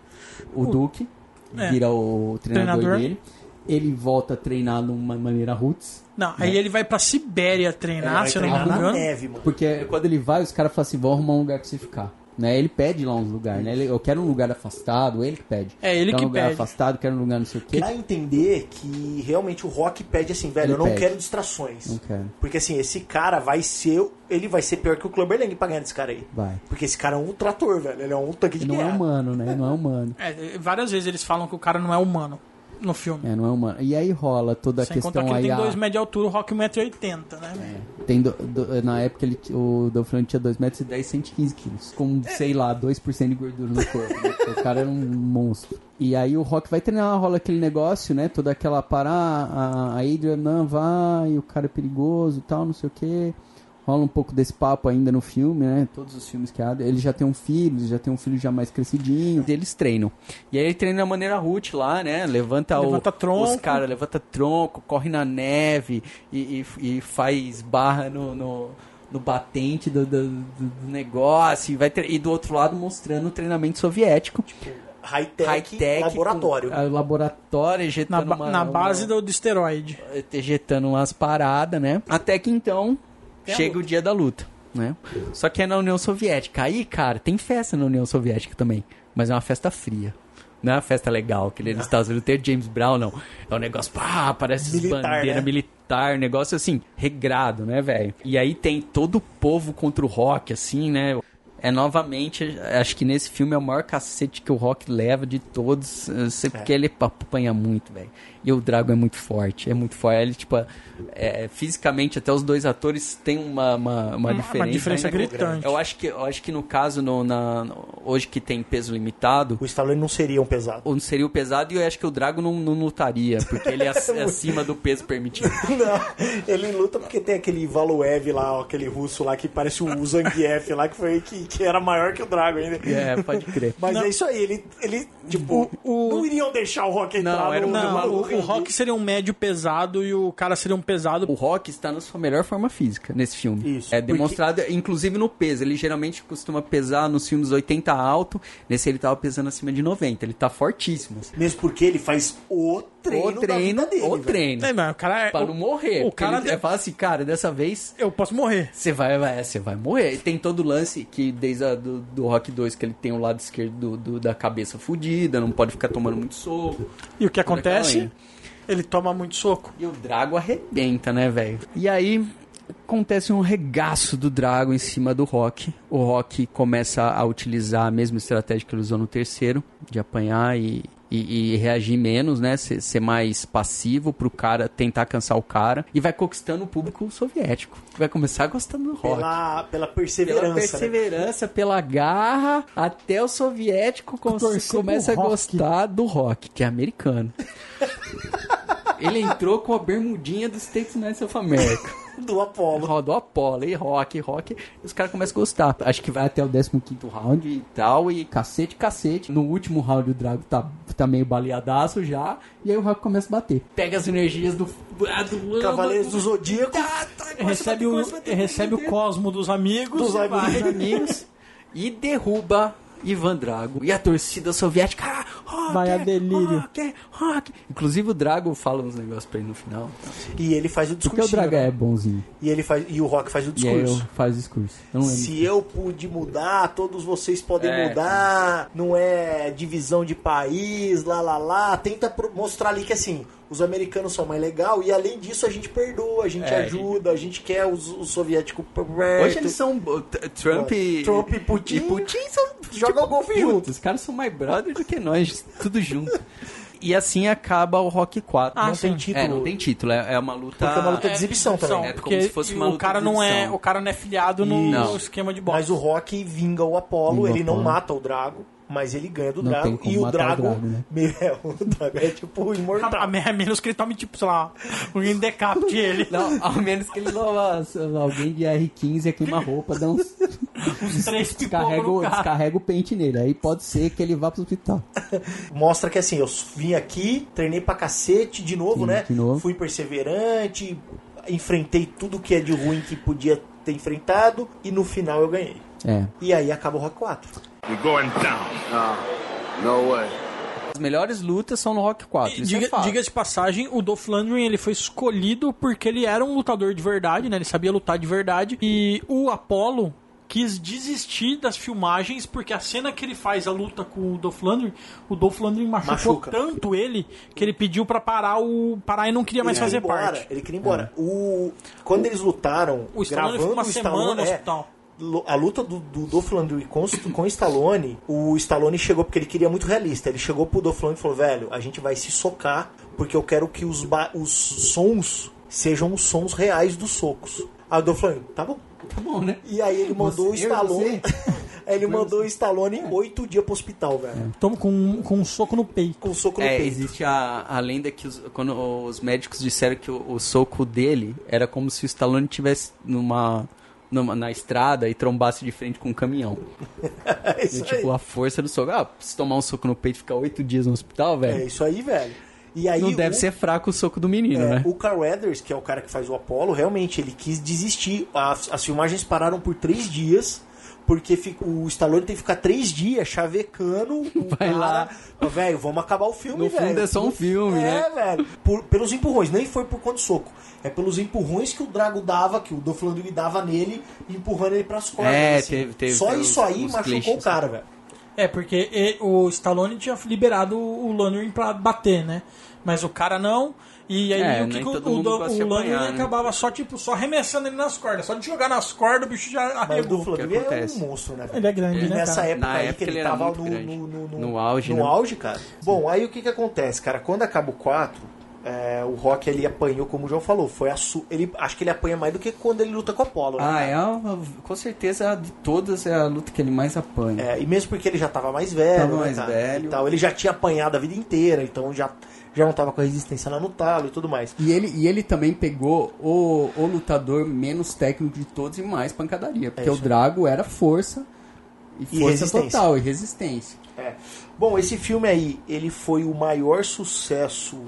Speaker 3: o Duke,
Speaker 5: É.
Speaker 3: vira o treinador,
Speaker 5: Treinador.
Speaker 3: dele. Ele volta a treinar de uma maneira roots.
Speaker 5: Não, aí ele vai pra Sibéria
Speaker 2: É,
Speaker 5: treinar,
Speaker 2: vai
Speaker 5: se eu não me engano.
Speaker 2: neve, mano.
Speaker 3: Porque quando ele vai, os caras falam assim, vão arrumar um lugar pra você ficar. Né? Ele pede lá uns lugares, né? Ele, eu quero um lugar afastado, ele que pede.
Speaker 5: É, ele
Speaker 3: quero
Speaker 5: que
Speaker 3: um lugar
Speaker 5: pede.
Speaker 3: afastado, quero um lugar não sei o quê.
Speaker 2: Dá a entender que realmente o Rock pede assim, velho,
Speaker 3: Ele
Speaker 2: eu não
Speaker 3: pede.
Speaker 2: quero distrações.
Speaker 3: Não quero.
Speaker 2: Porque assim, esse cara vai ser. Ele vai ser pior que o Clubber Lang pra ganhar desse cara aí.
Speaker 3: Vai.
Speaker 2: Porque esse cara é um trator, velho. Ele é um tanque de
Speaker 3: Ele não é
Speaker 2: guerra.
Speaker 3: humano, né? Não é humano.
Speaker 5: É, várias vezes eles falam que o cara não é humano no filme.
Speaker 3: É, não é humano. E aí rola toda a
Speaker 5: Sem contar
Speaker 3: questão
Speaker 5: que
Speaker 3: aí.
Speaker 5: tem
Speaker 3: a-
Speaker 5: 2 metros de altura, o Rock 1,80m, né?
Speaker 3: Tem do- do- na época ele, o Dolph Lundgren tinha 2 metros e 10, 115 quilos. Com, sei lá, 2% de gordura no corpo. né? o cara era um monstro. E aí o Rock vai treinar, rola aquele negócio, né? Toda aquela parar, a, a Adrian não vai, o cara é perigoso e tal, não sei o que. Rola um pouco desse papo ainda no filme, né? Todos os filmes que há. Ele já tem um filho, já tem um filho já mais crescidinho.
Speaker 6: eles treinam. E aí ele treina da maneira root lá, né? Levanta, o-
Speaker 5: Levanta tronco.
Speaker 6: os caras, levanta tronco, corre na neve e, e- e faz barra no, no, no batente do, do- do- do negócio. E, vai e do outro lado mostrando o treinamento soviético.
Speaker 2: High-tech,
Speaker 6: High-tech,
Speaker 2: laboratório.
Speaker 6: com- a laboratório,
Speaker 5: Na,
Speaker 6: ejetando
Speaker 5: ba-
Speaker 6: uma-
Speaker 5: na
Speaker 6: uma-
Speaker 5: base do, do esteroide.
Speaker 6: ejetando umas paradas, né? Até que então chega o dia da luta, né? Só que é na União Soviética. Aí, cara, tem festa na União Soviética também, mas é uma festa fria. Não é uma festa legal, que ele nos Estados Unidos tem James Brown, não. É um negócio, pá, parece
Speaker 2: Militar,
Speaker 6: bandeira
Speaker 2: né?
Speaker 6: militar, negócio assim, regrado, né, velho? E aí tem todo o povo contra o rock, assim, né? É novamente, acho que nesse filme é o maior cacete que o Rock leva de todos, eu sei porque ele apanha muito, velho. E o Drago é muito forte, é muito forte. Ele, tipo, é, fisicamente, até os dois atores têm uma, uma, uma diferença.
Speaker 5: Uma diferença gritante.
Speaker 6: Eu acho que, eu acho que no caso, no, na, no- hoje que tem peso limitado,
Speaker 2: O Stallone não seria um pesado.
Speaker 6: ou seria o pesado e eu acho que o Drago não, não lutaria, porque ele é, ac- <laughs> é acima do peso permitido. <laughs>
Speaker 2: Não, ele luta porque tem aquele Valuev lá, ó, aquele russo lá que parece o Zangief lá, que foi que, que era maior que o Drago ainda.
Speaker 6: É, pode crer.
Speaker 2: Mas é isso aí, ele, ele tipo, não iriam deixar o Rock entrar
Speaker 6: Não, era um-
Speaker 5: Não,
Speaker 2: maluco
Speaker 5: o. Rock seria um médio pesado e o cara seria um pesado.
Speaker 6: O Rock está na sua melhor forma física nesse filme.
Speaker 2: Isso,
Speaker 6: É demonstrado, inclusive no peso. Ele geralmente costuma pesar nos filmes 80 alto. Nesse ele tava pesando acima de 90. Ele tá fortíssimo.
Speaker 2: Mesmo porque ele faz o treino,
Speaker 6: o treino,
Speaker 2: da vida dele,
Speaker 6: o treino.
Speaker 5: É, mas o cara é.
Speaker 6: Pra não morrer.
Speaker 5: O cara.
Speaker 6: ele, é, fala assim, cara, dessa vez
Speaker 5: Eu posso morrer.
Speaker 6: você vai, vai, você vai morrer. E tem todo o lance que desde a, do, do Rock 2 que ele tem o lado esquerdo do, do- da cabeça fudida, não pode ficar tomando muito soco.
Speaker 5: E o que acontece? Ele toma muito soco.
Speaker 6: E o Drago arrebenta, né, velho? E aí acontece um regaço do Drago em cima do Rock. O Rock começa a utilizar a mesma estratégia que ele usou no terceiro, de apanhar e, e, e reagir menos, né? Ser, ser mais passivo pro cara tentar cansar o cara. E vai conquistando o público soviético. Vai começar gostando do Rock.
Speaker 2: Pela, pela
Speaker 6: Pela
Speaker 2: perseverança. né?
Speaker 6: perseverança, pela garra, até o soviético com- começa a
Speaker 12: rock.
Speaker 6: gostar do rock, que é americano. <laughs> Ele entrou com a bermudinha dos States United of America.
Speaker 2: Do Apollo.
Speaker 6: Rodou Apollo e rock, rock. E os caras começam a gostar. Acho que vai
Speaker 3: até o 15 round e
Speaker 6: tal. E
Speaker 3: cacete, cacete. No último round o Drago tá, tá meio baleadaço já. E aí o Rock começa a bater.
Speaker 6: pega as energias do. ah, do
Speaker 2: Cavaleiros do Zodíaco.
Speaker 6: Tá, tá,
Speaker 5: recebe o, recebe o cosmo dos amigos.
Speaker 2: Dos amigos <laughs>
Speaker 6: e derruba Ivan Drago. E a torcida soviética. Ah, rock,
Speaker 12: Vai a delírio.
Speaker 6: Rock, rock. Inclusive o Drago fala uns negócios pra ele no final.
Speaker 2: E ele faz o
Speaker 3: Porque
Speaker 2: discurso.
Speaker 3: o Draga é bonzinho.
Speaker 2: E ele faz e o Rock faz o
Speaker 3: E
Speaker 2: discurso.
Speaker 3: faz discurso. Eu não lembro.
Speaker 2: Se eu pude mudar, todos vocês podem
Speaker 6: É.
Speaker 2: mudar. Não é divisão de país, lá lá lá. Tenta mostrar ali que assim, os americanos são mais legal e além disso a gente perdoa, a gente
Speaker 6: É,
Speaker 2: ajuda, a gente quer os, os soviéticos perto.
Speaker 6: Hoje eles são. Trump e.
Speaker 2: Trump e Putin,
Speaker 6: e Putin são.
Speaker 2: jogam golfe junto.
Speaker 6: Puta, os caras são mais brother do que nós, tudo junto. E assim acaba o Rock 4.
Speaker 5: Ah,
Speaker 2: não
Speaker 5: sim.
Speaker 2: tem título.
Speaker 6: É, não tem título, é, é uma luta.
Speaker 2: Porque é uma luta de exibição também.
Speaker 6: É como
Speaker 5: porque
Speaker 6: se fosse uma
Speaker 5: o
Speaker 6: luta
Speaker 5: cara
Speaker 6: de
Speaker 5: não é o cara não é filiado no
Speaker 6: Não.
Speaker 5: esquema de boxe.
Speaker 2: Mas o Rock vinga o Apollo,
Speaker 3: Vinga o
Speaker 2: ele não
Speaker 3: Apollo.
Speaker 2: mata o Drago, mas ele ganha do
Speaker 3: Não
Speaker 2: Drago. E o
Speaker 3: matar o
Speaker 2: Drago.
Speaker 3: Drago, né? <laughs>
Speaker 2: É, o Drago é tipo imortal.
Speaker 5: a, a menos que ele tome tipo, sei lá, alguém decapite ele.
Speaker 6: Não, ao menos que ele
Speaker 3: Leva alguém de R15 aqui uma roupa, dá uns. <laughs>
Speaker 5: Uns três
Speaker 3: descarrega, o- descarrega o pente nele. Aí pode ser que ele vá pro hospital. <laughs>
Speaker 2: Mostra que assim, eu vim aqui, treinei pra cacete de novo,
Speaker 3: Sim,
Speaker 2: né?
Speaker 3: de novo.
Speaker 2: Fui perseverante, enfrentei tudo que é de ruim que podia ter enfrentado e no final eu ganhei.
Speaker 3: É.
Speaker 2: E aí acaba o Rock 4.
Speaker 8: We're going down. No, no way.
Speaker 6: As melhores lutas são no Rock 4.
Speaker 5: E
Speaker 6: Isso
Speaker 5: Diga,
Speaker 6: é
Speaker 5: diga de passagem, o Dolph Lundgren ele foi escolhido porque ele era um lutador de verdade, né? Ele sabia lutar de verdade. E o Apollo quis desistir das filmagens porque a cena que ele faz a luta com o Dolph Lundgren, o Dolph Lundgren machucou
Speaker 2: Machuca.
Speaker 5: tanto ele que ele pediu pra parar o parar e não queria mais
Speaker 2: ele
Speaker 5: fazer
Speaker 2: embora,
Speaker 5: parte.
Speaker 2: Ele queria ir embora. O, quando eles lutaram,
Speaker 5: O Stallone
Speaker 2: gravando
Speaker 5: ficou uma
Speaker 2: o
Speaker 5: semana
Speaker 2: Stallone,
Speaker 5: no
Speaker 2: é,
Speaker 5: hospital.
Speaker 2: A luta do, do Dolph Lundgren com, com o Stallone, o Stallone chegou porque ele queria muito realista. Ele chegou pro Dolph Lundgren e falou: velho, a gente vai se socar porque eu quero que os, ba- os sons sejam os sons reais dos socos. Aí o Dolph Lundgren, tá bom.
Speaker 3: Tá bom, né?
Speaker 2: E aí ele mandou
Speaker 3: Você-
Speaker 2: o Stallone. <laughs> ele mandou o Stallone oito dias pro hospital, velho.
Speaker 12: Toma com, com um soco no peito.
Speaker 2: Com um soco no
Speaker 6: É,
Speaker 2: peito.
Speaker 6: existe a, a lenda que os, quando os médicos disseram que o, o soco dele era como se o Stallone tivesse numa, numa- na estrada e trombasse de frente com um caminhão. <laughs>
Speaker 2: É
Speaker 6: E,
Speaker 2: isso
Speaker 6: tipo,
Speaker 2: aí.
Speaker 6: a força do soco. Ah, se tomar um soco no peito e ficar oito dias no hospital,
Speaker 2: É
Speaker 6: velho.
Speaker 2: isso aí, velho. E aí
Speaker 6: não deve
Speaker 2: o-
Speaker 6: ser fraco o soco do menino,
Speaker 2: É,
Speaker 6: né?
Speaker 2: O Carl Weathers, que é o cara que faz o Apollo, realmente ele quis desistir. As, as filmagens pararam por três dias. Porque fica- o Stallone tem que ficar três dias chavecando o <laughs>
Speaker 6: Vai
Speaker 2: cara.
Speaker 6: lá.
Speaker 2: Velho, vamos acabar o filme,
Speaker 6: No
Speaker 2: velho.
Speaker 6: fundo é só um filme,
Speaker 2: é,
Speaker 6: né?
Speaker 2: velho. Por- pelos empurrões, nem foi por conta do soco. É pelos empurrões que o Drago dava, que o Dolph Lundgren dava nele, empurrando ele pras cordas.
Speaker 6: É,
Speaker 2: assim.
Speaker 6: teve- teve-
Speaker 2: Só
Speaker 6: teve
Speaker 2: isso
Speaker 6: uns-
Speaker 2: aí
Speaker 6: uns
Speaker 2: machucou o
Speaker 6: clichês.
Speaker 2: cara, velho.
Speaker 5: É, porque o Stallone tinha liberado o Lundgren pra bater, né? Mas o cara não. E aí
Speaker 6: É,
Speaker 5: o que, que o, o, o
Speaker 6: apanhar, né?
Speaker 5: acabava só, tipo, só arremessando ele nas cordas. Só de jogar nas cordas, o bicho já
Speaker 2: Mas o
Speaker 5: arregou.
Speaker 2: Dolph Lundgren é
Speaker 6: acontece?
Speaker 2: um monstro, né? velho?
Speaker 12: Ele é grande,
Speaker 2: E
Speaker 12: né,
Speaker 2: nessa
Speaker 12: cara?
Speaker 2: época
Speaker 6: Na
Speaker 2: aí
Speaker 6: época
Speaker 2: que ele,
Speaker 6: ele
Speaker 2: tava no, no, no,
Speaker 6: No auge,
Speaker 2: no
Speaker 6: né?
Speaker 2: auge, cara. Bom, aí o que que acontece, cara? Quando acaba o 4, é, o Rock ele apanhou, como o João falou, foi a su... ele Acho que ele apanha mais do que quando ele luta com o Apollo, né?
Speaker 6: Ah, é a- com certeza de todas é a luta que ele mais apanha.
Speaker 2: É, e mesmo porque ele já tava mais velho,
Speaker 6: Tava
Speaker 2: né,
Speaker 6: mais
Speaker 2: cara?
Speaker 6: velho.
Speaker 2: E tal. Ele já tinha apanhado a vida inteira, então já, já não tava com a resistência lá no talo e tudo mais.
Speaker 3: E ele, e ele também pegou o, o lutador menos técnico de todos e mais pancadaria. Porque
Speaker 2: É
Speaker 3: o. Drago era força. E
Speaker 2: E
Speaker 3: força
Speaker 2: resistência.
Speaker 3: total e resistência.
Speaker 2: É. Bom, esse filme aí, ele foi o maior sucesso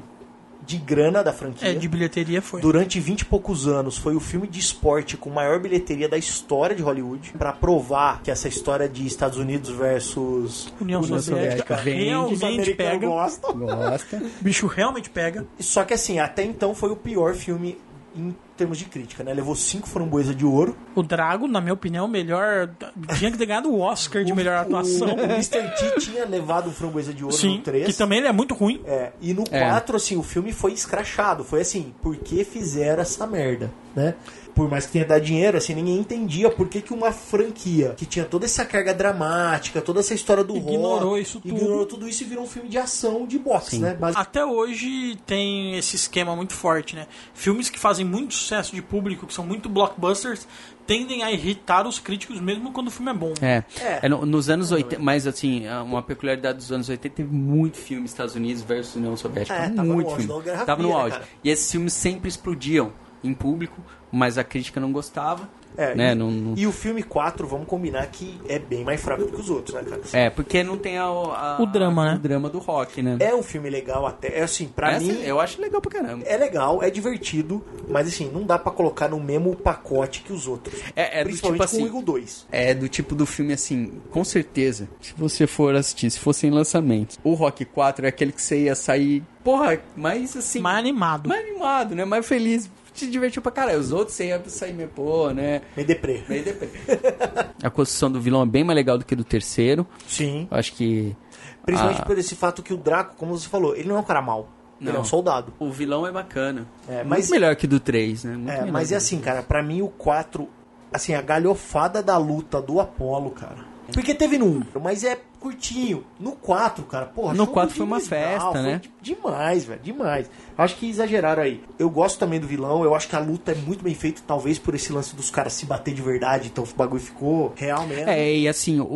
Speaker 2: de grana da franquia.
Speaker 5: É, de bilheteria foi.
Speaker 2: Durante 20 e poucos anos, foi o filme de esporte com maior bilheteria da história de Hollywood. Pra provar que essa história de Estados Unidos versus
Speaker 5: União Soviética
Speaker 2: os
Speaker 5: realmente pega.
Speaker 2: gostam.
Speaker 3: Gosta.
Speaker 5: O bicho realmente pega.
Speaker 2: Só que assim, até então foi o pior filme em termos de crítica, né? Levou cinco framboesas de ouro.
Speaker 5: O Drago, na minha opinião, melhor. Tinha que ter ganhado o Oscar de melhor atuação.
Speaker 2: O, o Mr. T tinha levado um framboesa de ouro
Speaker 5: Sim,
Speaker 2: no 3.
Speaker 5: que também ele é muito ruim.
Speaker 2: É, e no
Speaker 6: É.
Speaker 2: 4, assim, o filme foi escrachado. Foi assim, por que fizeram essa merda, né? Por mais que tenha dado dinheiro, assim, ninguém entendia por que, que uma franquia que tinha toda essa carga dramática, toda essa história do
Speaker 5: Ignorou
Speaker 2: rock,
Speaker 5: isso tudo.
Speaker 2: ignorou tudo isso e virou um filme de ação de boxe, né? Basi-
Speaker 5: Até hoje tem esse esquema muito forte, né? Filmes que fazem muito sucesso de público, que são muito blockbusters, tendem a irritar os críticos mesmo quando o filme é bom.
Speaker 6: É.
Speaker 2: É.
Speaker 6: É, no- nos anos 80, mas assim, uma peculiaridade dos anos 80 teve muito filme Estados Unidos versus União Soviética.
Speaker 2: É, tava no
Speaker 6: muito
Speaker 2: auge
Speaker 6: filme.
Speaker 2: Guerra
Speaker 6: Tava no
Speaker 2: Fria, né,
Speaker 6: auge.
Speaker 2: cara?
Speaker 6: E esses filmes sempre explodiam em público, mas a crítica não gostava.
Speaker 2: É,
Speaker 6: né?
Speaker 2: e,
Speaker 6: Não, não-
Speaker 2: e o filme 4, vamos combinar que é bem mais fraco do que os outros, né, cara?
Speaker 6: É, porque não tem a, a-
Speaker 5: O drama, né?
Speaker 6: O drama do rock, né?
Speaker 2: É um filme legal até. É assim, pra
Speaker 6: Essa
Speaker 2: mim.
Speaker 6: eu acho legal pra caramba.
Speaker 2: É legal, é divertido, mas assim, não dá pra colocar no mesmo pacote que os outros.
Speaker 6: É, é do
Speaker 2: Principalmente
Speaker 6: tipo assim.
Speaker 2: com o Eagle 2.
Speaker 6: É do tipo do filme assim, com certeza. Se você for assistir, se fosse em lançamento, o Rock 4 é aquele que você ia sair, porra, mais assim.
Speaker 5: Mais animado.
Speaker 6: mais animado, né? Mais feliz. Te divertiu pra caralho. Os outros você ia sair meio, pô, né?
Speaker 2: Meio deprê.
Speaker 6: Meio deprê. <laughs> A construção do vilão é bem mais legal do que do terceiro.
Speaker 2: Sim.
Speaker 6: Eu acho que.
Speaker 2: Principalmente
Speaker 6: Ah.
Speaker 2: por esse fato que o Draco, como você falou, ele não é um cara mau. Ele é
Speaker 6: Não.
Speaker 2: um soldado.
Speaker 6: O vilão é bacana.
Speaker 2: É,
Speaker 6: Muito
Speaker 2: mas-
Speaker 6: melhor que do 3, né? Muito
Speaker 2: É, mas é assim, cara, pra mim o 4, assim, a galhofada da luta do Apollo, cara. Porque teve no 1, mas é curtinho. No 4, cara, porra,
Speaker 6: No
Speaker 2: show
Speaker 6: 4
Speaker 2: de
Speaker 6: foi uma festa,
Speaker 2: foi
Speaker 6: né?
Speaker 2: de- demais, velho, demais. Acho que exageraram aí. Eu gosto também do vilão, eu acho que a luta é muito bem feita, talvez por esse lance dos caras se bater de verdade, então o bagulho ficou real mesmo.
Speaker 6: É, e assim, o,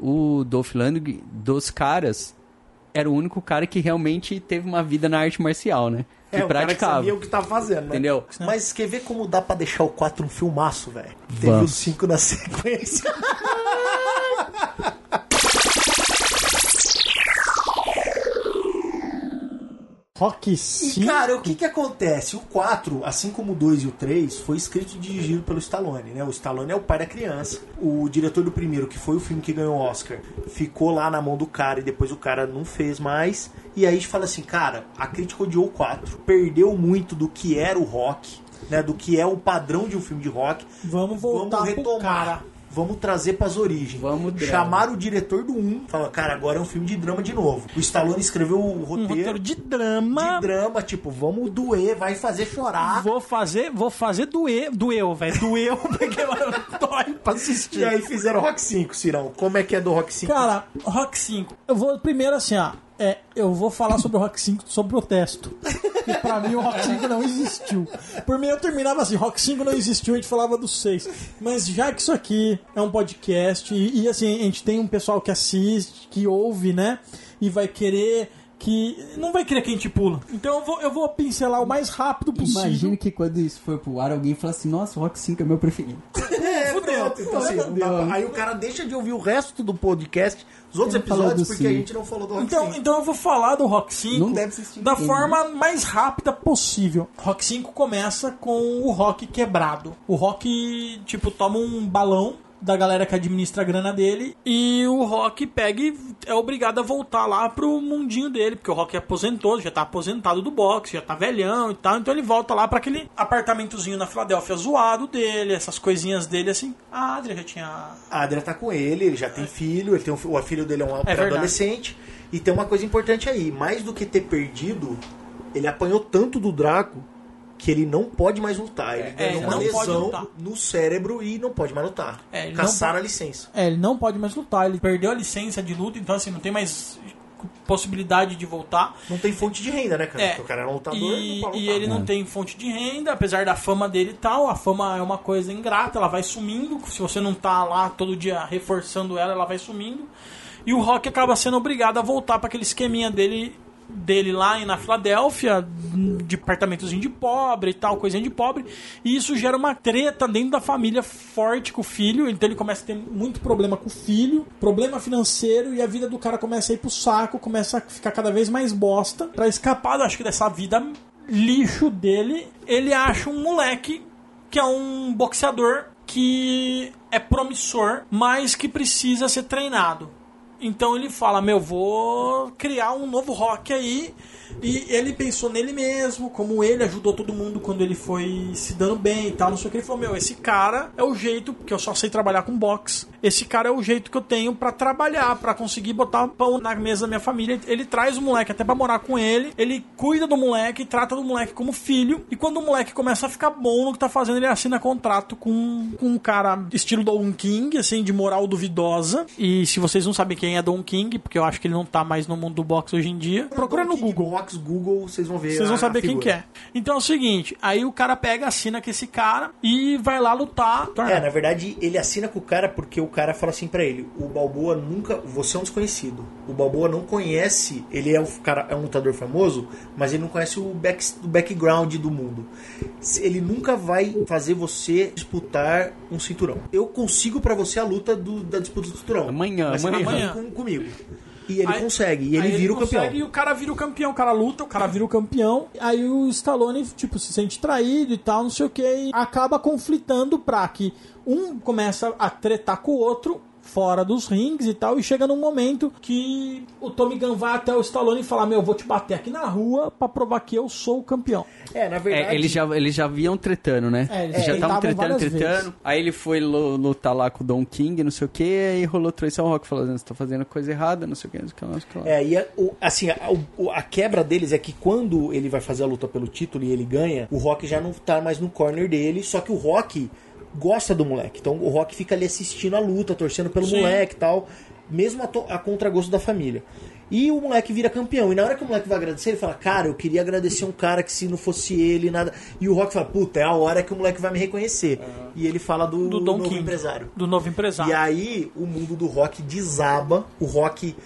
Speaker 6: o, o Dolph Lundgren, dos caras, era o único cara que realmente teve uma vida na arte marcial, né? Que
Speaker 2: É, o
Speaker 6: praticava.
Speaker 2: sabia o que tava fazendo, né?
Speaker 6: Entendeu?
Speaker 2: Mas quer ver como dá pra deixar o 4 um filmaço, velho? Teve os 5 na <laughs> sequência.
Speaker 12: Rock
Speaker 2: E
Speaker 12: 5.
Speaker 2: cara, o que que acontece? O 4, assim como o 2 e o 3, foi escrito e dirigido pelo Stallone, né? O Stallone é o pai da criança. O diretor do primeiro, que foi o filme que ganhou o Oscar, ficou lá na mão do cara e depois o cara não fez mais. E aí a gente fala assim, cara, a crítica odiou o 4. Perdeu muito do que era o rock, né? Do que é o padrão de um filme de rock.
Speaker 12: Vamos voltar
Speaker 2: Vamos
Speaker 12: pro
Speaker 2: retomar.
Speaker 12: cara.
Speaker 2: Vamos trazer pras origens.
Speaker 6: Vamos drama.
Speaker 2: Chamar o diretor do 1. Falar, cara, agora é um filme de drama de novo. O Stallone escreveu o
Speaker 5: Um
Speaker 2: roteiro,
Speaker 5: roteiro de drama.
Speaker 2: de drama, tipo, vamos doer, vai fazer chorar.
Speaker 5: Vou fazer, vou fazer doer, doeu, velho. Doeu, <laughs> porque dói pra
Speaker 2: E
Speaker 5: assistir.
Speaker 2: aí fizeram Rock 5, Cirão. Como é que é do Rock 5?
Speaker 12: Cara, Rock 5. Eu vou primeiro assim, ó. É, eu vou falar sobre o Rock 5 sob protesto. Porque pra mim o Rock 5 não existiu. Por mim eu terminava assim, Rock 5 não existiu, a gente falava do 6. Mas já que isso aqui é um podcast, e, e, assim, a gente tem um pessoal que assiste, que ouve, né? E vai querer que. Não vai querer que a gente pula. Então eu vou, eu vou pincelar o mais rápido possível.
Speaker 3: Imagina que quando isso for pro ar, alguém fala assim, nossa, o Rock 5 é meu preferido. <laughs>
Speaker 2: é, pronto. Então, assim, dá aí o cara deixa de ouvir o resto do podcast, os outros episódios, porque a gente não falou do Rock
Speaker 12: Então,
Speaker 2: 5.
Speaker 12: então eu vou falar do Rock 5
Speaker 3: Não deve assistir
Speaker 12: da
Speaker 3: ninguém,
Speaker 12: forma mais rápida possível. Rock 5 começa com o Rock quebrado. O Rock, tipo, toma um balão da galera que administra a grana dele
Speaker 5: E o Rock pega e é obrigado a voltar lá pro mundinho dele, porque o Rock aposentou, já tá aposentado do boxe, já tá velhão e tal, então ele volta lá pra aquele apartamentozinho na Filadélfia zoado dele, essas coisinhas dele assim. A Adria já tinha.
Speaker 2: A Adria tá com ele, ele já tem filho, ele tem um, o filho dele é um
Speaker 5: verdade.
Speaker 2: pré-adolescente. E tem uma coisa importante aí, mais do que ter perdido, ele apanhou tanto do Draco que ele não pode mais lutar. Ele ganhou
Speaker 5: ele
Speaker 2: uma lesão no cérebro e não pode mais lutar.
Speaker 5: É, ele
Speaker 2: Caçaram
Speaker 5: não
Speaker 2: a licença.
Speaker 12: É, ele não pode mais lutar, ele perdeu a licença de luta, então assim, não tem mais possibilidade de voltar.
Speaker 2: Não tem fonte de renda, né, cara?
Speaker 5: É.
Speaker 2: Porque o cara é um lutador,
Speaker 5: E,
Speaker 2: não
Speaker 5: e ele não tem fonte de renda, apesar da fama dele e tal. A fama é uma coisa ingrata, ela vai sumindo. Se você não tá lá todo dia reforçando ela, ela vai sumindo. E o Rock acaba sendo obrigado a voltar para aquele esqueminha dele dele lá na Filadélfia, de apartamentozinho de pobre e tal, coisinha de pobre. E isso gera uma treta dentro da família forte com o filho. Então ele começa a ter muito problema com o filho, problema financeiro, e a vida do cara começa a ir pro saco, começa a ficar cada vez mais bosta. Pra escapar, acho que dessa vida lixo dele, ele acha um moleque que é um boxeador que é promissor, mas que precisa ser treinado. Então ele fala: Meu, vou criar um novo rock aí. E ele pensou nele mesmo, como ele ajudou todo mundo quando ele foi se dando bem e tal, não sei o que. Ele falou: Meu, esse cara é o jeito, porque eu só sei trabalhar com boxe. Esse cara é o jeito que eu tenho pra trabalhar, pra conseguir botar pão na mesa da minha família. Ele traz o moleque até pra morar com ele, ele cuida do moleque, trata do moleque como filho. E quando o moleque começa a ficar bom no que tá fazendo, ele assina contrato com, com um cara estilo Don King, assim, de moral duvidosa. E se vocês não sabem quem é Don King, porque eu acho que ele não tá mais no mundo do boxe hoje em dia, procura no Google.
Speaker 2: Box, Google, vocês vão ver.
Speaker 5: Vocês vão
Speaker 2: a
Speaker 5: saber quem que é. Então é o seguinte, aí o cara pega, assina com esse cara e vai lá lutar.
Speaker 2: É, na verdade, ele assina com o cara porque o cara fala assim pra ele: o Balboa nunca. Você é um desconhecido. O Balboa não conhece. Ele é um, cara, é um lutador famoso, mas ele não conhece o, back, o background do mundo. ele nunca vai fazer você disputar um cinturão. Eu consigo pra você a luta do- da disputa do cinturão.
Speaker 6: Amanhã,
Speaker 2: Mas você
Speaker 6: amanhã.
Speaker 2: vai
Speaker 5: Amanhã.
Speaker 2: Com- comigo. E ele
Speaker 5: Aí-
Speaker 2: consegue, e ele vira o campeão.
Speaker 5: consegue E o cara vira o campeão, o cara luta, o cara vira o campeão.
Speaker 12: Aí o Stallone, tipo, se sente traído e tal, não sei o que, e acaba conflitando pra que um começa a tretar com o outro fora dos rings e tal, e chega num momento que o Tommy Gunn vai até o Stallone e fala, meu, eu vou te bater aqui na rua pra provar que eu sou o campeão.
Speaker 2: É, na verdade.
Speaker 6: É, eles já, eles já vinham tretando, né?
Speaker 12: É, eles
Speaker 6: eles já estavam tretando, tretando.
Speaker 12: vezes.
Speaker 6: Aí ele foi lu- lutar lá com o Don King, não sei o que, aí rolou traição rock falando, você tá fazendo coisa errada, não sei o que, não sei o que, não sei o que.
Speaker 2: É, e a, o- assim, a, o- a quebra deles é que quando ele vai fazer a luta pelo título e ele ganha, o Rock já não tá mais no corner dele, só que o Rock gosta do moleque. Então o Rock fica ali assistindo a luta, torcendo pelo
Speaker 5: Sim.
Speaker 2: moleque e tal, mesmo a, a contragosto da família. E o moleque vira campeão. E na hora que o moleque vai agradecer, ele fala: Cara, eu queria agradecer um cara que se não fosse ele, nada. E o Rock fala: Puta, é a hora que o moleque vai me reconhecer. E ele fala do,
Speaker 5: Do
Speaker 2: novo
Speaker 5: King.
Speaker 2: empresário.
Speaker 5: Do novo empresário.
Speaker 2: E aí o mundo do rock desaba, o rock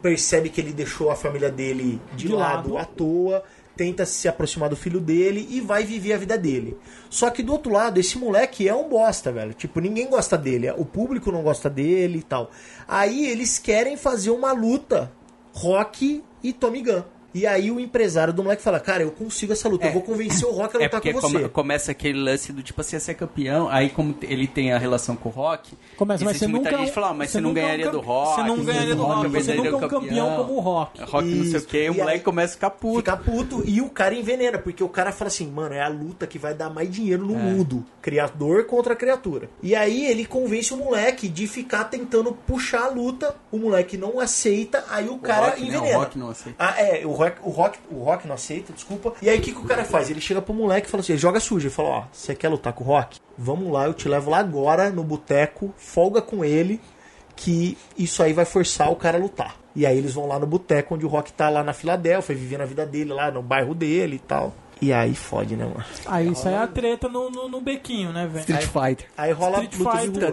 Speaker 2: percebe que ele deixou a família dele de,
Speaker 12: De
Speaker 2: lado,
Speaker 12: lado.
Speaker 2: à toa, tenta se aproximar do filho dele e vai viver a vida dele. Só que do outro lado, esse moleque é um bosta, velho. Tipo, ninguém gosta dele, o público não gosta dele e tal. Aí eles querem fazer uma luta Rock e Tommy Gunn. E aí o empresário do moleque fala: Cara, eu consigo essa luta, eu vou convencer o Rock a
Speaker 6: É
Speaker 2: lutar
Speaker 6: porque
Speaker 2: com você.
Speaker 6: come- começa aquele lance do tipo, você ia ser campeão, aí como ele tem a relação com o Rock,
Speaker 12: Começa, mas você
Speaker 6: muita
Speaker 12: nunca.
Speaker 6: gente fala, ah, mas você,
Speaker 12: você
Speaker 6: não
Speaker 12: nunca é
Speaker 6: ganharia do Rock.
Speaker 5: você não ganharia do Rock,
Speaker 12: você nunca é um
Speaker 6: é o
Speaker 12: campeão como o Rock.
Speaker 6: Rock não sei o
Speaker 2: Isso.
Speaker 6: que, e o moleque
Speaker 2: aí-
Speaker 6: começa a ficar puto.
Speaker 2: Fica puto e o cara envenena, porque o cara fala assim, mano, é a luta que vai dar mais dinheiro no mundo. Criador contra criatura. E aí ele convence o moleque de ficar tentando puxar a luta. O moleque não aceita, aí o, cara
Speaker 6: Rock, né? O
Speaker 2: envenena.
Speaker 6: Rock não aceita.
Speaker 2: Ah, é, o rock, o, rock, o Rock não aceita, desculpa. E aí o que, que o cara faz? Ele chega pro moleque e fala assim: joga sujo. Ele fala: Ó, você quer lutar com o Rock? Vamos lá, eu te levo lá agora no boteco, folga com ele, que isso aí vai forçar o cara a lutar. E aí eles vão lá no boteco onde o Rock tá lá na Filadélfia, vivendo a vida dele lá no bairro dele e tal. E aí fode, né, mano?
Speaker 12: Aí sai
Speaker 5: É
Speaker 12: a
Speaker 5: treta no, no, no bequinho, né, velho?
Speaker 6: Street Fighter.
Speaker 2: Aí rola
Speaker 5: Street
Speaker 2: luta.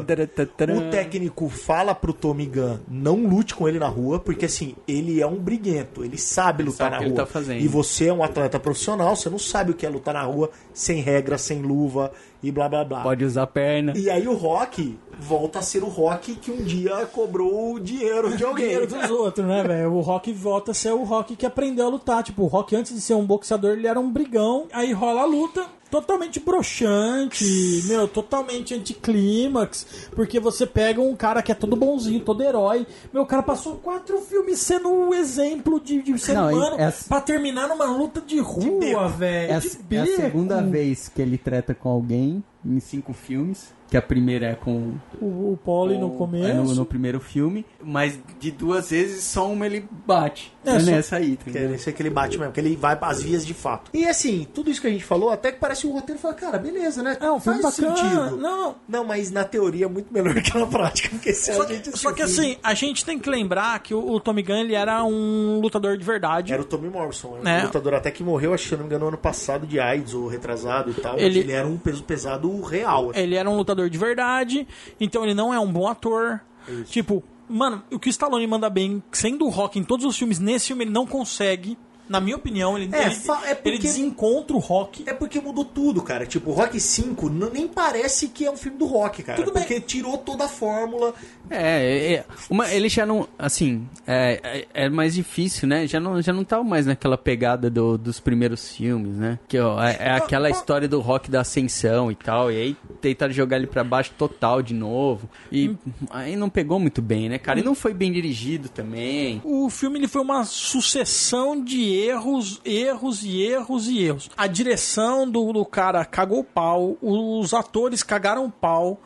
Speaker 2: O técnico fala pro Tommy Gunn não lute com ele na rua, porque assim, ele é um briguento, ele sabe lutar
Speaker 6: sabe
Speaker 2: na
Speaker 6: o que ele
Speaker 2: rua.
Speaker 6: tá fazendo.
Speaker 2: E você é um atleta profissional, você não sabe o que é lutar na rua sem regra, sem luva e blá blá blá.
Speaker 6: Pode usar a perna.
Speaker 2: E aí o Rock volta a ser o Rock que um dia cobrou o dinheiro de alguém.
Speaker 12: dinheiro dos outros, né, velho? O Rock volta a ser o Rock que aprendeu a lutar. Tipo, o Rock, antes de ser um boxeador, ele era um brigão. Aí rola a luta, totalmente broxante, meu, totalmente anticlímax. Porque você pega um cara que é todo bonzinho, todo herói. Meu, o cara passou quatro filmes sendo um exemplo de, de ser
Speaker 3: Não,
Speaker 12: humano
Speaker 3: essa-
Speaker 12: pra terminar numa luta de rua, velho.
Speaker 3: É, é a segunda vez que ele treta com alguém em cinco filmes. Que a primeira é com.
Speaker 12: O, o Poli no
Speaker 3: com-
Speaker 12: começo.
Speaker 3: É no, no primeiro filme.
Speaker 6: Mas de duas vezes, só uma ele bate.
Speaker 12: É,
Speaker 6: É,
Speaker 12: só-
Speaker 6: nessa aí, tá
Speaker 2: Que
Speaker 6: ligado?
Speaker 2: é esse que ele bate mesmo, que ele vai às vias de fato. E assim, tudo isso que a gente falou, até que parece um roteiro, fala, cara, beleza, né?
Speaker 12: É um filme
Speaker 2: Faz
Speaker 12: bacana.
Speaker 2: sentido.
Speaker 12: Não, não.
Speaker 2: Mas na teoria é muito melhor <laughs> que na prática, porque se
Speaker 5: Só
Speaker 2: a
Speaker 5: que,
Speaker 2: gente
Speaker 5: só que assim, a gente tem que lembrar que o, o Tommy Gunn ele era um lutador de verdade.
Speaker 2: Era o Tommy Morrison,
Speaker 5: É.
Speaker 2: um lutador até que morreu, acho que não me engano, ano passado de AIDS ou retrasado e tal.
Speaker 5: Ele-
Speaker 2: Ele, era um peso pesado real. assim.
Speaker 5: Ele era um lutador de verdade, então ele não é um bom ator. Tipo, mano, o que o Stallone manda bem, sendo o Rock em todos os filmes, nesse filme ele não consegue. Na minha opinião, ele,
Speaker 2: É,
Speaker 5: ele,
Speaker 2: fa- é porque-
Speaker 5: ele desencontra o Rock.
Speaker 2: É porque mudou tudo, cara. Tipo, o Rock 5 n- nem parece que é um filme do Rock, cara.
Speaker 5: Tudo bem.
Speaker 2: porque tirou toda a fórmula.
Speaker 6: É, é, é. Uma, ele já não. Assim, é, é, é mais difícil, né? Já não, já não tava mais naquela pegada do- dos primeiros filmes, né? Que ó, é, é aquela história do rock da ascensão e tal. E aí tentaram jogar ele pra baixo total de novo. E aí não pegou muito bem, né, cara? E não foi bem dirigido também.
Speaker 5: O filme ele foi uma sucessão de erros, erros e erros e erros. A direção do, do cara cagou o pau, os atores cagaram o pau.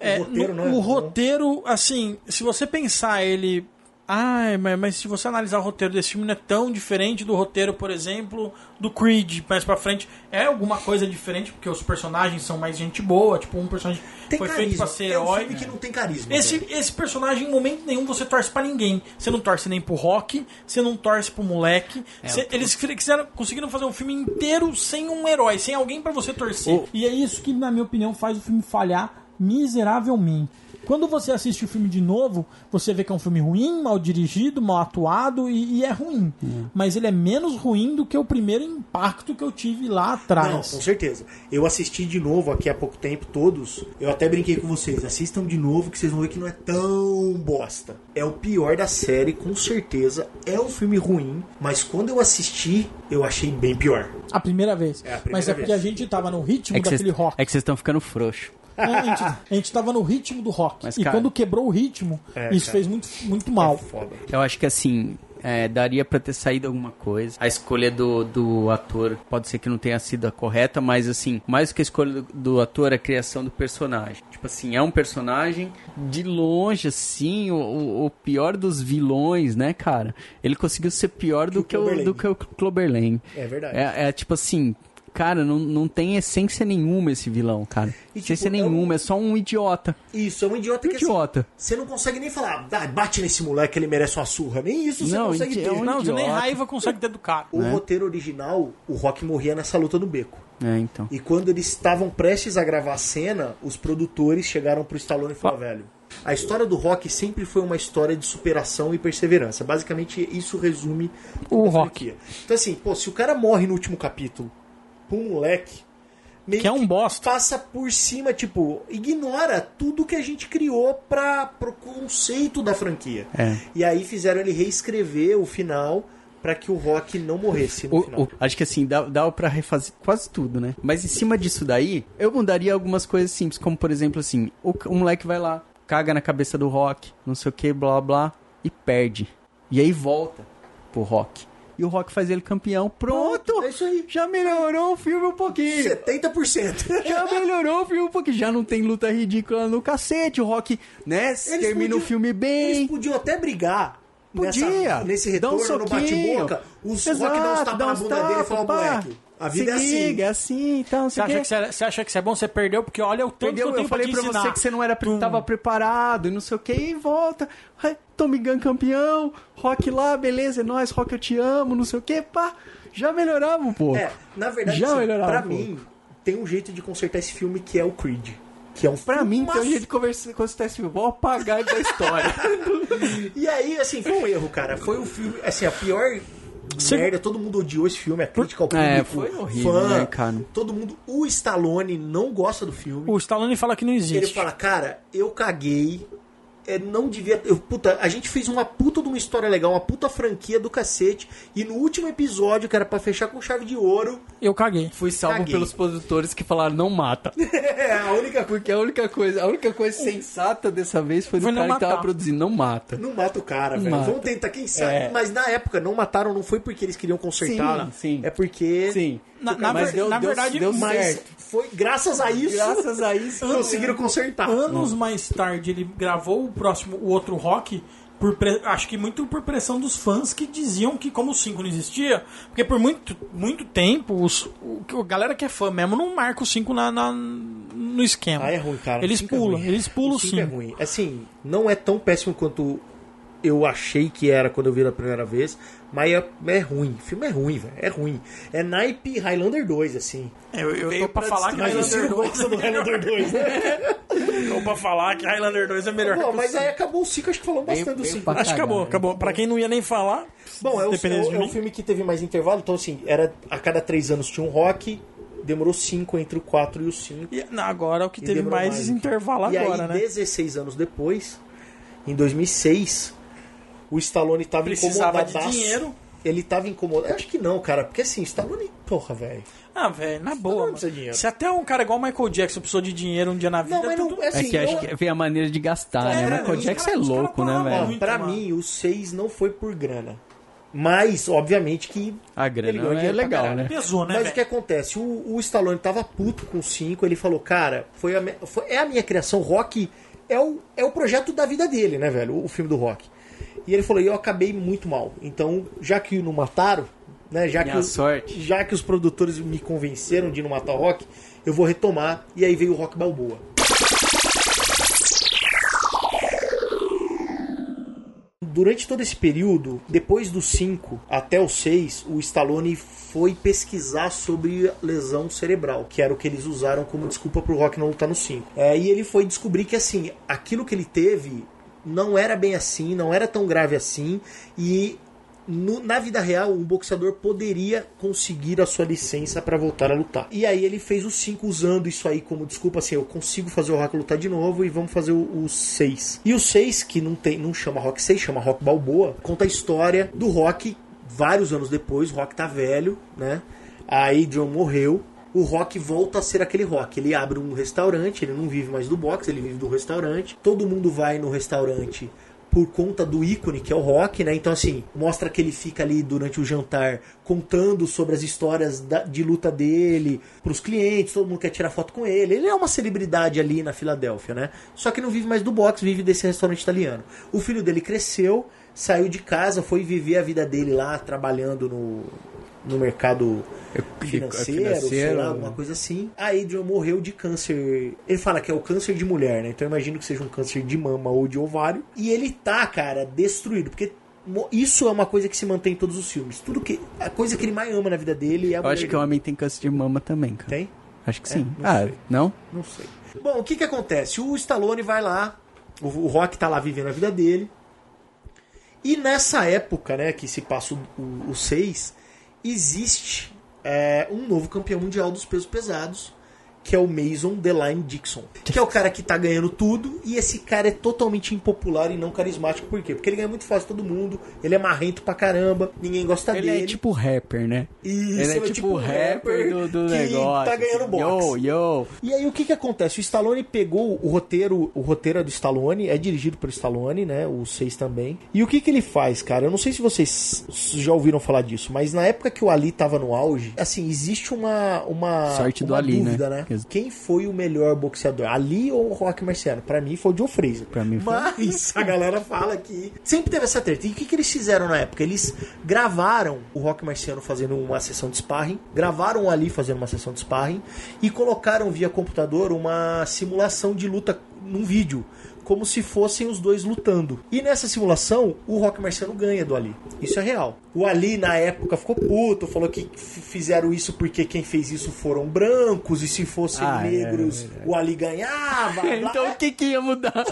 Speaker 5: É,
Speaker 2: roteiro
Speaker 5: no-
Speaker 2: não é
Speaker 5: o roteiro, assim, se você pensar ele. Ai, mas, mas se você analisar o roteiro desse filme, não é tão diferente do roteiro, por exemplo, do Creed, mais pra frente. É alguma coisa diferente, porque os personagens são mais gente boa, tipo, um personagem
Speaker 2: Tem
Speaker 5: foi
Speaker 2: carisma.
Speaker 5: feito pra ser
Speaker 2: é um
Speaker 5: herói.
Speaker 2: filme que não tem carisma.
Speaker 5: Esse, esse personagem, em momento nenhum, você torce pra ninguém. Você não torce nem pro Rock, você não torce pro moleque. Você- eles quiseram, conseguiram fazer um filme inteiro sem um herói, sem alguém pra você torcer.
Speaker 12: E é isso que, na minha opinião, faz o filme falhar miseravelmente. Quando você assiste o filme de novo, você vê que é um filme ruim, mal dirigido, mal atuado e, e é ruim. Mas ele é menos ruim do que o primeiro impacto que eu tive lá
Speaker 2: Não,
Speaker 12: atrás.
Speaker 2: com certeza. Eu assisti de novo aqui há pouco tempo, todos. Eu até brinquei com vocês. Assistam de novo que vocês vão ver que não é tão bosta. É o pior da série, com certeza. É um filme ruim, mas quando eu assisti, eu achei bem pior.
Speaker 12: A primeira vez.
Speaker 2: É, a primeira
Speaker 12: Mas é porque
Speaker 2: vez.
Speaker 12: a gente tava no ritmo
Speaker 6: É que
Speaker 12: daquele
Speaker 6: vocês
Speaker 12: rock.
Speaker 6: é que vocês estão ficando frouxo.
Speaker 12: É, a, gente, a gente tava no ritmo do rock.
Speaker 6: Mas,
Speaker 12: e
Speaker 6: cara-
Speaker 12: quando quebrou o ritmo,
Speaker 2: É,
Speaker 12: isso
Speaker 2: cara.
Speaker 12: fez muito, muito mal.
Speaker 2: Foda.
Speaker 6: Eu acho que assim, é, daria pra ter saído alguma coisa. A escolha do, do ator pode ser que não tenha sido a correta, mas assim, mais do que a escolha do, do ator, a criação do personagem. Tipo assim, é um personagem de longe, assim, o, o- pior dos vilões, né, cara? Ele conseguiu ser pior do
Speaker 2: o
Speaker 6: que, o, do que o Cloberlane.
Speaker 2: É verdade.
Speaker 6: É, é tipo assim. Cara, não, não tem essência nenhuma esse vilão, cara.
Speaker 2: E,
Speaker 6: essência
Speaker 2: tipo, é um-
Speaker 6: nenhuma, é só um idiota.
Speaker 2: Isso, é um idiota
Speaker 6: Um
Speaker 2: que assim,
Speaker 6: idiota.
Speaker 2: você não consegue nem falar, "Ah, bate nesse moleque, ele merece uma surra. Nem isso você
Speaker 6: Não,
Speaker 2: consegue
Speaker 6: é
Speaker 2: ter.
Speaker 6: um
Speaker 5: Não, você nem raiva consegue ter do cara.
Speaker 2: O roteiro original, o Rock morria nessa luta no beco.
Speaker 6: É, então.
Speaker 2: E quando eles estavam prestes a gravar a cena, os produtores chegaram pro Stallone e falaram, velho, a história do Rock sempre foi uma história de superação e perseverança. Basicamente, isso resume
Speaker 5: O Rock.
Speaker 2: franquia. Então assim, pô, se o cara morre no último capítulo um moleque, meio
Speaker 5: Que é um bosta.
Speaker 2: passa por cima, tipo, ignora tudo que a gente criou para pro conceito da franquia.
Speaker 6: É.
Speaker 2: E aí fizeram ele reescrever o final pra que o Rock não morresse no
Speaker 6: O-
Speaker 2: final.
Speaker 6: o- acho que assim, dá, dá pra refazer quase tudo, né? Mas em cima disso daí, eu mudaria algumas coisas simples, como por exemplo assim, o, o moleque vai lá, caga na cabeça do rock, não sei o que, blá blá, e perde. E aí volta pro rock. E o rock faz ele campeão. Pronto!
Speaker 2: É isso aí.
Speaker 6: Já melhorou o filme um pouquinho.
Speaker 2: 70%. <laughs>
Speaker 6: Já melhorou o filme um pouquinho. Já não tem luta ridícula no cacete. O rock, né? termina
Speaker 2: podiam-
Speaker 6: o filme
Speaker 2: Eles
Speaker 6: bem.
Speaker 2: podiam até brigar.
Speaker 6: Podia.
Speaker 2: Nessa, nesse
Speaker 6: Dá um
Speaker 2: retorno no bate-boca. Os
Speaker 6: Exato,
Speaker 2: rock dá uns tapas na bunda dele e fala, moleque, a vida é
Speaker 6: Se
Speaker 2: assim.
Speaker 6: liga, é assim, então,
Speaker 5: Você
Speaker 6: o
Speaker 5: acha, que você, você acha que você é bom, você perdeu, porque olha o tanto
Speaker 6: Entendeu?
Speaker 5: que eu tenho
Speaker 6: Eu falei
Speaker 5: pra
Speaker 6: pra você que você não era tava preparado e não sei o que, e volta. Tommy Gun campeão, Rock lá, beleza, é nóis, Rock eu te amo, não sei o que, pá. Já melhorava, pô.
Speaker 2: É, na verdade,
Speaker 6: Já
Speaker 2: assim, pra
Speaker 6: pô.
Speaker 2: mim, tem um jeito de consertar esse filme que é o Creed. Que é um
Speaker 6: Pra mim, tem um jeito de conversar com esse filme. Vou apagar da história. <laughs>
Speaker 2: E aí, assim, foi um erro, cara. Foi um filme, assim, a pior merda. Todo mundo odiou esse filme, a crítica ao público,
Speaker 6: É, foi horrível,
Speaker 2: fã,
Speaker 6: né, cara?
Speaker 2: Todo mundo... O Stallone não gosta do filme.
Speaker 5: O Stallone fala que não
Speaker 2: Ele
Speaker 5: existe.
Speaker 2: fala, cara, eu caguei. É, não devia. Eu, puta, a gente fez uma puta de uma história legal, uma puta franquia do cacete. E no último episódio, que era pra fechar com chave de ouro,
Speaker 5: Eu caguei.
Speaker 6: Fui salvo
Speaker 2: Caguei.
Speaker 6: pelos produtores que falaram não mata. <laughs>
Speaker 2: é a única coisa.
Speaker 6: Porque a única coisa, a única coisa sensata dessa vez foi do
Speaker 5: Foi não
Speaker 6: cara que tava
Speaker 5: matar.
Speaker 6: produzindo, não mata.
Speaker 2: Não mata o cara, velho.
Speaker 6: mata.
Speaker 2: Vamos tentar, quem sabe.
Speaker 6: É.
Speaker 2: Mas na época, não mataram, não foi porque eles queriam consertar.
Speaker 6: Sim, sim.
Speaker 2: É porque.
Speaker 6: Sim.
Speaker 5: Na, na
Speaker 6: Mas
Speaker 5: ver-
Speaker 6: deu-
Speaker 5: na
Speaker 6: deu-
Speaker 5: verdade,
Speaker 6: deu
Speaker 2: Mas
Speaker 6: certo.
Speaker 2: Foi graças a isso.
Speaker 6: Graças a isso.
Speaker 2: Conseguiram consertar.
Speaker 5: anos mais tarde ele gravou o próximo, o outro rock. Por pre- Acho que muito por pressão dos fãs que diziam que como o 5 não existia, porque por muito, muito tempo os, o, a galera que é fã mesmo não marca o 5 na, na- no esquema.
Speaker 2: Ah, é ruim, cara.
Speaker 5: Eles
Speaker 2: é
Speaker 5: pulam,
Speaker 2: ruim.
Speaker 5: eles pulam
Speaker 2: o cinco é
Speaker 5: sim.
Speaker 2: ruim. Assim, não é tão péssimo quanto eu achei que era quando eu vi a primeira vez, mas é, é ruim. O filme é ruim, velho. É ruim. É naipe Highlander 2, assim.
Speaker 5: Eu, eu
Speaker 6: Veio
Speaker 5: tô pra
Speaker 6: pra
Speaker 5: falar que
Speaker 2: o
Speaker 5: Highlander
Speaker 2: Ciro
Speaker 5: 2
Speaker 2: gosta do Highlander 2, né? <laughs>
Speaker 5: Tô pra falar que Highlander 2 é melhor.
Speaker 2: Bom,
Speaker 5: que o
Speaker 2: mas aí acabou o ciclo, acho que falamos bastante do
Speaker 6: veio
Speaker 2: 5.
Speaker 6: pra
Speaker 5: Acho que acabou, acabou. Pra quem não ia nem falar,
Speaker 2: Bom, é, o, é,
Speaker 5: de
Speaker 2: é um filme que teve mais intervalo, então assim, era a cada três anos tinha um rock, demorou cinco entre o 4 e o 5.
Speaker 5: E, não, agora o que teve
Speaker 2: demorou
Speaker 5: mais, intervalo
Speaker 2: e
Speaker 5: agora,
Speaker 2: aí,
Speaker 5: né?
Speaker 2: 16 anos depois, em 2006, o Stallone tava
Speaker 5: Precisava de dinheiro.
Speaker 2: Ele tava incomodado. Eu acho que não, cara, porque assim, Stallone, porra, velho.
Speaker 5: Ah, velho, na
Speaker 2: não
Speaker 5: boa.
Speaker 2: precisa de
Speaker 5: Mano.
Speaker 2: dinheiro.
Speaker 5: Se até um cara igual o Michael Jackson precisou de dinheiro um dia na vida,
Speaker 2: Não, mas não,
Speaker 5: tudo...
Speaker 2: é assim,
Speaker 6: É que acho que vem a maneira de gastar,
Speaker 5: É,
Speaker 6: né? Michael Jackson é
Speaker 5: os caras
Speaker 6: louco, né, velho?
Speaker 2: Pra
Speaker 5: mano.
Speaker 2: mim, o 6 não foi por grana. Mas, obviamente, que.
Speaker 6: A grana é legal, né?
Speaker 5: pesou, né,
Speaker 2: Mas o
Speaker 5: velho?
Speaker 2: que acontece? O, o Stallone tava puto com o 5, ele falou, cara, foi a me- foi- é a minha criação, rock é o, é o projeto da vida dele, né, velho? O, o filme do rock. E ele falou, e eu acabei muito mal. Então, já que não mataram, né? Já que, os,
Speaker 6: sorte.
Speaker 2: já que os produtores me convenceram de não matar o rock, eu vou retomar. E aí veio o rock balboa. Durante todo esse período, depois do 5 até o 6, o Stallone foi pesquisar sobre lesão cerebral, que era o que eles usaram como desculpa pro Rock não lutar no 5. É, e ele foi descobrir que assim, aquilo que ele teve não era bem assim, não era tão grave assim, e no- na vida real, um boxeador poderia conseguir a sua licença para voltar a lutar. E aí ele fez o 5 usando isso aí como desculpa, assim, eu consigo fazer o Rock lutar de novo e vamos fazer o 6. E o 6, que não, tem, não chama Rock 6, chama Rock Balboa, conta a história do Rock vários anos depois, o Rock tá velho, né? A Adrian morreu, o Rock volta a ser aquele Rock. Ele abre um restaurante, ele não vive mais do boxe, ele vive do restaurante. Todo mundo vai no restaurante por conta do ícone que é o Rock, né? Então, assim, mostra que ele fica ali durante o jantar contando sobre as histórias da- de luta dele pros clientes, todo mundo quer tirar foto com ele. Ele é uma celebridade ali na Filadélfia, né? Só que não vive mais do boxe, vive desse restaurante italiano. O filho dele cresceu, saiu de casa, foi viver a vida dele lá, trabalhando no, no mercado financeiro, sei
Speaker 6: financeiro,
Speaker 2: lá, alguma coisa assim. A Adrian morreu de câncer. Ele fala que é o câncer de mulher, né? Então eu imagino que seja um câncer de mama ou de ovário. E ele tá, cara, destruído. Porque isso é uma coisa que se mantém em todos os filmes. Tudo que. A coisa que ele mais ama na vida dele é a
Speaker 6: Eu acho que o homem tem câncer de mama também, cara.
Speaker 2: Tem?
Speaker 6: Acho que sim.
Speaker 2: não
Speaker 6: ah,
Speaker 2: sei.
Speaker 6: não?
Speaker 2: Não sei. Bom, o que que acontece? O Stallone vai lá, o, o Rock tá lá vivendo a vida dele. E nessa época, né, que se passa o 6, existe é, um novo campeão mundial dos pesos pesados, que é o Mason Deline Dixon. Que é o cara que tá ganhando tudo, e esse cara é totalmente impopular e não carismático. Por quê? Porque ele ganha muito fácil todo mundo, ele é marrento pra caramba, ninguém gosta
Speaker 6: Ele
Speaker 2: dele.
Speaker 6: é tipo rapper, né?
Speaker 2: Isso,
Speaker 6: ele é, tipo o rapper do, do
Speaker 2: que
Speaker 6: negócio.
Speaker 2: tá ganhando
Speaker 6: assim,
Speaker 2: boxe.
Speaker 6: Yo, yo.
Speaker 2: E aí o que que acontece? O Stallone pegou o roteiro, o roteiro é do Stallone, é dirigido pelo Stallone, né? O 6 também. E o que que ele faz, cara? Eu não sei se vocês já ouviram falar disso, mas na época que o Ali tava no auge, assim, existe uma uma
Speaker 6: Sorte do
Speaker 2: uma
Speaker 6: Ali,
Speaker 2: dúvida,
Speaker 6: né?
Speaker 2: né? Quem foi o melhor boxeador? Ali ou o Rock Marciano? Pra mim foi o Joe Frazier.
Speaker 6: Pra mim foi-
Speaker 2: Mas a galera fala que sempre teve essa treta. E o que, que eles fizeram na época? Eles gravaram o Rock Marciano fazendo uma sessão de sparring, gravaram ali fazendo uma sessão de sparring e colocaram via computador uma simulação de luta num vídeo. Como se fossem os dois lutando. E nessa simulação, o Rock Marciano ganha do Ali. Isso é real. O Ali, na época, ficou puto, falou que fizeram isso porque quem fez isso foram brancos, e se fossem
Speaker 6: Ah, é,
Speaker 2: negros,
Speaker 6: é verdade.
Speaker 2: o Ali ganhava. <laughs>
Speaker 6: Então o que que ia mudar? <laughs>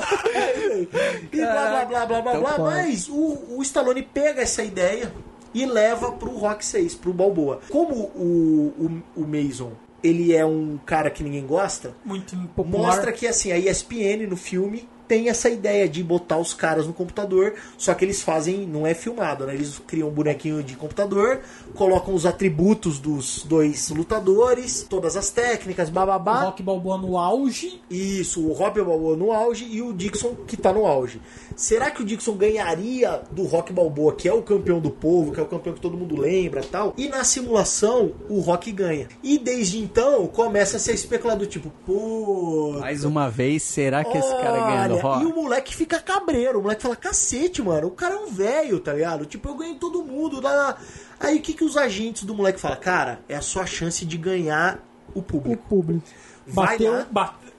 Speaker 2: e blá blá blá blá blá
Speaker 6: Então
Speaker 2: blá. Mas o, o Stallone pega essa ideia e leva pro Rock 6, pro Balboa. Como o, o, o Mason ele é um cara que ninguém gosta,
Speaker 5: Muito impopular.
Speaker 2: mostra que assim, a ESPN no filme tem essa ideia de botar os caras no computador, só que eles fazem, não é filmado, né? Eles criam um bonequinho de computador, colocam os atributos dos dois lutadores, todas as técnicas,
Speaker 12: O
Speaker 2: bababá.
Speaker 12: Rock Balboa no auge.
Speaker 2: Isso, o Rock Balboa no auge e o Dixon que tá no auge. Será que o Dixon ganharia do Rock Balboa, que é o campeão do povo, que é o campeão que todo mundo lembra e tal? E na simulação, o Rock ganha. E desde então, começa a ser especulado, tipo, pô.
Speaker 6: Mais uma vez, será que esse cara ganha
Speaker 2: Olha,
Speaker 6: Rock?
Speaker 2: E o moleque fica cabreiro. O moleque fala, cacete, mano, o cara é um velho, tá ligado? Tipo, eu ganhei todo mundo. Lá. Aí o que, que os agentes do moleque falam? Cara, é a sua chance de ganhar o
Speaker 12: O
Speaker 2: público.
Speaker 12: público.
Speaker 2: Vai
Speaker 12: Bateu,
Speaker 2: lá.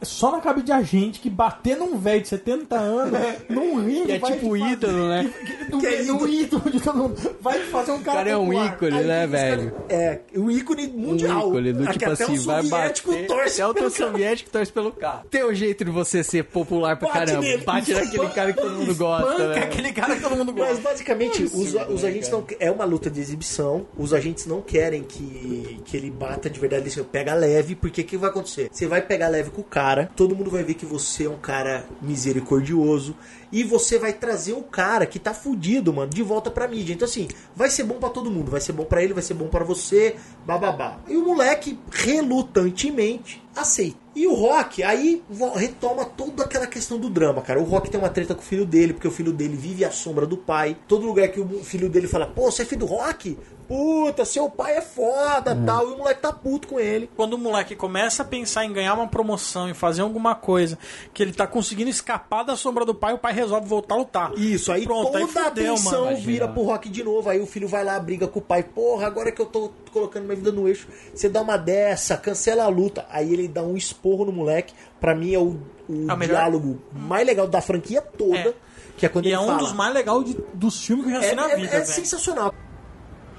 Speaker 12: Só na cabeça de agente que bater num velho de 70 anos, <laughs> num ringue,
Speaker 6: Que é
Speaker 12: vai
Speaker 6: tipo ídolo, né?
Speaker 12: No,
Speaker 2: Que é
Speaker 12: no ídolo de todo mundo. Vai fazer um
Speaker 6: O
Speaker 12: cara.
Speaker 6: cara é um ícone,
Speaker 2: Aí
Speaker 6: né,
Speaker 2: caras-
Speaker 6: velho?
Speaker 2: É, o ícone
Speaker 6: Um
Speaker 2: mundial.
Speaker 6: ícone do tipo
Speaker 2: até
Speaker 6: assim,
Speaker 2: o
Speaker 6: vai
Speaker 2: soviético
Speaker 6: bater.
Speaker 2: torce
Speaker 6: É o soviético que torce pelo carro. Tem um jeito de você ser popular pra
Speaker 2: Bate
Speaker 6: caramba.
Speaker 2: nele.
Speaker 6: Bate naquele cara que todo mundo gosta, né?
Speaker 5: aquele cara que todo mundo
Speaker 2: Mas
Speaker 5: gosta.
Speaker 2: basicamente, os, os
Speaker 6: né,
Speaker 2: agentes não. É uma luta de exibição. Os agentes não querem que, que ele bata de verdade. Eles pega leve, porque o que vai acontecer? Você vai pegar leve com o cara, todo mundo vai ver que você é um cara misericordioso. E você vai trazer o cara que tá fudido, mano, de volta pra mídia. Então, assim, vai ser bom pra todo mundo. Vai ser bom pra ele, vai ser bom pra você, bababá. E o moleque, relutantemente, aceita. E o Rock, aí retoma toda aquela questão do drama, cara. O Rock tem uma treta com o filho dele, porque o filho dele vive à sombra do pai. Todo lugar que o filho dele fala, pô, você é filho do Rock? Puta, seu pai é foda, tal. E o moleque tá puto com ele.
Speaker 5: Quando o moleque começa a pensar em ganhar uma promoção, em fazer alguma coisa, que ele tá conseguindo escapar da sombra do pai, o pai resolve voltar a lutar.
Speaker 2: Isso, aí
Speaker 5: Pronto,
Speaker 2: toda
Speaker 5: aí
Speaker 2: a
Speaker 5: fudeu,
Speaker 2: atenção
Speaker 5: mano.
Speaker 2: vira pro Rock de novo. Aí o filho vai lá, briga com o pai. Porra, agora que eu tô colocando minha vida no eixo, você dá uma dessa, cancela a luta. Aí ele dá um esporro no moleque. Pra mim é o, o
Speaker 5: É o melhor-
Speaker 2: diálogo mais legal da franquia toda.
Speaker 5: É.
Speaker 2: Que é quando
Speaker 5: E
Speaker 2: ele
Speaker 5: é um
Speaker 2: fala.
Speaker 5: dos mais legais de- dos filmes que eu já
Speaker 2: É,
Speaker 5: assisti na
Speaker 2: é-
Speaker 5: vida,
Speaker 2: é
Speaker 5: velho.
Speaker 2: sensacional.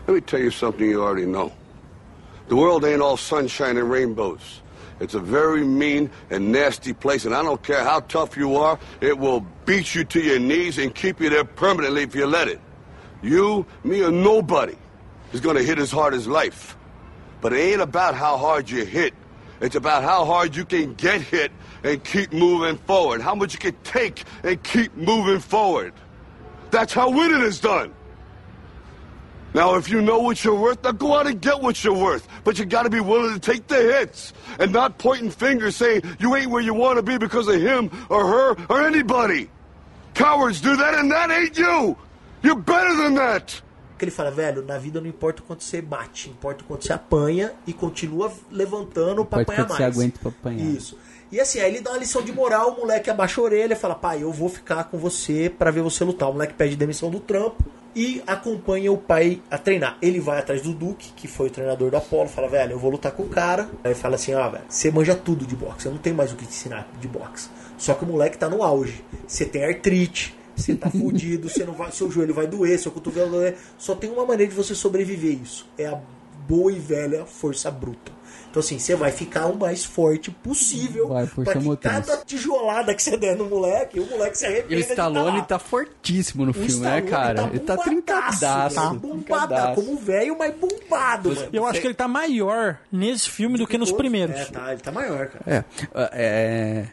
Speaker 8: Let me tell you something you already know. The world ain't all sunshine and rainbows. It's a very mean and nasty place, and I don't care how tough you are, it will beat you to your knees and keep you there permanently if you let it. You, me, or nobody is gonna hit as hard as life. But it ain't about how hard you hit. It's about how hard you can get hit and keep moving forward. How much you can take and keep moving forward. That's how winning is done. Now, if you know what you're worth, now go out and get what you're worth. But you gotta be willing to take the hits and not pointing fingers saying you ain't where you wanna be because of him or her or anybody. Cowards do that and that ain't you. You're better than that.
Speaker 2: Que ele fala, velho, na vida não importa o quanto você bate, importa o quanto você apanha e continua levantando pra
Speaker 3: Importa
Speaker 2: apanhar
Speaker 3: quanto você
Speaker 2: mais.
Speaker 3: aguenta pra apanhar.
Speaker 2: Isso. E assim, aí ele dá uma lição de moral, o moleque abaixa a orelha e fala, pai, eu vou ficar com você pra ver você lutar. O moleque pede demissão do trampo e acompanha o pai a treinar. Ele vai atrás do Duke, que foi o treinador do Apollo, fala, velho, eu vou lutar com o cara. Aí fala assim, ó, velho, você manja tudo de boxe, eu não tenho mais o que te ensinar de boxe. Só que o moleque tá no auge. Você tem artrite, você tá fudido, você não vai, seu joelho vai doer, seu cotovelo vai doer. Só tem uma maneira de você sobreviver isso. É a boa e velha força bruta. Então assim, você vai ficar o mais forte possível
Speaker 3: Vai,
Speaker 2: pra que
Speaker 3: motriz.
Speaker 2: cada tijolada que você der no moleque, o moleque se arrependa
Speaker 6: E o
Speaker 2: tá
Speaker 6: Stallone
Speaker 2: lá.
Speaker 6: tá fortíssimo no
Speaker 2: O
Speaker 6: filme, né,
Speaker 2: Stallone
Speaker 6: cara? Ele tá trincadaço.
Speaker 2: velho, Bombadaço, como um velho, mas bombado, mano.
Speaker 5: Eu acho que ele tá maior nesse filme do que nos
Speaker 2: Todos-
Speaker 5: primeiros.
Speaker 2: É, tá, ele tá maior, cara.
Speaker 6: É, é.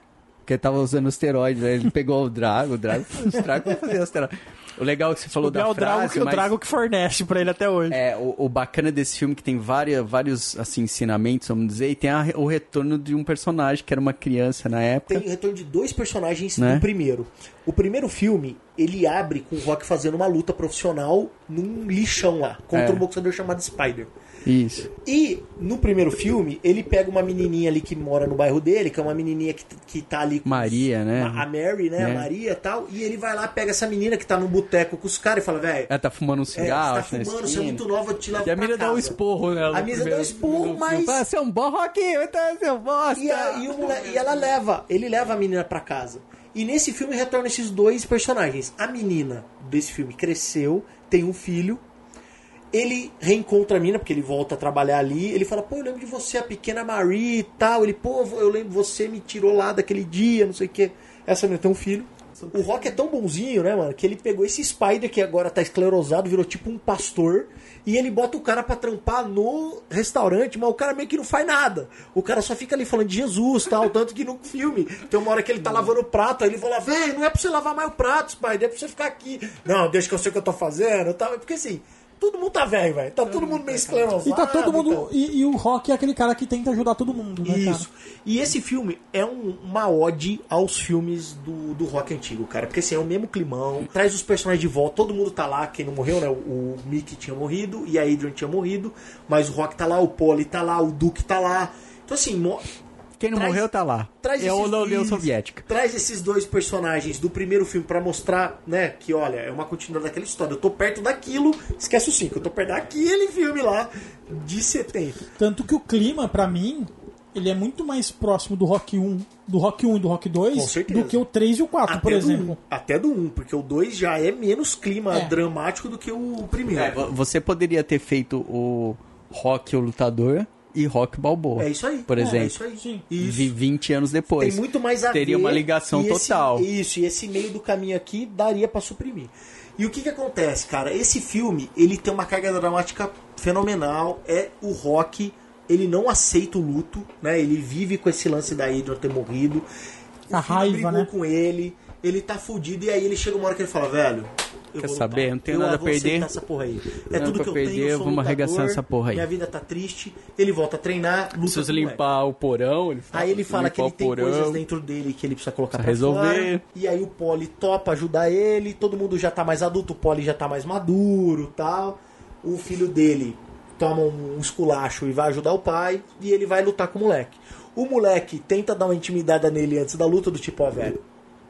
Speaker 6: Porque ele tava usando esteroides, né? ele pegou o Drago, o Drago, o Drago vai fazer esteroide. O legal é que você falou
Speaker 5: O
Speaker 6: da
Speaker 5: Drago,
Speaker 6: frase,
Speaker 5: que, o
Speaker 6: mas...
Speaker 5: Drago que fornece pra ele até hoje.
Speaker 6: É, o, o bacana desse filme é que tem várias, vários assim, ensinamentos, vamos dizer, e tem a- o retorno de um personagem que era uma criança na época.
Speaker 2: Tem o retorno de dois personagens
Speaker 6: Né?
Speaker 2: no primeiro. O primeiro filme, ele abre com o Rock fazendo uma luta profissional num lixão lá, contra
Speaker 6: É.
Speaker 2: um boxeador chamado Spider.
Speaker 6: Isso.
Speaker 2: E no primeiro filme, ele pega uma menininha ali que mora no bairro dele, que é uma menininha que, que tá ali com
Speaker 6: Maria,
Speaker 2: os-
Speaker 6: né?
Speaker 2: A Mary, né? A
Speaker 6: É.
Speaker 2: Maria e tal. E ele vai lá, pega essa menina que tá num boteco com os caras e fala, velho.
Speaker 6: Ela tá fumando um
Speaker 2: É, você
Speaker 6: cigarro,
Speaker 2: tá
Speaker 6: acho, na
Speaker 2: fumando, você é muito nova, eu te levo
Speaker 6: E a menina dá um esporro nela.
Speaker 2: A
Speaker 6: no
Speaker 2: menina dá um esporro,
Speaker 6: no
Speaker 2: mas-
Speaker 6: Você é um então você é um bosta.
Speaker 2: E, a- e e ela leva, ele leva a menina pra casa. E nesse filme retornam esses dois personagens. A menina desse filme cresceu, tem um filho. Ele reencontra a menina, porque ele volta a trabalhar ali. Ele fala, pô, eu lembro de você, a pequena Marie e tal. Ele, pô, eu lembro, você me tirou lá daquele dia, não sei o quê. Essa menina tem um filho. O Rock é tão bonzinho, né, mano, que ele pegou esse Spider que agora tá esclerosado, virou tipo um pastor, e ele bota o cara pra trampar no restaurante, mas o cara meio que não faz nada. O cara só fica ali falando de Jesus tal, tanto que no filme tem uma hora que ele tá lavando o prato, aí ele fala, velho, não é pra você lavar mais o prato, Spider, é pra você ficar aqui. Não, deixa que eu sei o que eu tô fazendo tal. Porque assim, todo mundo tá velho, velho. Tá todo mundo meio esclerosado.
Speaker 12: E tá todo mundo.
Speaker 2: então.
Speaker 12: E, e o Rock é aquele cara que tenta ajudar todo mundo, né,
Speaker 2: Isso. E esse filme é um- uma ode aos filmes do, do rock antigo, cara. Porque assim, é o mesmo climão, traz os personagens de volta, todo mundo tá lá, quem não morreu, né? O, o Mickey tinha morrido e a Adrian tinha morrido, mas o Rock tá lá, o Polly tá lá, o Duke tá lá. Então assim,
Speaker 6: Quem não
Speaker 2: Traz-
Speaker 6: morreu tá lá.
Speaker 2: traz
Speaker 6: é da União. Soviética.
Speaker 2: Traz esses dois personagens do primeiro filme pra mostrar, né, que olha, é uma continuidade daquela história. Eu tô perto daquilo, esquece o 5, eu tô perto daquele filme lá de 70.
Speaker 12: Tanto que o clima, pra mim, ele é muito mais próximo do Rock 1, do Rock 1 e do Rock 2
Speaker 2: Com certeza.
Speaker 12: do que o 3 e o 4, por
Speaker 2: do
Speaker 12: exemplo.
Speaker 2: um, até do 1, porque o 2 já é menos clima
Speaker 12: É.
Speaker 2: dramático do que o primeiro.
Speaker 6: É, vo- você poderia ter feito o Rock o Lutador e Rock Balboa.
Speaker 2: É isso aí.
Speaker 6: Por
Speaker 2: É,
Speaker 6: exemplo.
Speaker 2: É isso aí.
Speaker 12: Sim.
Speaker 2: Isso.
Speaker 6: Vi 20 anos depois.
Speaker 2: Tem muito mais a
Speaker 6: Teria
Speaker 2: ver,
Speaker 6: uma ligação
Speaker 2: esse-
Speaker 6: total.
Speaker 2: isso, e esse meio do caminho aqui daria pra suprimir. E o que que acontece, cara? Esse filme, ele tem uma carga dramática fenomenal. É o Rock, ele não aceita o luto, né? Ele vive com esse lance da Adrian ter morrido.
Speaker 12: A
Speaker 2: O filho
Speaker 12: raiva,
Speaker 2: brigou
Speaker 12: né?
Speaker 2: com ele, ele tá fudido, e aí ele chega uma hora que ele fala, velho... eu
Speaker 6: Quer saber? Não tenho
Speaker 2: Eu
Speaker 6: nada a perder.
Speaker 2: Essa porra aí. É
Speaker 6: Nada
Speaker 2: tudo
Speaker 6: pra
Speaker 2: que eu
Speaker 6: perder,
Speaker 2: tenho, eu sou
Speaker 6: vamos
Speaker 2: lutador,
Speaker 6: arregaçar essa porra aí.
Speaker 2: Minha vida tá triste. Ele volta a treinar, luta moleque.
Speaker 6: limpar o porão. Ele fala,
Speaker 2: Aí ele fala que ele tem
Speaker 6: porão.
Speaker 2: coisas dentro dele que ele precisa colocar pra
Speaker 6: Precisa resolver.
Speaker 2: fora. E aí o Poli topa ajudar ele, todo mundo já tá mais adulto, o Poli já tá mais maduro tal. O filho dele toma um esculacho e vai ajudar o pai, e ele vai lutar com o moleque. O moleque tenta dar uma intimidada nele antes da luta, do tipo, ó, velho,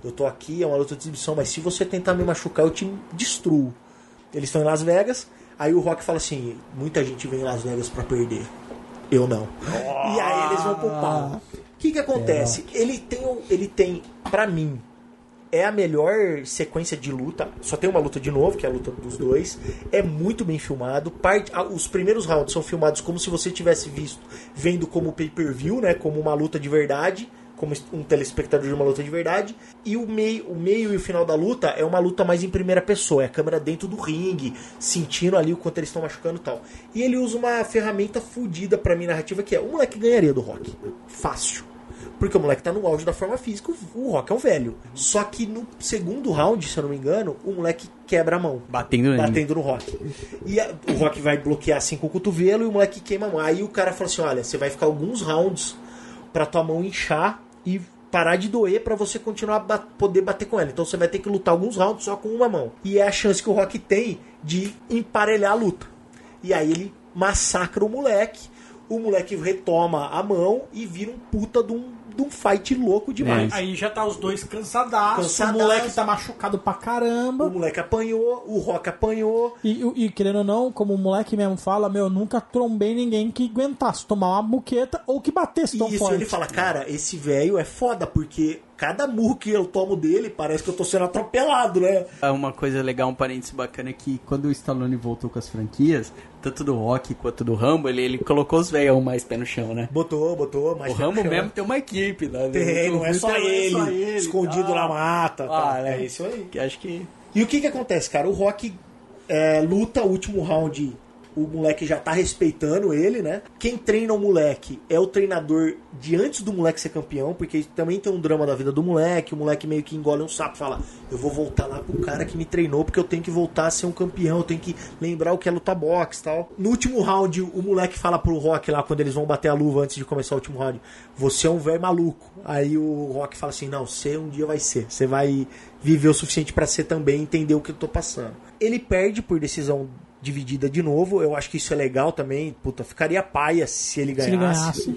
Speaker 2: eu tô aqui, é uma luta de exibição, mas se você tentar me machucar, eu te destruo. Eles estão em Las Vegas, aí o Rock fala assim, muita gente vem em Las Vegas pra perder. Eu não. E aí eles vão pro pau. O que que acontece? Ele tem, ele tem, pra mim, é a melhor sequência de luta. Só tem uma luta de novo, que é a luta dos dois. É muito bem filmado. Parte, ah, os primeiros rounds são filmados como se você tivesse visto, vendo como pay-per-view, né? Como uma luta de verdade. Como um telespectador de uma luta de verdade. E o meio, o meio e o final da luta é uma luta mais em primeira pessoa. É a câmera dentro do ringue, sentindo ali o quanto eles estão machucando e tal. E ele usa uma ferramenta fodida pra mim narrativa que é o moleque ganharia do rock. Fácil. Porque o moleque tá no auge da forma física, o Rock é um velho. Só que no segundo round, se eu não me engano, o moleque quebra a mão.
Speaker 6: Batendo nele.
Speaker 2: Batendo no Rock. E a- o Rock vai bloquear assim com o cotovelo e o moleque queima a mão. Aí o cara fala assim: olha, você vai ficar alguns rounds pra tua mão inchar e parar de doer pra você continuar a ba- poder bater com ela. Então você vai ter que lutar alguns rounds só com uma mão. E é a chance que o Rock tem de emparelhar a luta. E aí ele massacra o moleque. O moleque retoma a mão e vira um puta de um, de um fight louco demais.
Speaker 5: Aí já tá os dois cansadaços,
Speaker 2: Cansadaço.
Speaker 5: o moleque tá machucado pra caramba.
Speaker 2: O moleque apanhou, o Rock apanhou.
Speaker 12: E, e querendo ou não, como o moleque mesmo fala, meu, eu nunca trombei ninguém que aguentasse tomar uma buqueta ou que batesse tão
Speaker 2: E isso
Speaker 12: forte.
Speaker 2: ele fala, cara, esse velho é foda, porque cada murro que eu tomo dele parece que eu tô sendo atropelado, né?
Speaker 6: É Uma coisa legal, um parênteses bacana é que quando o Stallone voltou com as franquias, tanto do Rock quanto do Rambo, ele, ele colocou os velhos mais pé no chão, né?
Speaker 2: Botou, botou, mas
Speaker 6: o Rambo mesmo tem uma equipe né?
Speaker 2: tem, não é só
Speaker 6: Então,
Speaker 2: ele, escondido
Speaker 6: tá.
Speaker 2: na mata.
Speaker 6: Ah,
Speaker 2: tá. É isso aí.
Speaker 6: Que acho que
Speaker 2: E o que que acontece, cara? O Rock é, luta o último round, o moleque já tá respeitando ele, né? Quem treina o moleque é o treinador de antes do moleque ser campeão, porque também tem um drama da vida do moleque, o moleque meio que engole um sapo e fala, eu vou voltar lá pro cara que me treinou, porque eu tenho que voltar a ser um campeão, eu tenho que lembrar o que é lutar boxe e tal. No último round, o moleque fala pro Rock lá, quando eles vão bater a luva antes de começar o último round, você é um velho maluco. Aí o Rock fala assim, não, você um dia vai ser, você vai viver o suficiente pra ser também entender o que eu tô passando. Ele perde por decisão dividida de novo, eu acho que isso é legal também, puta, ficaria paia se ele
Speaker 12: Se ele
Speaker 2: ganhasse.
Speaker 12: ganhasse.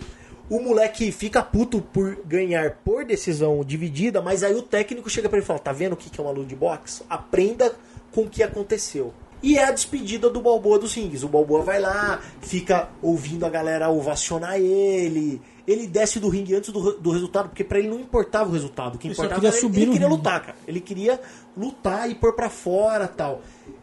Speaker 2: O moleque fica puto por ganhar por decisão dividida, mas aí o técnico chega pra ele e fala: Tá vendo o que é uma luta de boxe? Aprenda com o que aconteceu. E é a despedida do Balboa dos rings. O Balboa vai lá, fica ouvindo a galera ovacionar ele. Ele desce do ringue antes do, do resultado, porque pra ele não importava o resultado. O que
Speaker 12: Ele
Speaker 2: importava
Speaker 12: queria
Speaker 2: era ele,
Speaker 12: subir
Speaker 2: ele queria
Speaker 12: ringue.
Speaker 2: lutar, cara. Ele queria lutar e pôr pra fora tal.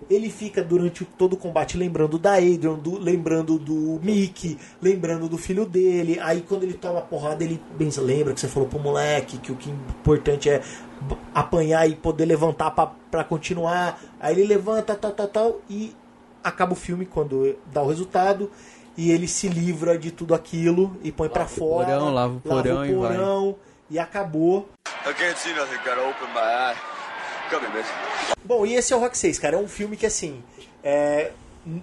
Speaker 2: Ele fica durante todo o combate lembrando da Adrian, do- lembrando do Mickey, lembrando do filho dele. Aí quando ele toma a porrada, ele pensa, lembra que você falou pro moleque que o que é importante é apanhar e poder levantar pra, pra continuar. Aí ele levanta, tal, tal, tal, e acaba o filme quando dá o resultado. E ele se livra de tudo aquilo e põe pra fora.
Speaker 6: porão, lava o porão
Speaker 2: o
Speaker 6: e vai.
Speaker 2: porão, e acabou.
Speaker 8: I can't see nothing. Gotta open my eye.
Speaker 2: Bom, e esse é o Rock 6, cara. É um filme que, assim, é,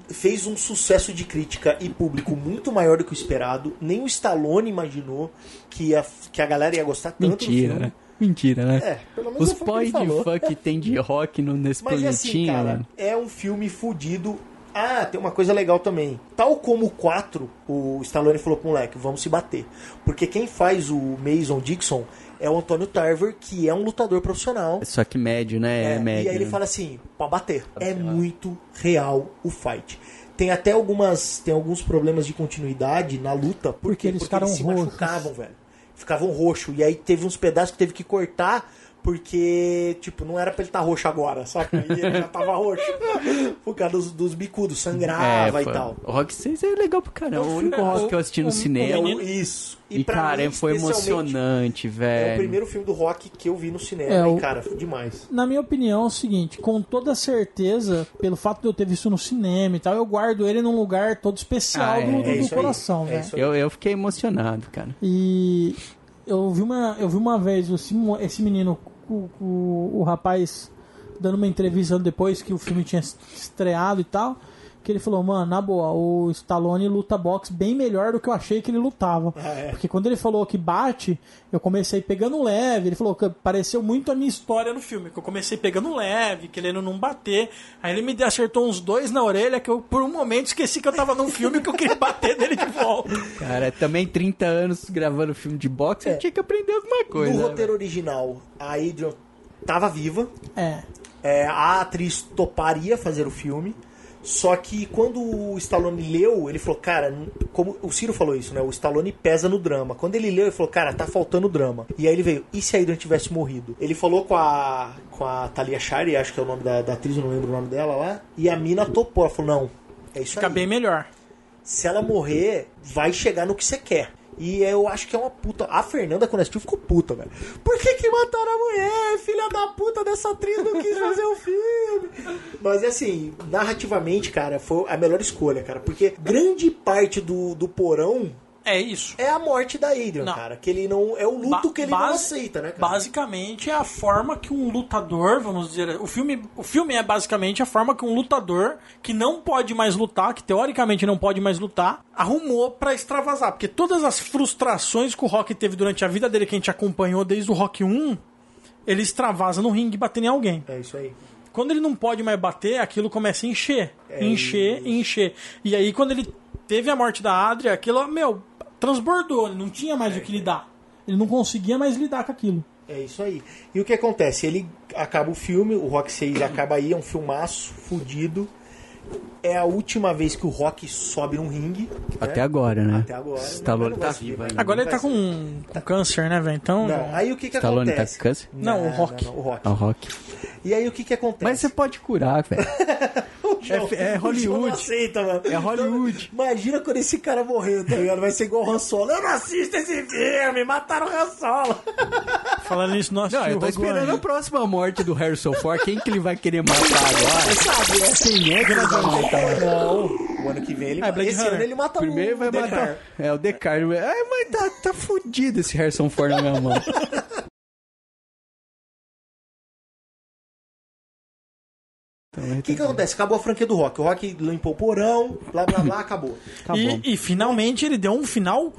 Speaker 2: fez um sucesso de crítica e público muito maior do que o esperado. Nem o Stallone imaginou que a, que a galera ia gostar tanto do
Speaker 6: mentira,
Speaker 2: filme.
Speaker 6: né? Mentira, né?
Speaker 2: É, pelo menos
Speaker 6: Os pós de fã que tem de rock no, nesse
Speaker 2: Mas assim,
Speaker 6: projetinho,
Speaker 2: cara, é um filme fudido. Ah, tem uma coisa legal também. Tal como o 4, o Stallone falou pro moleque, vamos se bater. Porque quem faz o Mason Dixon é o Antônio Tarver, que é um lutador profissional.
Speaker 6: Só que médio, né? É,
Speaker 2: É,
Speaker 6: médio.
Speaker 2: e aí ele
Speaker 6: né?
Speaker 2: fala assim, pode bater. É muito real o fight. Tem até algumas, tem alguns problemas de continuidade na luta, porque,
Speaker 12: Porque eles ficaram
Speaker 2: se
Speaker 12: roxos.
Speaker 2: machucavam, velho. Ficavam roxo e aí teve uns pedaços que teve que cortar porque, tipo, não era pra ele estar roxo agora, saca? E ele já tava roxo. <laughs> Por causa dos, dos bicudos, sangrava
Speaker 6: É,
Speaker 2: e tal.
Speaker 6: O Rock 6 é legal pra caramba.
Speaker 2: É
Speaker 6: o único rock que eu assisti no
Speaker 5: o-
Speaker 6: cinema.
Speaker 2: É o- isso.
Speaker 6: E,
Speaker 2: pra
Speaker 6: cara,
Speaker 2: mim,
Speaker 6: foi emocionante,
Speaker 2: É
Speaker 6: velho.
Speaker 2: o primeiro filme do rock que eu vi no cinema.
Speaker 12: É,
Speaker 2: e, cara, demais.
Speaker 12: Na minha opinião, é o seguinte, com toda certeza, pelo fato de eu ter visto no cinema e tal, eu guardo ele num lugar todo especial
Speaker 6: Ah, é.
Speaker 12: do, do-
Speaker 2: É
Speaker 12: do coração,
Speaker 2: É
Speaker 12: né?
Speaker 6: Eu, eu fiquei emocionado, cara.
Speaker 12: E eu vi uma, eu vi uma vez esse menino, o, o, o rapaz, dando uma entrevista depois que o filme tinha estreado e tal, que ele falou, mano, na boa, o Stallone luta boxe bem melhor do que eu achei que ele lutava.
Speaker 2: Ah, é.
Speaker 12: Porque quando ele falou que bate, eu comecei pegando leve, ele falou que pareceu muito a minha
Speaker 5: história. No filme, que eu comecei pegando leve, querendo não bater. Aí ele me acertou uns dois na orelha que eu, por um momento, esqueci que eu tava num filme que eu queria bater nele de volta.
Speaker 6: Cara, também 30 anos gravando filme de boxe,
Speaker 2: É.
Speaker 6: eu tinha que aprender alguma coisa.
Speaker 2: no
Speaker 6: né,
Speaker 2: roteiro original, a Adrian tava viva.
Speaker 12: É.
Speaker 2: É, a atriz toparia fazer o filme. Só que quando o Stallone leu, ele falou, cara, como o Ciro falou isso, né? O Stallone pesa no drama. Quando ele leu, ele falou, cara, tá faltando drama. E aí ele veio, e se a Adrian tivesse morrido? Ele falou com a com a Talia Shire, acho que é o nome da, da atriz, eu não lembro o nome dela lá, e a mina topou. Ela falou, não, é isso
Speaker 5: Fica
Speaker 2: aí.
Speaker 5: bem melhor.
Speaker 2: Se ela morrer, vai chegar no que você quer. E eu acho que é uma puta. A Fernanda, quando assistiu, ficou puta, velho. Por que, que mataram a mulher? Filha da puta dessa atriz não quis fazer o filme. Mas assim, narrativamente, cara, foi a melhor escolha, cara. Porque grande parte do, do porão
Speaker 5: É isso.
Speaker 2: é a morte da Adrian,
Speaker 5: Não.
Speaker 2: cara. Que ele não. É o luto
Speaker 5: Ba-
Speaker 2: que ele não aceita, né, cara?
Speaker 5: Basicamente é a forma que um lutador, vamos dizer, o filme, o filme é basicamente a forma que um lutador que não pode mais lutar, que teoricamente não pode mais lutar, arrumou pra extravasar, porque todas as frustrações que o Rock teve durante a vida dele que a gente acompanhou desde o Rock 1, ele extravasa no ringue batendo em alguém.
Speaker 2: É isso aí.
Speaker 5: Quando ele não pode mais bater, aquilo começa a encher.
Speaker 2: É
Speaker 5: encher, encher. E aí, quando ele teve a morte da Adria, aquilo, meu, transbordou. Ele não tinha mais o que lidar.
Speaker 12: Ele não conseguia mais lidar com aquilo.
Speaker 2: É isso aí. E o que acontece? Ele acaba o filme, o Rock 6 acaba aí, é um filmaço, fudido. É a última vez que o Rock sobe num ringue.
Speaker 6: Até
Speaker 2: né?
Speaker 6: agora, né?
Speaker 2: Até agora.
Speaker 6: Stallone
Speaker 2: não
Speaker 6: tá vivo ainda.
Speaker 5: Agora ele tá com, com câncer, né, velho? Então.
Speaker 2: Não, aí o que que
Speaker 6: Stallone tá
Speaker 2: acontece?
Speaker 6: com câncer?
Speaker 5: Não, o Rock.
Speaker 2: não, o Rock.
Speaker 6: É o Rock.
Speaker 2: E aí o que que acontece?
Speaker 6: Mas você pode curar, velho. <laughs>
Speaker 2: João-
Speaker 6: é- é Hollywood.
Speaker 2: não aceita, mano.
Speaker 6: É Hollywood.
Speaker 2: Então, imagina quando esse cara morrer, tá ligado? Vai ser igual o Han Solo. Eu não assisto esse filme, mataram o Han Solo. <laughs>
Speaker 5: Falando nisso, nós
Speaker 6: Não, eu tô esperando a próxima morte do Harrison Ford. Quem que ele vai querer matar agora?
Speaker 2: Sabe, né?
Speaker 6: Quem é que ele vai matar?
Speaker 2: Não, o ano que vem ele,
Speaker 5: É, Blade
Speaker 2: esse ano ele mata
Speaker 6: Primeiro
Speaker 2: o
Speaker 6: vai matar. É, o Descartes. Ai, mas tá, tá fudido esse Harrison Ford na minha mão. <laughs>
Speaker 2: O que, que acontece? Acabou a franquia do Rock. O Rock limpou o porão, blá blá blá, acabou. <laughs>
Speaker 6: Tá.
Speaker 5: E, e finalmente ele deu um final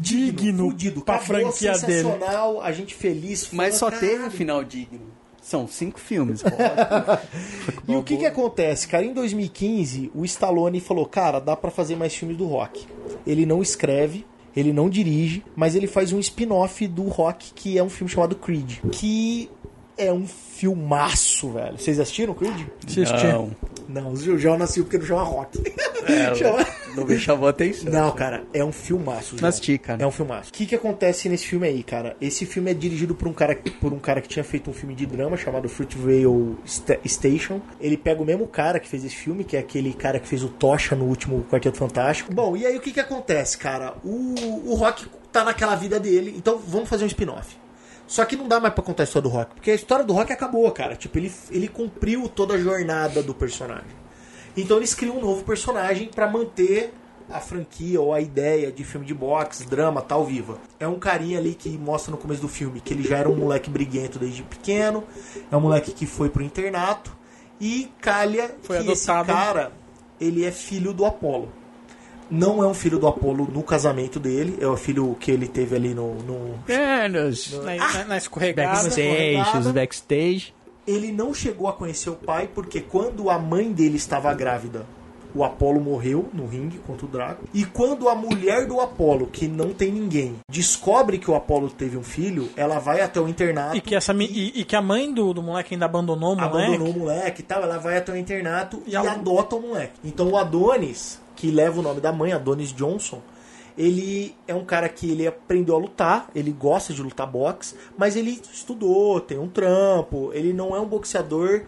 Speaker 5: digno
Speaker 2: Fudido.
Speaker 5: pra
Speaker 2: Acabou,
Speaker 5: franquia dele.
Speaker 2: sensacional, a gente feliz.
Speaker 6: Mas só
Speaker 2: caralho.
Speaker 6: teve um final digno. São cinco filmes. <laughs>
Speaker 2: E o que que acontece, cara? Em 2015, o Stallone falou, cara, dá pra fazer mais filmes do Rock. Ele não escreve, ele não dirige, mas ele faz um spin-off do Rock, que é um filme chamado Creed. Que é um filmaço, velho. Vocês assistiram Creed?
Speaker 6: Não,
Speaker 2: Não, o não assistiu porque não chama Rock. <laughs> Chama-
Speaker 6: não me chamou atenção.
Speaker 2: Não, cara, é um filmaço.
Speaker 6: Não
Speaker 2: João.
Speaker 6: assisti, cara.
Speaker 2: É um filmaço. O que, que acontece nesse filme aí, cara? Esse filme é dirigido por um cara, por um cara que tinha feito um filme de drama chamado Fruitvale Sta- Station. Ele pega o mesmo cara que fez esse filme, que é aquele cara que fez o Tocha no último Quarteto Fantástico. Bom, e aí o que, que acontece, cara? O, o Rock tá naquela vida dele, então vamos fazer um spin-off. Só que não dá mais pra contar a história do Rock, porque a história do Rock acabou, cara. Tipo, ele, ele cumpriu toda a jornada do personagem. Então eles criam um novo personagem pra manter a franquia ou a ideia de filme de boxe, drama, tal, viva. É um carinha ali que mostra no começo do filme que ele já era um moleque briguento desde pequeno, é um moleque que foi pro internato e calha
Speaker 5: Foi
Speaker 2: que esse
Speaker 5: adotado.
Speaker 2: cara, ele é filho do Apolo. Não é um filho do Apolo no casamento dele, é o filho que ele teve ali no- no
Speaker 6: É, nos
Speaker 5: Na, na, na escorregada.
Speaker 6: backstage, os backstage.
Speaker 2: ele não chegou a conhecer o pai porque quando a mãe dele estava grávida, o Apolo morreu no ringue contra o Draco. E quando a mulher do Apolo, que não tem ninguém, descobre que o Apolo teve um filho, ela vai até o internato.
Speaker 5: E que, essa, mi- e, e que a mãe do, do moleque ainda abandonou o moleque.
Speaker 2: abandonou o moleque e tal, ela vai até o internato e,
Speaker 5: E a-
Speaker 2: adota o moleque. Então o Adonis, que leva o nome da mãe, Adonis Johnson, ele é um cara que ele aprendeu a lutar, ele gosta de lutar boxe, mas ele estudou, tem um trampo, ele não é um boxeador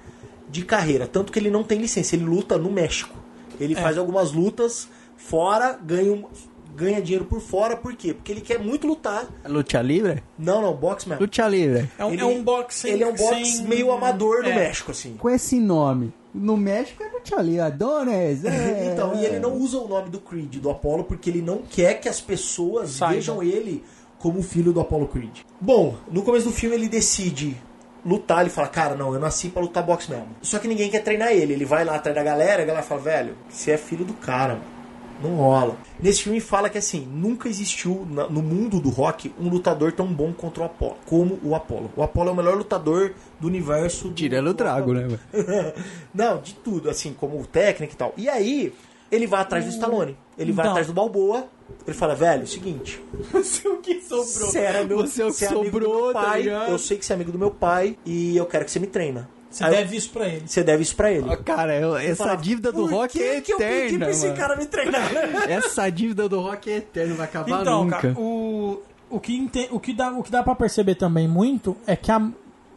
Speaker 2: de carreira, tanto que ele não tem licença, ele luta no México. Ele faz algumas lutas fora, ganha, um- ganha dinheiro por fora, por quê? Porque ele quer muito lutar.
Speaker 6: Lucha livre?
Speaker 2: Não, não, boxe mesmo.
Speaker 6: Lucha livre.
Speaker 5: É um,
Speaker 2: Ele-
Speaker 5: é um boxe
Speaker 2: Ele é um boxe
Speaker 5: sem-
Speaker 2: meio amador no
Speaker 5: É.
Speaker 2: México, assim.
Speaker 3: Com esse nome. No México é Lucha Livre. Adonis. É.
Speaker 2: Então, e ele não usa o nome do Creed, do Apollo, porque ele não quer que as pessoas
Speaker 5: Saibam.
Speaker 2: vejam ele como filho do Apollo Creed. Bom, no começo do filme ele decide lutar, ele fala, cara, não, eu nasci pra lutar boxe mesmo. Só que ninguém quer treinar ele, ele vai lá atrás da galera, a galera fala, velho, você é filho do cara, mano. Não rola. Nesse filme fala que assim, nunca existiu na- no mundo do rock um lutador tão bom contra o Apollo, como o Apollo. O Apollo é o melhor lutador do universo. do-
Speaker 6: Tirando o Drago, né? <laughs>
Speaker 2: Não, de tudo, assim, como técnica e tal. E aí, ele vai atrás do Stallone. Ele vai
Speaker 5: Então.
Speaker 2: atrás do Balboa. Ele fala, velho, é o seguinte.
Speaker 6: o que sobrou?
Speaker 2: Você, era meu,
Speaker 6: Você é o que
Speaker 2: você é amigo do
Speaker 6: sobrou,
Speaker 2: meu
Speaker 6: tá
Speaker 2: pai.
Speaker 6: ligado?
Speaker 2: eu sei que você é amigo do meu pai e eu quero que você me treina.
Speaker 5: Você
Speaker 2: Aí-
Speaker 5: deve isso pra ele.
Speaker 2: Você deve isso pra ele.
Speaker 6: Ó, Cara, eu- essa
Speaker 2: Fala,
Speaker 6: dívida do
Speaker 2: "Por
Speaker 6: rock
Speaker 2: que
Speaker 6: é
Speaker 2: que eu pedi
Speaker 6: eterna,
Speaker 2: pra esse
Speaker 6: mano.
Speaker 2: cara me treinar? <laughs>
Speaker 6: Essa dívida do rock é eterna, vai acabar
Speaker 5: Então,
Speaker 6: nunca.
Speaker 5: cara, o, o, que ente- o, que dá, o que dá pra perceber também muito é que a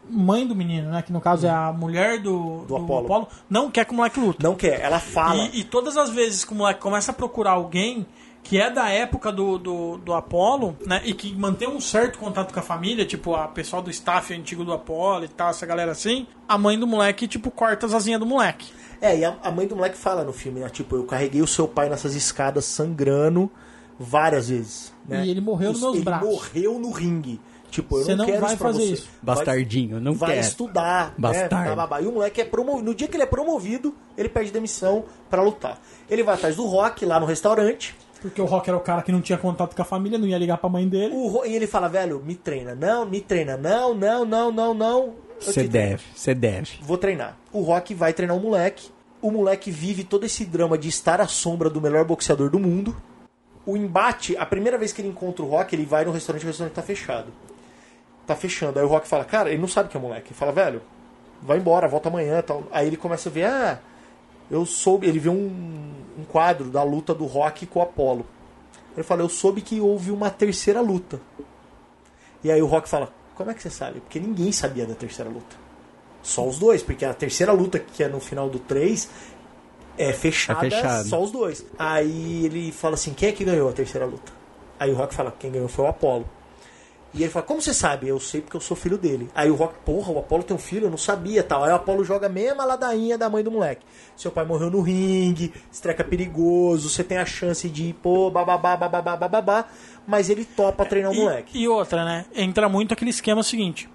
Speaker 5: mãe do menino, né? Que no caso é a mulher do, do,
Speaker 2: Apollo.
Speaker 5: Apollo. não quer que o moleque lute.
Speaker 2: Não quer, ela fala.
Speaker 5: E, e todas as vezes que o moleque começa a procurar alguém que é da época do, do, do Apollo, né? E que mantém um certo contato com a família, tipo a pessoal do staff antigo do Apollo e tal, essa galera assim, a mãe do moleque, tipo, corta as asinhas do moleque.
Speaker 2: É, e a, a mãe do moleque fala no filme, né? Tipo, eu carreguei o seu pai nessas escadas sangrando várias vezes. Né?
Speaker 5: E ele morreu nos meus
Speaker 2: ele
Speaker 5: braços.
Speaker 2: morreu no ringue. Tipo, eu
Speaker 5: Você
Speaker 2: não,
Speaker 5: não
Speaker 2: quero
Speaker 5: vai
Speaker 2: isso pra
Speaker 5: fazer
Speaker 2: você.
Speaker 5: isso.
Speaker 6: Bastardinho, não
Speaker 2: vai
Speaker 6: quer.
Speaker 2: estudar,
Speaker 6: Bastardo.
Speaker 2: né? bababá. E o moleque é promovido. No dia que ele é promovido, ele pede demissão pra lutar. Ele vai atrás do Rock lá no restaurante.
Speaker 5: Porque o Rock era o cara que não tinha contato com a família, não ia ligar pra mãe dele.
Speaker 2: O Ro- e ele fala, velho, me treina. Não, me treina. Não, não, não, não, não.
Speaker 6: Você
Speaker 2: te
Speaker 6: deve, você deve.
Speaker 2: vou treinar. O Rock vai treinar o moleque. O moleque vive todo esse drama de estar à sombra do melhor boxeador do mundo. O embate, a primeira vez que ele encontra o Rock, ele vai no restaurante, o restaurante tá fechado. Tá fechando. Aí o Rock fala, cara, ele não sabe que é moleque. Ele fala, velho, vai embora, volta amanhã tal. Aí ele começa a ver, ah, eu soube. Ele vê um, um quadro da luta do Rock com o Apollo. Ele fala, eu soube que houve uma terceira luta. E aí o Rock fala, como é que você sabe? Porque ninguém sabia da terceira luta. Só os dois, porque a terceira luta, que é no final do 3, é fechada,
Speaker 6: É fechado.
Speaker 2: só os dois. Aí ele fala assim, quem é que ganhou a terceira luta? Aí o Rock fala, quem ganhou foi o Apollo. E ele fala, como você sabe? Eu sei porque eu sou filho dele. Aí o Rock, porra, o Apollo tem um filho? Eu não sabia tal. Aí o Apollo joga a mesma ladainha da mãe do moleque. Seu pai morreu no ringue, estreca perigoso, você tem a chance de, pô, bababá, bababá, bababá. Mas ele topa treinar o
Speaker 5: E,
Speaker 2: moleque.
Speaker 5: e outra, né? Entra muito aquele esquema seguinte.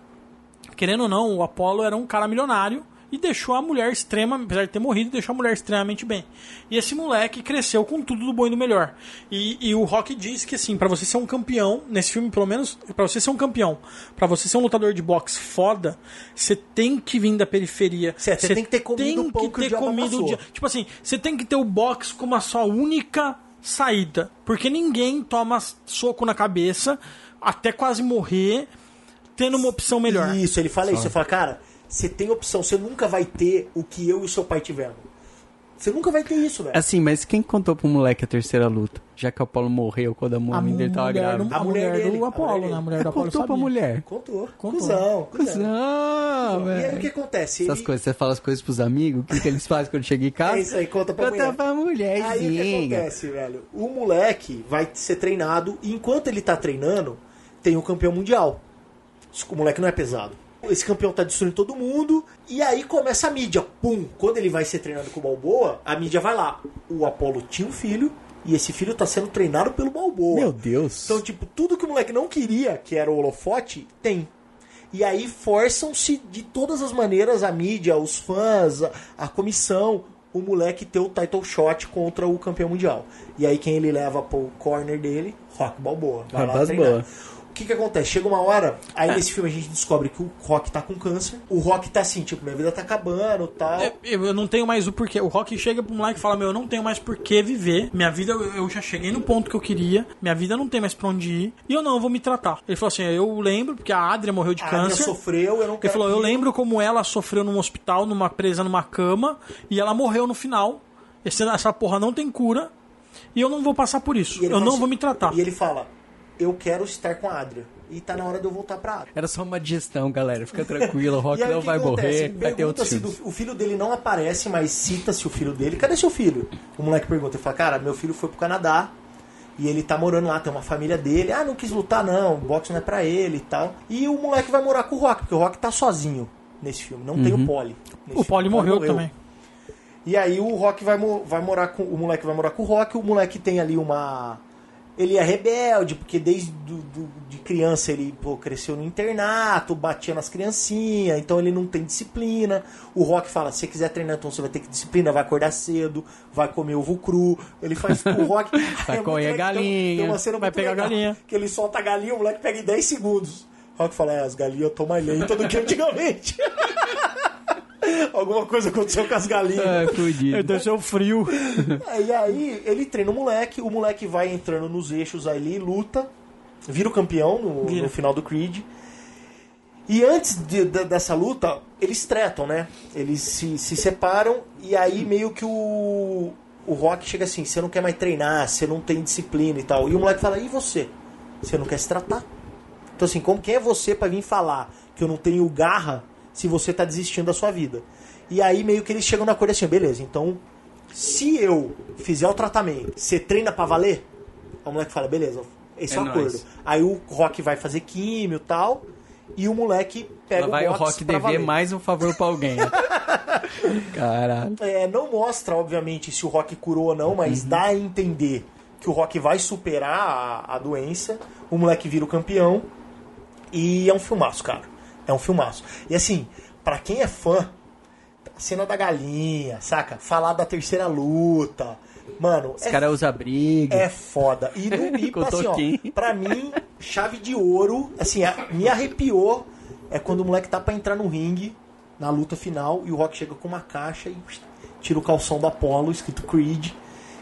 Speaker 5: Querendo ou não, o Apollo era um cara milionário e deixou a mulher extrema, apesar de ter morrido, deixou a mulher extremamente bem. E esse moleque cresceu com tudo do bom e do melhor. E, e o Rock diz que assim, pra você ser um campeão, nesse filme pelo menos, pra você ser um campeão, pra você ser um lutador de boxe foda, você tem que vir da periferia.
Speaker 2: Cê- cê tem que ter comido
Speaker 5: tem que
Speaker 2: que o
Speaker 5: ter comido o dia- Tipo assim, você tem que ter o boxe como a sua única saída. Porque ninguém toma soco na cabeça até quase morrer tendo uma opção melhor.
Speaker 2: Isso, ele fala isso. Ele fala, cara, você tem opção, você nunca vai ter o que eu e o seu pai tivemos. Você nunca vai ter isso, velho.
Speaker 6: Assim, mas quem contou pro moleque a terceira luta? Já que o Apolo morreu quando a dele tava
Speaker 5: mulher,
Speaker 6: grávida.
Speaker 2: A
Speaker 5: a
Speaker 2: mulher
Speaker 5: mulher
Speaker 2: dele,
Speaker 5: do
Speaker 2: a
Speaker 5: Apolo,
Speaker 2: mulher
Speaker 5: né? A mulher do Apolo
Speaker 6: Contou pra mulher.
Speaker 2: Contou.
Speaker 5: Contou.
Speaker 2: Cusão, cusão.
Speaker 6: Não,
Speaker 2: E aí o
Speaker 6: velho.
Speaker 2: que acontece?
Speaker 6: Essas
Speaker 2: Ele-
Speaker 6: coisas, você fala as coisas pros amigos, o que, que eles fazem quando chega em casa?
Speaker 2: É isso aí, conta pra
Speaker 6: Conta
Speaker 2: mulher.
Speaker 6: pra mulherzinha.
Speaker 2: Aí o que acontece, velho? O moleque vai ser treinado e enquanto ele tá treinando, tem o campeão mundial. O moleque não é pesado. Esse campeão tá destruindo todo mundo e aí começa a mídia. Pum! Quando ele vai ser treinado com o Balboa, a mídia vai lá. O Apollo tinha um filho e esse filho tá sendo treinado pelo Balboa.
Speaker 6: Meu Deus.
Speaker 2: Então, tipo, tudo que o moleque não queria, que era o holofote, tem. E aí forçam-se de todas as maneiras a mídia, os fãs, a, a comissão, o moleque ter o title shot contra o campeão mundial. E aí quem ele leva pro corner dele? Rock Balboa. Vai lá treinar.
Speaker 6: Balboa.
Speaker 2: O que que acontece? Chega uma hora, aí nesse filme a gente descobre que o Rock tá com câncer. O Rock tá assim, tipo, minha vida tá acabando tal.
Speaker 5: É, Eu eu não tenho mais o porquê. O Rock chega pro moleque e fala: Meu, eu não tenho mais por que viver. Minha vida, eu eu já cheguei no ponto que eu queria. Minha vida não tem mais pra onde ir. E eu não vou me tratar. Ele falou assim: Eu lembro, porque a Adria morreu de
Speaker 2: a Adria
Speaker 5: câncer.
Speaker 2: sofreu, eu não
Speaker 5: Ele
Speaker 2: quero.
Speaker 5: falou: Eu lembro como ela sofreu num hospital, numa presa numa cama, e ela morreu no final. Esse- essa porra não tem cura. E eu não vou passar por isso.
Speaker 2: Ele
Speaker 5: Eu não
Speaker 2: assim-
Speaker 5: vou me tratar.
Speaker 2: E ele fala: Eu quero estar com a Adria. E tá na hora de eu voltar pra Adria.
Speaker 6: Era só uma digestão, galera. Fica <laughs> tranquilo, o Rock
Speaker 2: aí,
Speaker 6: não vai
Speaker 2: acontece?
Speaker 6: morrer, vai ter
Speaker 2: Pergunta-se
Speaker 6: filhos.
Speaker 2: do- O filho dele não aparece, mas cita-se o filho dele. Cadê seu filho? O moleque pergunta. Ele fala, cara, meu filho foi pro Canadá e ele tá morando lá, tem uma família dele. Ah, não quis lutar não, o boxe não é pra ele e tal. E o moleque vai morar com o Rock, porque o Rock tá sozinho nesse filme. Não tem o Polly. nesse
Speaker 5: O. Polly morreu também.
Speaker 2: E aí o Rock vai, vai morar com. O moleque vai morar com o Rock, o moleque tem ali uma. Ele é rebelde, porque desde do, do- de criança ele pô, cresceu no internato, batia nas criancinhas, então ele não tem disciplina. O Rock fala: se você quiser treinar, então você vai ter que disciplina, vai acordar cedo, vai comer ovo cru. Ele faz o Rock. <laughs>
Speaker 6: Vai
Speaker 2: É
Speaker 6: comer
Speaker 2: legal, tem-
Speaker 6: galinha,
Speaker 2: Tem uma cena
Speaker 5: vai pegar
Speaker 2: legal,
Speaker 5: galinha.
Speaker 2: Que ele solta a galinha, o moleque pega em 10 segundos. O Rock fala: é, as galinhas tomam mais lento do que antigamente. <laughs> <laughs> Alguma coisa aconteceu com as galinhas.
Speaker 6: Ai, fudido.
Speaker 5: Desceu frio.
Speaker 2: É, e aí ele treina o moleque, o moleque vai entrando nos eixos ali, luta, vira o campeão no,
Speaker 5: Vira.
Speaker 2: no final do Creed. E antes de- de- dessa luta, eles tretam, né? Eles se, se separam e aí meio que o, o Rock chega assim, você não quer mais treinar, você não tem disciplina e tal. E o moleque fala, e você? Você não quer se tratar? Então assim, como quem é você pra vir falar que eu não tenho garra se você tá desistindo da sua vida? E aí meio que eles chegam na coisa assim, beleza, então se eu fizer o tratamento, você treina pra valer? O moleque fala, beleza, esse é,
Speaker 6: É
Speaker 2: o acordo. Aí o Rock vai fazer químio e tal, e o moleque pega
Speaker 6: Lá vai o
Speaker 2: box
Speaker 6: Rock dever
Speaker 2: valer.
Speaker 6: mais um favor pra alguém. <laughs> Caralho.
Speaker 2: É, não mostra, obviamente, se o Rock curou ou não, mas dá a entender que o Rock vai superar a, a doença, o moleque vira o campeão, e é um filmaço, cara. É um filmaço. E assim, pra quem é fã, a cena da galinha, saca? Falar da terceira luta. Mano,
Speaker 6: Os
Speaker 2: é
Speaker 6: caras usam briga.
Speaker 2: é foda. E, no, <laughs> e assim, ó, pra mim, chave de ouro, assim, me arrepiou é quando o moleque tá pra entrar no ringue, na luta final, e o Rock chega com uma caixa e tira o calção do Apollo, escrito Creed.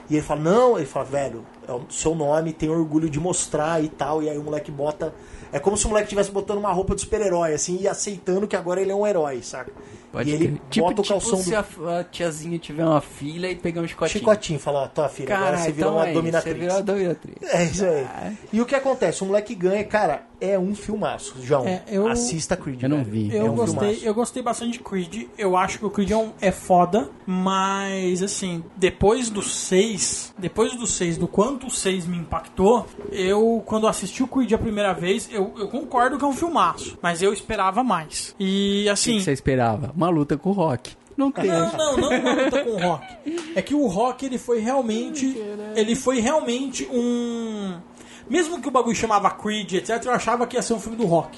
Speaker 2: E ele fala, não, ele fala, velho, é o seu nome, tem orgulho de mostrar e tal. E aí o moleque bota. É como se o moleque estivesse botando uma roupa de super-herói, assim, e aceitando que agora ele é um herói, saca?
Speaker 6: Pode
Speaker 2: e ele
Speaker 6: tipo,
Speaker 2: bota o
Speaker 6: tipo
Speaker 2: calção
Speaker 6: se
Speaker 2: do.
Speaker 6: a, a tiazinha tiver uma filha e pegar um chicotinho.
Speaker 2: Chicotinho, fala, ó, tua filha, agora
Speaker 6: Caralho,
Speaker 2: você virou
Speaker 6: então
Speaker 2: uma
Speaker 6: é isso,
Speaker 2: dominatrix.
Speaker 6: Você virou uma dominatrix.
Speaker 2: É isso aí. E o que acontece? O moleque ganha, cara, é um filmaço. João,
Speaker 12: É, eu-
Speaker 2: assista Creed.
Speaker 6: Eu não vi.
Speaker 2: É
Speaker 5: Eu
Speaker 2: um
Speaker 5: gostei,
Speaker 2: filmaço.
Speaker 5: eu gostei bastante de Creed. Eu acho que o Creed é, um- é foda, mas assim, depois do 6, depois do 6, do quanto o 6 me impactou, eu quando assisti o Creed a primeira vez, eu, eu concordo que é um filmaço, mas eu esperava mais. E
Speaker 6: O
Speaker 5: assim,
Speaker 6: que você esperava? Uma luta com o Rock. Não tem.
Speaker 5: não, não, não uma luta com o Rock. É que o Rock ele foi realmente, ele foi realmente um, mesmo que o bagulho chamava Creed, etc, eu achava que ia ser um filme do Rock.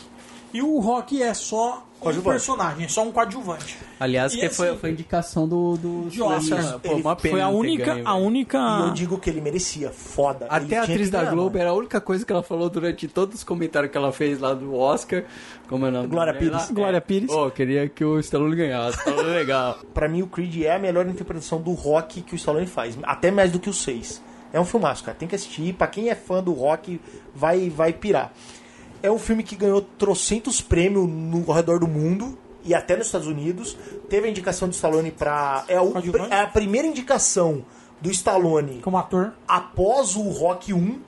Speaker 5: E o Rock é só um personagem, é só um coadjuvante.
Speaker 6: Aliás,
Speaker 5: E
Speaker 6: que foi,
Speaker 5: assim,
Speaker 6: foi indicação do, do
Speaker 5: De Oscar.
Speaker 6: Pô, uma pena
Speaker 5: Foi a única,
Speaker 6: ganho,
Speaker 5: a única.
Speaker 2: E eu digo que ele merecia. Foda.
Speaker 6: Até a atriz da Globo era a única coisa que ela falou durante todos os comentários que ela fez lá do Oscar. Como é o nome?
Speaker 2: Glória Pires.
Speaker 6: lá?
Speaker 5: Glória
Speaker 6: É.
Speaker 5: Pires.
Speaker 6: Pô, eu queria que o Stallone ganhasse. Stallone legal. <laughs>
Speaker 2: Pra mim, o Creed é a melhor interpretação do rock que o Stallone faz. Até mais do que o 6. É um filmaço, cara. Tem que assistir. Pra quem é fã do rock, vai, vai pirar. É um filme que ganhou trocentos prêmios no ao redor do mundo. E até nos Estados Unidos. Teve a indicação do Stallone pra... É, é a primeira indicação do Stallone
Speaker 5: Como ator.
Speaker 2: após o Rock 1,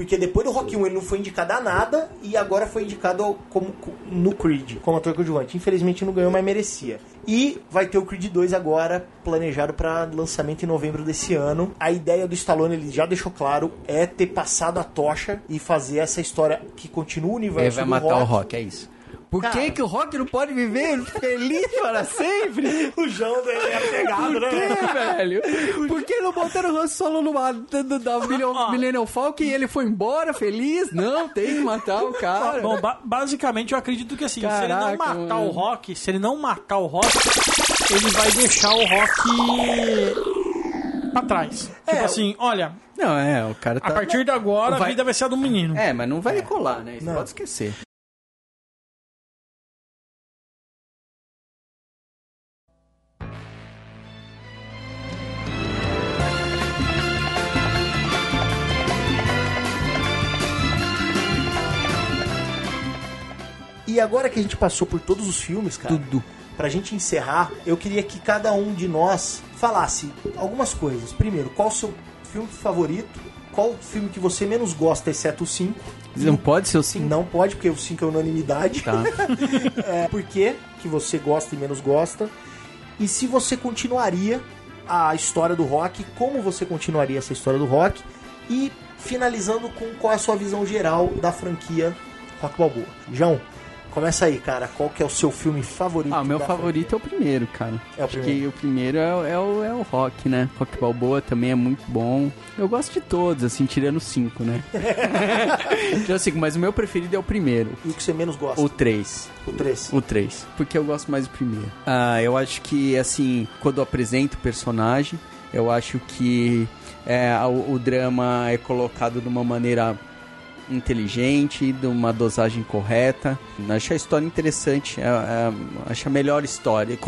Speaker 2: porque depois do Rock 1 ele não foi indicado a nada e agora foi indicado como, no Creed, como ator coadjuvante. Infelizmente não ganhou, mas merecia. E vai ter o Creed 2 agora, planejado para lançamento em novembro desse ano. A ideia do Stallone, ele já deixou claro, é ter passado a tocha e fazer essa história que continua o universo
Speaker 6: Ele vai
Speaker 2: do
Speaker 6: matar
Speaker 2: rock.
Speaker 6: o Rock, é isso. Por
Speaker 2: Cara.
Speaker 6: que, que o Rock não pode viver feliz para sempre?
Speaker 2: O João dele é pegado,
Speaker 6: Por
Speaker 2: né?
Speaker 6: que, velho? Por que não botaram o Han Solo numa, da, Millennium, Falcon e ele foi embora feliz? Não, tem que matar o cara.
Speaker 5: Bom, ba- basicamente eu acredito que assim, se ele não
Speaker 6: Caraca,
Speaker 5: matar
Speaker 6: mano.
Speaker 5: o Rock, se ele não matar o Rock, ele vai deixar o Rock pra trás.
Speaker 2: É,
Speaker 5: tipo assim, olha,
Speaker 6: Não, é, o cara tá...
Speaker 5: a partir de agora
Speaker 6: Vai-
Speaker 5: a vida vai ser a do menino.
Speaker 6: É, mas não vai colar, né? Isso
Speaker 2: Não.
Speaker 6: pode esquecer.
Speaker 2: E agora que a gente passou por todos os filmes, cara,
Speaker 6: Tudo.
Speaker 2: pra gente encerrar, eu queria que cada um de nós falasse algumas coisas. Primeiro, qual o seu filme favorito? Qual o filme que você menos gosta, exceto o 5?
Speaker 6: Não pode ser o 5?
Speaker 2: Não pode, porque o 5 é unanimidade.
Speaker 6: Tá. <laughs>
Speaker 2: É, por que que você gosta e menos gosta? E se você continuaria a história do rock, como você continuaria essa história do rock? E finalizando com qual é a sua visão geral da franquia Rock Balboa. João, começa aí, cara. Qual que é o seu filme favorito?
Speaker 6: Ah, meu favorito é o primeiro, cara.
Speaker 2: É o
Speaker 6: Acho
Speaker 2: primeiro.
Speaker 6: o primeiro é, o- é o, é o rock, né? Rock Balboa também é muito bom. Eu gosto de todos, assim, tirando o 5, né? <laughs> tirando o 5, mas o meu preferido é o primeiro.
Speaker 2: E o que você menos gosta?
Speaker 6: O 3.
Speaker 2: O 3.
Speaker 6: O 3. Porque eu gosto mais do primeiro. Ah, eu acho que, assim, quando eu apresento o personagem, eu acho que é, o, o drama é colocado de uma maneira inteligente, de uma dosagem correta. Acho a história interessante, é, é- acho a melhor história.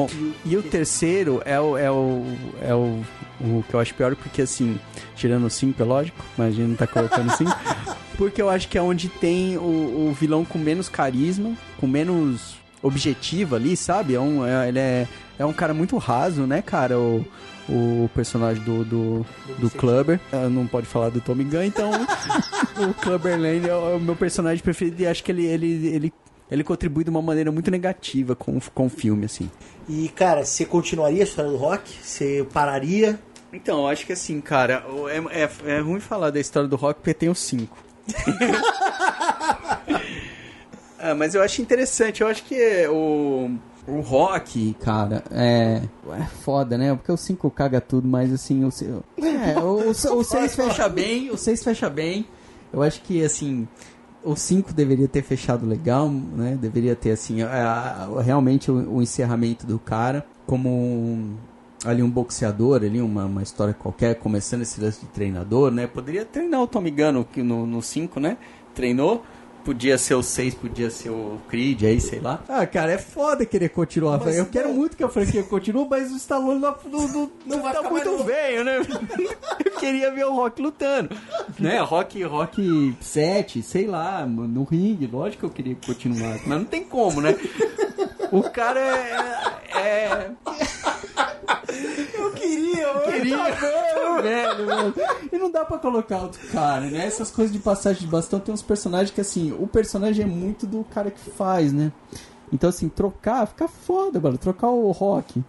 Speaker 6: E o terceiro é o, é o, é o, o que eu acho pior, porque assim, tirando o 5, é lógico, mas a gente não tá colocando 5. <laughs> Porque eu acho que é onde tem o, o vilão com menos carisma, com menos objetivo ali, sabe? É um, é, ele é, é um cara muito raso, né, cara? O, o personagem do, do, do Clubber. Ah, Não pode falar do Tommy Gunn, então <laughs> o Clubber Lane é o, é o meu personagem preferido e acho que ele, ele, ele, ele contribui de uma maneira muito negativa com, com o filme, assim.
Speaker 2: E, cara, você continuaria a história do rock? Você pararia?
Speaker 6: Então, eu acho que assim, cara, é, é, é ruim falar da história do rock porque tem os cinco. <laughs> ah, mas eu acho interessante, eu acho que o,
Speaker 3: O rock, cara, é. É foda, né? Porque o 5 caga tudo, mas assim, o 6. É, o, o 6 <laughs> fecha bem, o 6 fecha bem. Eu acho que, assim. O 5 deveria ter fechado legal, né? Deveria ter, assim, a- a- realmente o, o encerramento do cara como um, ali um boxeador, ali uma, uma história qualquer, começando esse lance de treinador, né?
Speaker 6: poderia treinar o Tommy Gunn no- no 5, né? Treinou. Podia ser o 6, podia ser o Creed, aí sei lá.
Speaker 3: Ah, cara, é foda querer continuar.
Speaker 2: Mas
Speaker 3: eu quero
Speaker 2: não.
Speaker 3: muito que a franquia continue, mas o Stallone não, não, não,
Speaker 2: Não vai
Speaker 6: tá
Speaker 2: ficar
Speaker 6: muito velho, né? <laughs> Eu queria ver o Rock lutando.
Speaker 3: né, rock, rock 7, sei lá, no ringue, lógico que eu queria continuar,
Speaker 6: Mas não tem como, né? O cara é. é
Speaker 2: Eu queria, eu
Speaker 3: queria, velho, mano. E não dá pra colocar outro cara, né? Essas coisas de passagem de bastão tem uns personagens que, assim, o personagem é muito do cara que faz, né? Então, assim, trocar, fica foda, mano. Trocar o rock,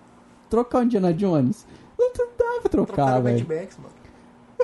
Speaker 3: trocar o Indiana Jones. Não dá pra trocar,
Speaker 2: Trocaram o Mad
Speaker 3: velho.
Speaker 2: Max, mano.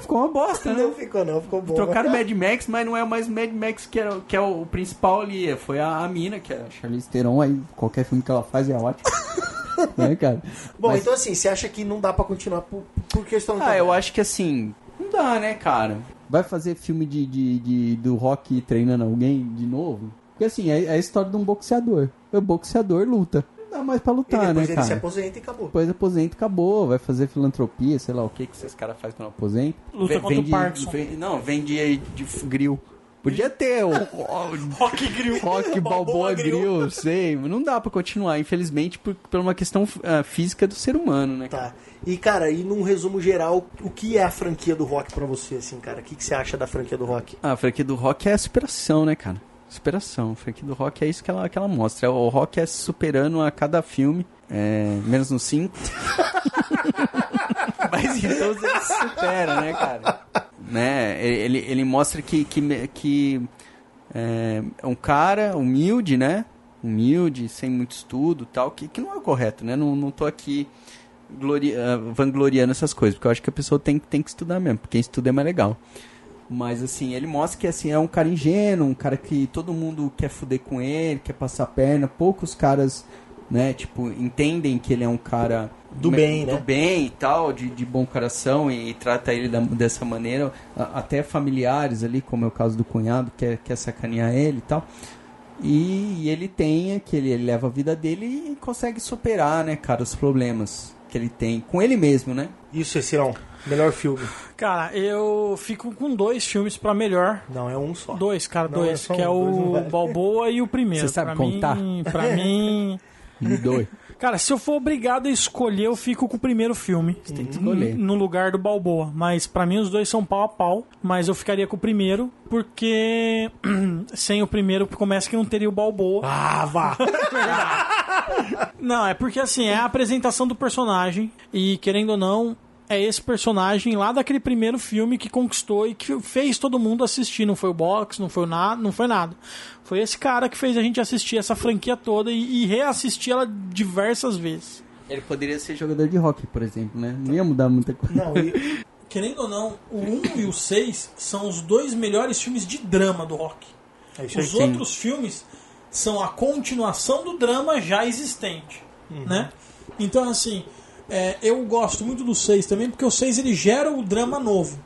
Speaker 3: Ficou uma bosta, né?
Speaker 2: Não ficou não, ficou bom.
Speaker 6: Trocaram o Mad Max, mas não é mais o Mad Max que é, que é o principal ali. Foi a, a mina, que é.
Speaker 3: Charlize Theron, aí, qualquer filme que ela faz é ótimo. <laughs> né, cara?
Speaker 2: Bom,
Speaker 3: Mas-
Speaker 2: então assim, você acha que não dá pra continuar por, por questão
Speaker 6: Ah, eu acho que assim. Não dá, né, cara?
Speaker 3: Vai fazer filme de, de, de- do rock treinando alguém de novo? Porque assim, é, é a história de um boxeador. O boxeador luta. Não dá mais pra
Speaker 2: E
Speaker 3: lutar,
Speaker 2: depois
Speaker 3: né,
Speaker 2: ele se
Speaker 3: cara?
Speaker 2: aposenta e acabou.
Speaker 3: Depois aposenta, acabou. Vai fazer filantropia, sei lá o que que esses caras fazem quando aposenta.
Speaker 5: Luta
Speaker 6: Vem-
Speaker 5: contra o
Speaker 6: vende-
Speaker 5: Parkinson.
Speaker 6: vem- não, vende de, de grill. Podia ter o, o
Speaker 5: Rock Grill.
Speaker 6: Rock Balboa Grill, sei. Não dá pra continuar, infelizmente, por, por uma questão ah, física do ser humano, né?
Speaker 2: Tá. E, cara, e num resumo geral, o que é a franquia do rock pra você, assim, cara? O que, que você acha da franquia do rock?
Speaker 6: Ah, a franquia do rock é a superação, né, cara? Superação. Franquia do rock é isso que ela, que ela mostra. O rock é superando a cada filme, é, menos no 5. <laughs> Mas em todos ele supera, né, cara? Né? Ele, ele mostra que, que, que é um cara humilde, né? Humilde, sem muito estudo tal, que, que não é correto, né? Não, não tô aqui ah, vangloriando essas coisas, porque eu acho que a pessoa tem, tem que estudar mesmo, porque quem estuda é mais legal. Mas assim, ele mostra que assim, é um cara ingênuo, um cara que todo mundo quer fuder com ele, quer passar a perna, poucos caras, né, tipo, entendem que ele é um cara
Speaker 2: Do bem,
Speaker 6: do
Speaker 2: né?
Speaker 6: bem e tal, de, de bom coração e, trata ele da- dessa maneira, até familiares ali, como é o caso do cunhado, quer, quer sacanear ele e tal. E, e ele tem aquele, ele leva a vida dele e consegue superar, né, cara, os problemas que ele tem com ele mesmo, né?
Speaker 2: Isso, Cecilão, melhor filme.
Speaker 5: Cara, eu fico com dois filmes pra melhor.
Speaker 2: Não, é um só.
Speaker 5: Dois, cara,
Speaker 2: Não, é
Speaker 5: dois. que é
Speaker 2: um, dois não
Speaker 5: o
Speaker 2: vale.
Speaker 5: Balboa e o primeiro.
Speaker 3: Você sabe
Speaker 5: pra
Speaker 3: contar?
Speaker 5: Mim, pra <laughs> mim...
Speaker 3: Mudou.
Speaker 5: Cara, se eu for obrigado a escolher, eu fico com o primeiro filme. Você tem que
Speaker 3: escolher.
Speaker 5: No lugar do Balboa. Mas pra mim os dois são pau a pau. Mas eu ficaria com o primeiro, porque <clears throat> sem o primeiro começa que não teria o Balboa.
Speaker 2: Ah, vá! <laughs>
Speaker 5: Não, é porque assim, é a apresentação do personagem. E querendo ou não, é esse personagem lá daquele primeiro filme que conquistou e que fez todo mundo assistir. Não foi o box, não foi o nada, não foi nada. Foi esse cara que fez a gente assistir essa franquia toda e, e reassistir ela diversas vezes.
Speaker 3: Ele poderia ser jogador de hockey, por exemplo, né? Não ia mudar muita coisa.
Speaker 2: Não, e, <laughs>
Speaker 5: Querendo ou não, o 1 e o 6 são os dois melhores filmes de drama do rock.
Speaker 2: é isso aí.
Speaker 5: Os outros filmes são a continuação do drama já existente, né? Então, assim, é, eu gosto muito do 6 também, porque o 6 ele gera o drama novo.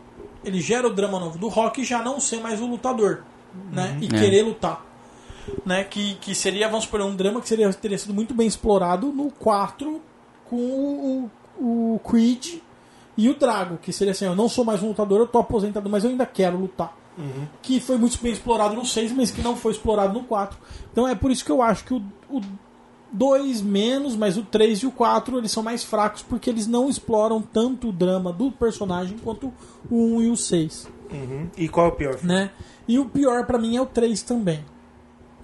Speaker 5: Ele gera o drama novo do rock já não ser mais o lutador, né? E
Speaker 6: É.
Speaker 5: querer lutar. Né? Que, que seria, vamos supor, um drama que seria, teria sido muito bem explorado no 4 com o, o Creed e o Drago, que seria assim, eu não sou mais um lutador, eu tô aposentado, mas eu ainda quero lutar. Que foi muito bem explorado no 6, mas que não foi explorado no 4. Então é por isso que eu acho que o, o
Speaker 12: 2 menos, mas o 3 e o 4 eles são mais fracos porque eles não exploram tanto o drama do personagem quanto o 1 e o 6,
Speaker 2: Uhum. E qual é o pior?
Speaker 12: né? E o pior pra mim é o 3 também.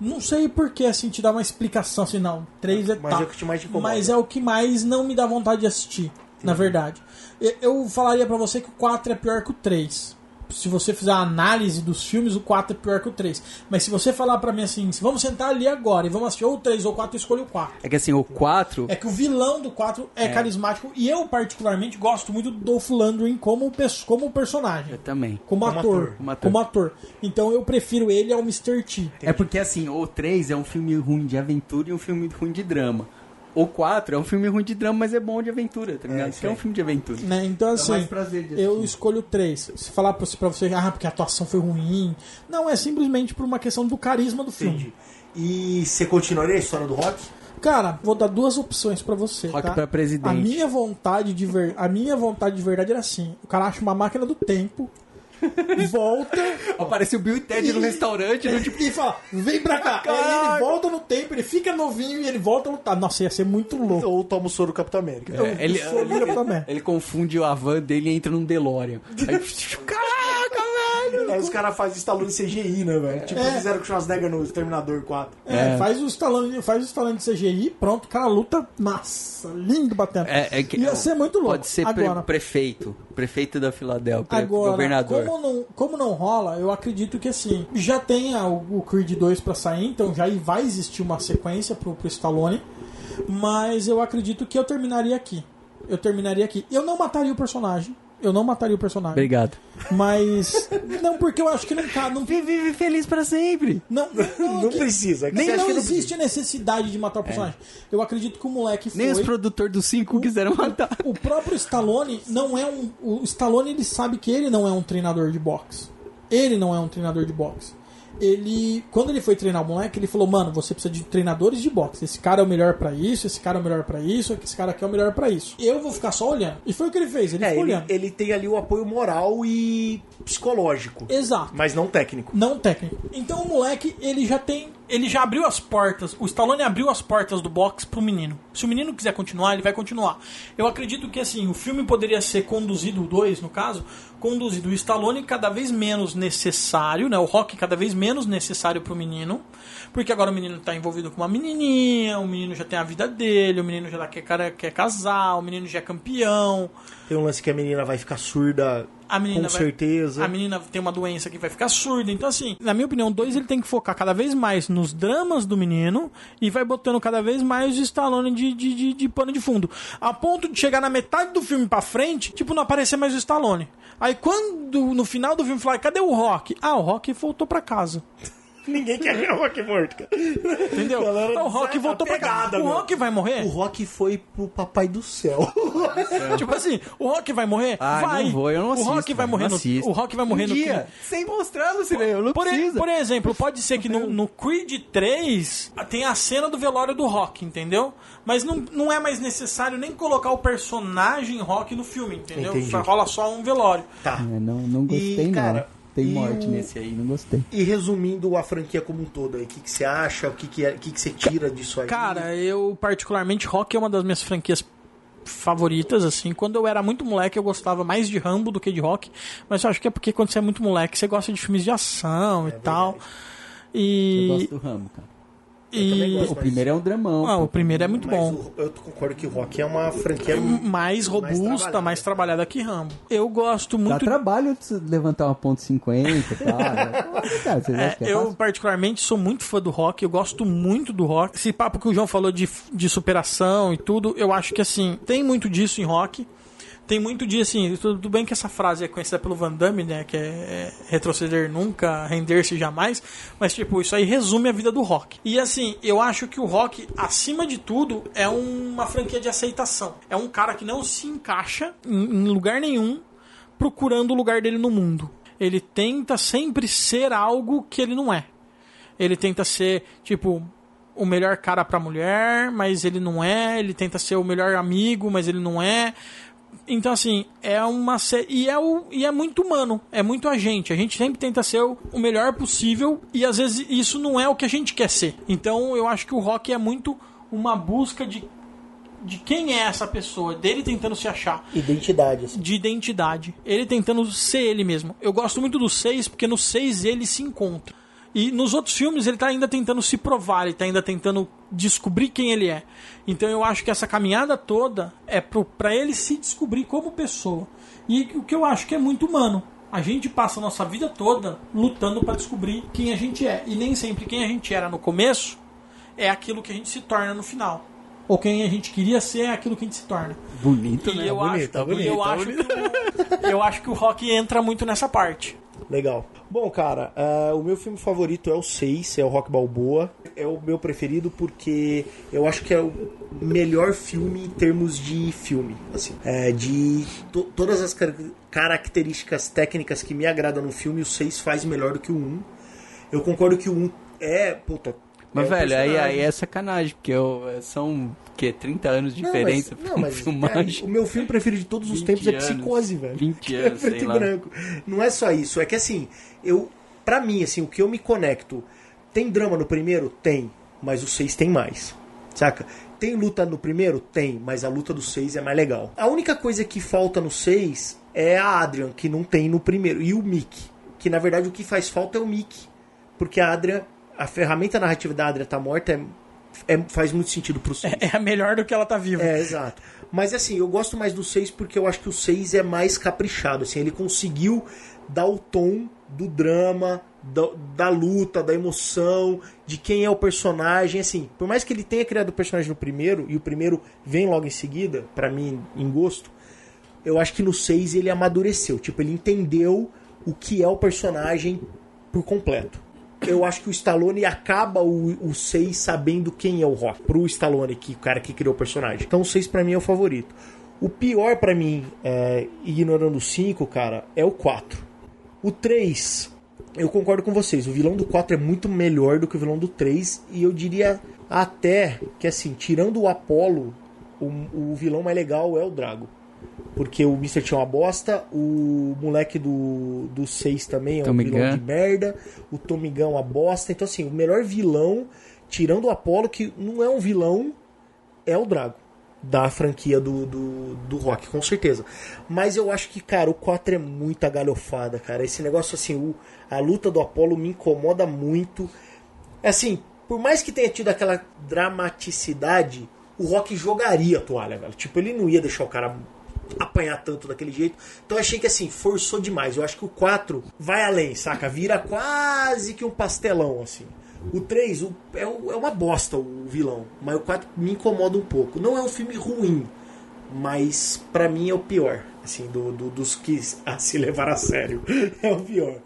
Speaker 12: Não sei por que assim te dá uma explicação assim, não. 3 é
Speaker 2: Mas
Speaker 12: tá.
Speaker 2: é o que te mais te incomoda.
Speaker 12: Mas é o que mais não me dá vontade de assistir, na verdade. Eu, eu falaria pra você que o 4 é pior que o 3. Se você fizer a análise dos filmes, o 4 é pior que o 3. Mas se você falar pra mim assim, vamos sentar ali agora e vamos assistir ou o 3 ou o 4, eu escolho o 4.
Speaker 6: É que assim, o 4.
Speaker 12: É que o vilão do 4 é, carismático e eu, particularmente, gosto muito do Dolph Lundgren como, como personagem.
Speaker 6: Eu também.
Speaker 12: Como,
Speaker 2: Como
Speaker 12: ator,
Speaker 2: ator.
Speaker 6: Como ator.
Speaker 12: Como ator. Então eu prefiro ele ao Mr. T.
Speaker 6: É porque assim, o 3 é um filme ruim de aventura e um filme ruim de drama. O 4 é um filme ruim de drama, mas é bom de aventura, tá ligado?
Speaker 2: isso
Speaker 6: Porque é um filme de aventura.
Speaker 12: Né? Então, assim,
Speaker 6: mais prazer de
Speaker 12: eu escolho três. Se falar pra, pra você, ah, porque a atuação foi ruim. Não, é simplesmente por uma questão do carisma do filme.
Speaker 2: Entendi. E você continuaria a história do rock?
Speaker 12: Cara, vou dar duas opções pra você.
Speaker 6: Rock
Speaker 12: tá?
Speaker 6: pra presidente.
Speaker 12: A minha vontade de ver, a minha vontade de verdade era assim: o cara acha uma máquina do tempo, volta
Speaker 6: Aparece o Bill e Ted no restaurante, no tipo.
Speaker 12: e fala, vem pra cá. Aí ele volta no tempo, ele fica novinho e ele volta a lutar. Nossa, ia ser muito louco.
Speaker 2: Ou toma o soro do Capitão América?
Speaker 12: Eu,
Speaker 6: É, ele,
Speaker 12: livre também.
Speaker 6: ele confunde a van dele e entra num DeLorean. <laughs> Aí, caraca, velho!
Speaker 2: Aí os caras fazem Stallone CGI, né, velho? Tipo,
Speaker 12: É.
Speaker 2: fizeram com o Schwarzenegger no Terminator 4.
Speaker 12: É, faz o Stallone, faz o Stallone de CGI, pronto, o cara luta, massa, lindo batendo.
Speaker 6: É, é que,
Speaker 12: Ia ser muito louco.
Speaker 6: Pode ser pre-
Speaker 12: Agora,
Speaker 6: prefeito. Prefeito da Filadélfia.
Speaker 12: agora
Speaker 6: governador.
Speaker 12: Como, não, como não rola, eu acredito que assim, já tem a- o Creed 2 pra sair, então já vai existir uma sequência pro, pro Stallone, mas eu acredito que eu terminaria aqui. Eu terminaria aqui. Eu não mataria o personagem. Eu não mataria o personagem.
Speaker 6: Obrigado.
Speaker 12: Mas. Não, porque eu acho que não ca- não
Speaker 6: Vive feliz pra sempre.
Speaker 12: Não, não, <laughs>
Speaker 2: Não
Speaker 12: que-
Speaker 2: precisa. é que
Speaker 12: Nem não
Speaker 2: que não
Speaker 12: existe necessidade de matar o personagem. Eu acredito que o moleque foi.
Speaker 6: Nem os produtores do 5 quiseram matar.
Speaker 12: O próprio Stallone não é um. O Stallone ele sabe que ele não é um treinador de boxe. Ele não é um treinador de boxe. Ele. Quando ele foi treinar o moleque, ele falou: Mano, você precisa de treinadores de boxe. Esse cara é o melhor pra isso, esse cara é o melhor pra isso, esse cara aqui é o melhor pra isso. Eu vou ficar só olhando. E foi o que ele fez, ele
Speaker 2: É,
Speaker 12: ficou
Speaker 2: ele,
Speaker 12: olhando.
Speaker 2: ele tem ali o apoio moral e psicológico,
Speaker 12: Exato.
Speaker 2: mas não técnico.
Speaker 12: Não técnico. Então o moleque, ele já tem.
Speaker 5: Ele já abriu as portas, o Stallone abriu as portas do box pro menino. Se o menino quiser continuar, ele vai continuar. Eu acredito que assim, o filme poderia ser conduzido, o 2 no caso, conduzido o Stallone cada vez menos necessário, né? O rock cada vez menos necessário pro menino. Porque agora o menino tá envolvido com uma menininha, o menino já tem a vida dele, o menino já quer, quer casar, o menino já é campeão.
Speaker 2: Tem um lance que a menina vai ficar surda
Speaker 5: A menina
Speaker 2: com
Speaker 5: vai-
Speaker 2: certeza.
Speaker 5: A menina tem uma doença que vai ficar surda. Então, assim, na minha opinião, o dois ele tem que focar cada vez mais nos dramas do menino e vai botando cada vez mais o Stallone de, de, de, de pano de fundo. A ponto de chegar na metade do filme pra frente, tipo, não aparecer mais o Stallone. Aí quando no final do filme falar, cadê o Rock? Ah, o Rock voltou pra casa.
Speaker 2: Ninguém quer ver o Rock morto, cara.
Speaker 5: Entendeu?
Speaker 2: Galera
Speaker 5: Ah, o Rock voltou pra
Speaker 2: pegada,
Speaker 5: casa. O. Rock vai morrer?
Speaker 2: O Rock foi pro papai do céu. <laughs>
Speaker 5: Tipo assim, o Rock vai morrer?
Speaker 6: Ah,
Speaker 5: vai.
Speaker 6: não vou, eu não assisto.
Speaker 5: O Rock vai morrer no
Speaker 6: assisto.
Speaker 5: O Rock vai morrer
Speaker 6: um
Speaker 5: no
Speaker 6: dia, sem mostrar no cinema, não
Speaker 5: Por,
Speaker 6: precisa.
Speaker 5: por exemplo, pode ser que no, no Creed 3 tem a cena do velório do Rock, entendeu? Mas não, não é mais necessário nem colocar o personagem Rock no filme, entendeu?
Speaker 2: Entendi.
Speaker 5: Só rola só um velório.
Speaker 2: Tá.
Speaker 3: É, não, não gostei,
Speaker 2: E, cara,
Speaker 3: não. Tem
Speaker 2: e
Speaker 3: morte
Speaker 2: o-
Speaker 3: nesse aí, não gostei.
Speaker 2: E resumindo a franquia como um todo aí, o que, que você acha? O que, que, é, o que, que você tira disso aí?
Speaker 5: Cara, eu particularmente Rock é uma das minhas franquias favoritas, assim. Quando eu era muito moleque, eu gostava mais de Rambo do que de Rock. Mas eu acho que é porque quando você é muito moleque, você gosta de filmes de ação e tal.
Speaker 3: Eu
Speaker 5: E.
Speaker 3: gosto do Rambo, cara.
Speaker 5: E...
Speaker 2: gosto.
Speaker 3: O primeiro é um dramão.
Speaker 5: Ah, o primeiro é muito
Speaker 2: Mas
Speaker 5: bom.
Speaker 2: o- eu concordo que o Rock é uma franquia.
Speaker 5: mais robusta,
Speaker 2: trabalhada.
Speaker 5: mais trabalhada que Rambo. Eu gosto
Speaker 3: Dá
Speaker 5: muito.
Speaker 3: trabalho de levantar uma ponto 50 e tal. cara, vocês
Speaker 5: É,
Speaker 3: que é
Speaker 5: eu,
Speaker 3: fácil?
Speaker 5: particularmente, sou muito fã do rock, eu gosto muito do rock. Esse papo que o João falou de, de superação e tudo, eu acho que, assim, tem muito disso em rock. Tem muito disso, assim, tudo bem que essa frase é conhecida pelo Van Damme, né, que é, é retroceder nunca, render-se jamais, mas, tipo, isso aí resume a vida do rock. E, assim, eu acho que o rock, acima de tudo, é uma franquia de aceitação. É um cara que não se encaixa em lugar nenhum procurando o lugar dele no mundo. Ele tenta sempre ser algo que ele não é. Ele tenta ser, tipo, o melhor cara pra mulher, mas ele não é. Ele tenta ser o melhor amigo, mas ele não é. Então, assim, é uma sé- e é, o, e é muito humano, é muito a gente. A gente sempre tenta ser o, o melhor possível e às vezes isso não é o que a gente quer ser. Então, eu acho que o rock é muito uma busca de, de quem é essa pessoa, dele tentando se achar.
Speaker 2: Identidade, assim.
Speaker 5: De identidade. Ele tentando ser ele mesmo. Eu gosto muito do 6 porque no 6 ele se encontra. E nos outros filmes ele tá ainda tentando se provar, ele tá ainda tentando descobrir quem ele é. Então eu acho que essa caminhada toda é pro, pra ele se descobrir como pessoa. E o que eu acho que é muito humano. A gente passa a nossa vida toda lutando pra descobrir quem a gente é. E nem sempre quem a gente era no começo é aquilo que a gente se torna no final. Ou quem a gente queria ser é aquilo que a gente se torna.
Speaker 6: Bonito,
Speaker 5: E
Speaker 6: né?
Speaker 5: eu,
Speaker 2: bonito,
Speaker 5: acho,
Speaker 2: tá bonito,
Speaker 5: eu,
Speaker 2: tá
Speaker 5: acho que o, eu acho que o rock entra muito nessa parte.
Speaker 2: Legal. Bom, cara, ah, o meu filme favorito é o 6, é o Rock Balboa. É o meu preferido porque eu acho que é o melhor filme em termos de filme. Assim, é, de to- todas as car- características técnicas que me agradam no filme, o 6 faz melhor do que o 1. Eu concordo que o 1 é. Puta,
Speaker 6: Mas,
Speaker 2: é
Speaker 6: velho, aí, aí é sacanagem, porque eu, são, que 30 anos de
Speaker 2: Não,
Speaker 6: diferença
Speaker 2: mas, não, mas, cara, o meu filme preferido de todos os
Speaker 6: 20
Speaker 2: tempos é
Speaker 6: anos.
Speaker 2: Psicose, velho.
Speaker 6: 20
Speaker 2: Que
Speaker 6: anos,
Speaker 2: é preto e
Speaker 6: lá.
Speaker 2: branco. Não é só isso, é que assim, eu para mim assim, o que eu me conecto, tem drama no primeiro? Tem, mas o 6 tem mais. Saca? Tem luta no primeiro? Tem, mas a luta do 6 é mais legal. A única coisa que falta no 6 é a Adrian, que não tem no primeiro, e o Mick, que na verdade o que faz falta é o Mick, porque a Adrian, a ferramenta narrativa da Adrian tá morta é, é- faz muito sentido pro <laughs> 6.
Speaker 5: É melhor do que ela tá viva.
Speaker 2: É, exato. Mas assim, eu gosto mais do 6 porque eu acho que o 6 é mais caprichado. Assim, ele conseguiu dar o tom do drama, da, da luta, da emoção, de quem é o personagem. Assim, por mais que ele tenha criado o personagem no primeiro, e o primeiro vem logo em seguida, pra mim, em gosto, eu acho que no 6 ele amadureceu. Tipo, ele entendeu o que é o personagem por completo. Eu acho que o Stallone acaba o, o 6 sabendo quem é o Rock. Pro Stallone, que o cara que criou o personagem. Então o 6 pra mim é o favorito. O pior pra mim, é, ignorando o 5, cara, é o 4. O 3, eu concordo com vocês. O vilão do 4 é muito melhor do que o vilão do 3. E eu diria até que, assim, tirando o Apollo, o, o vilão mais legal é o Drago. Porque o Mr. T é uma bosta, o moleque do, do 6 também é um vilão
Speaker 6: Gunn.
Speaker 2: de merda, o Gunn é uma bosta. Então, assim, o melhor vilão, tirando o Apollo, que não é um vilão, é o Drago. Da franquia do, do, do Rock, com certeza. Mas eu acho que, cara, o 4 é muita galhofada, cara. Esse negócio, assim, o, a luta do Apollo me incomoda muito. Assim, por mais que tenha tido aquela dramaticidade, o Rock jogaria a toalha, velho. Tipo, ele não ia deixar o cara apanhar tanto daquele jeito. Então eu achei que assim, forçou demais. Eu acho que o 4 vai além, saca? Vira quase que um pastelão, assim. O 3 o- é, o- é uma bosta o vilão, mas o 4 me incomoda um pouco. Não é um filme ruim, mas pra mim é o pior, assim, do, do- dos que a se levar a sério. <laughs> É o pior.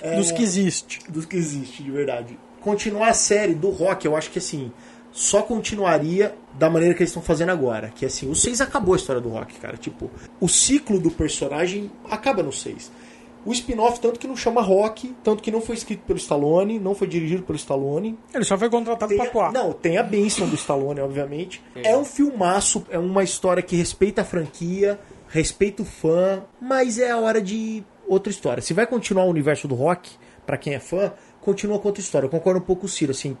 Speaker 2: É,
Speaker 5: Dos que existe.
Speaker 2: dos que existe, de verdade. Continuar a série do Rock, eu acho que assim, só continuaria da maneira que eles estão fazendo agora. Que assim, o 6 acabou a história do Rock, cara. Tipo, o ciclo do personagem acaba no 6. O spin-off, tanto que não chama Rock, tanto que não foi escrito pelo Stallone, não foi dirigido pelo Stallone.
Speaker 5: Ele só foi contratado
Speaker 2: Tem
Speaker 5: pra atuar.
Speaker 2: não, tem a benção do Stallone, obviamente. É um filmaço, é uma história que respeita a franquia, respeita o fã, mas é a hora de outra história. Se vai continuar o universo do rock, pra quem é fã, continua com outra história. Eu concordo um pouco com o Ciro, assim,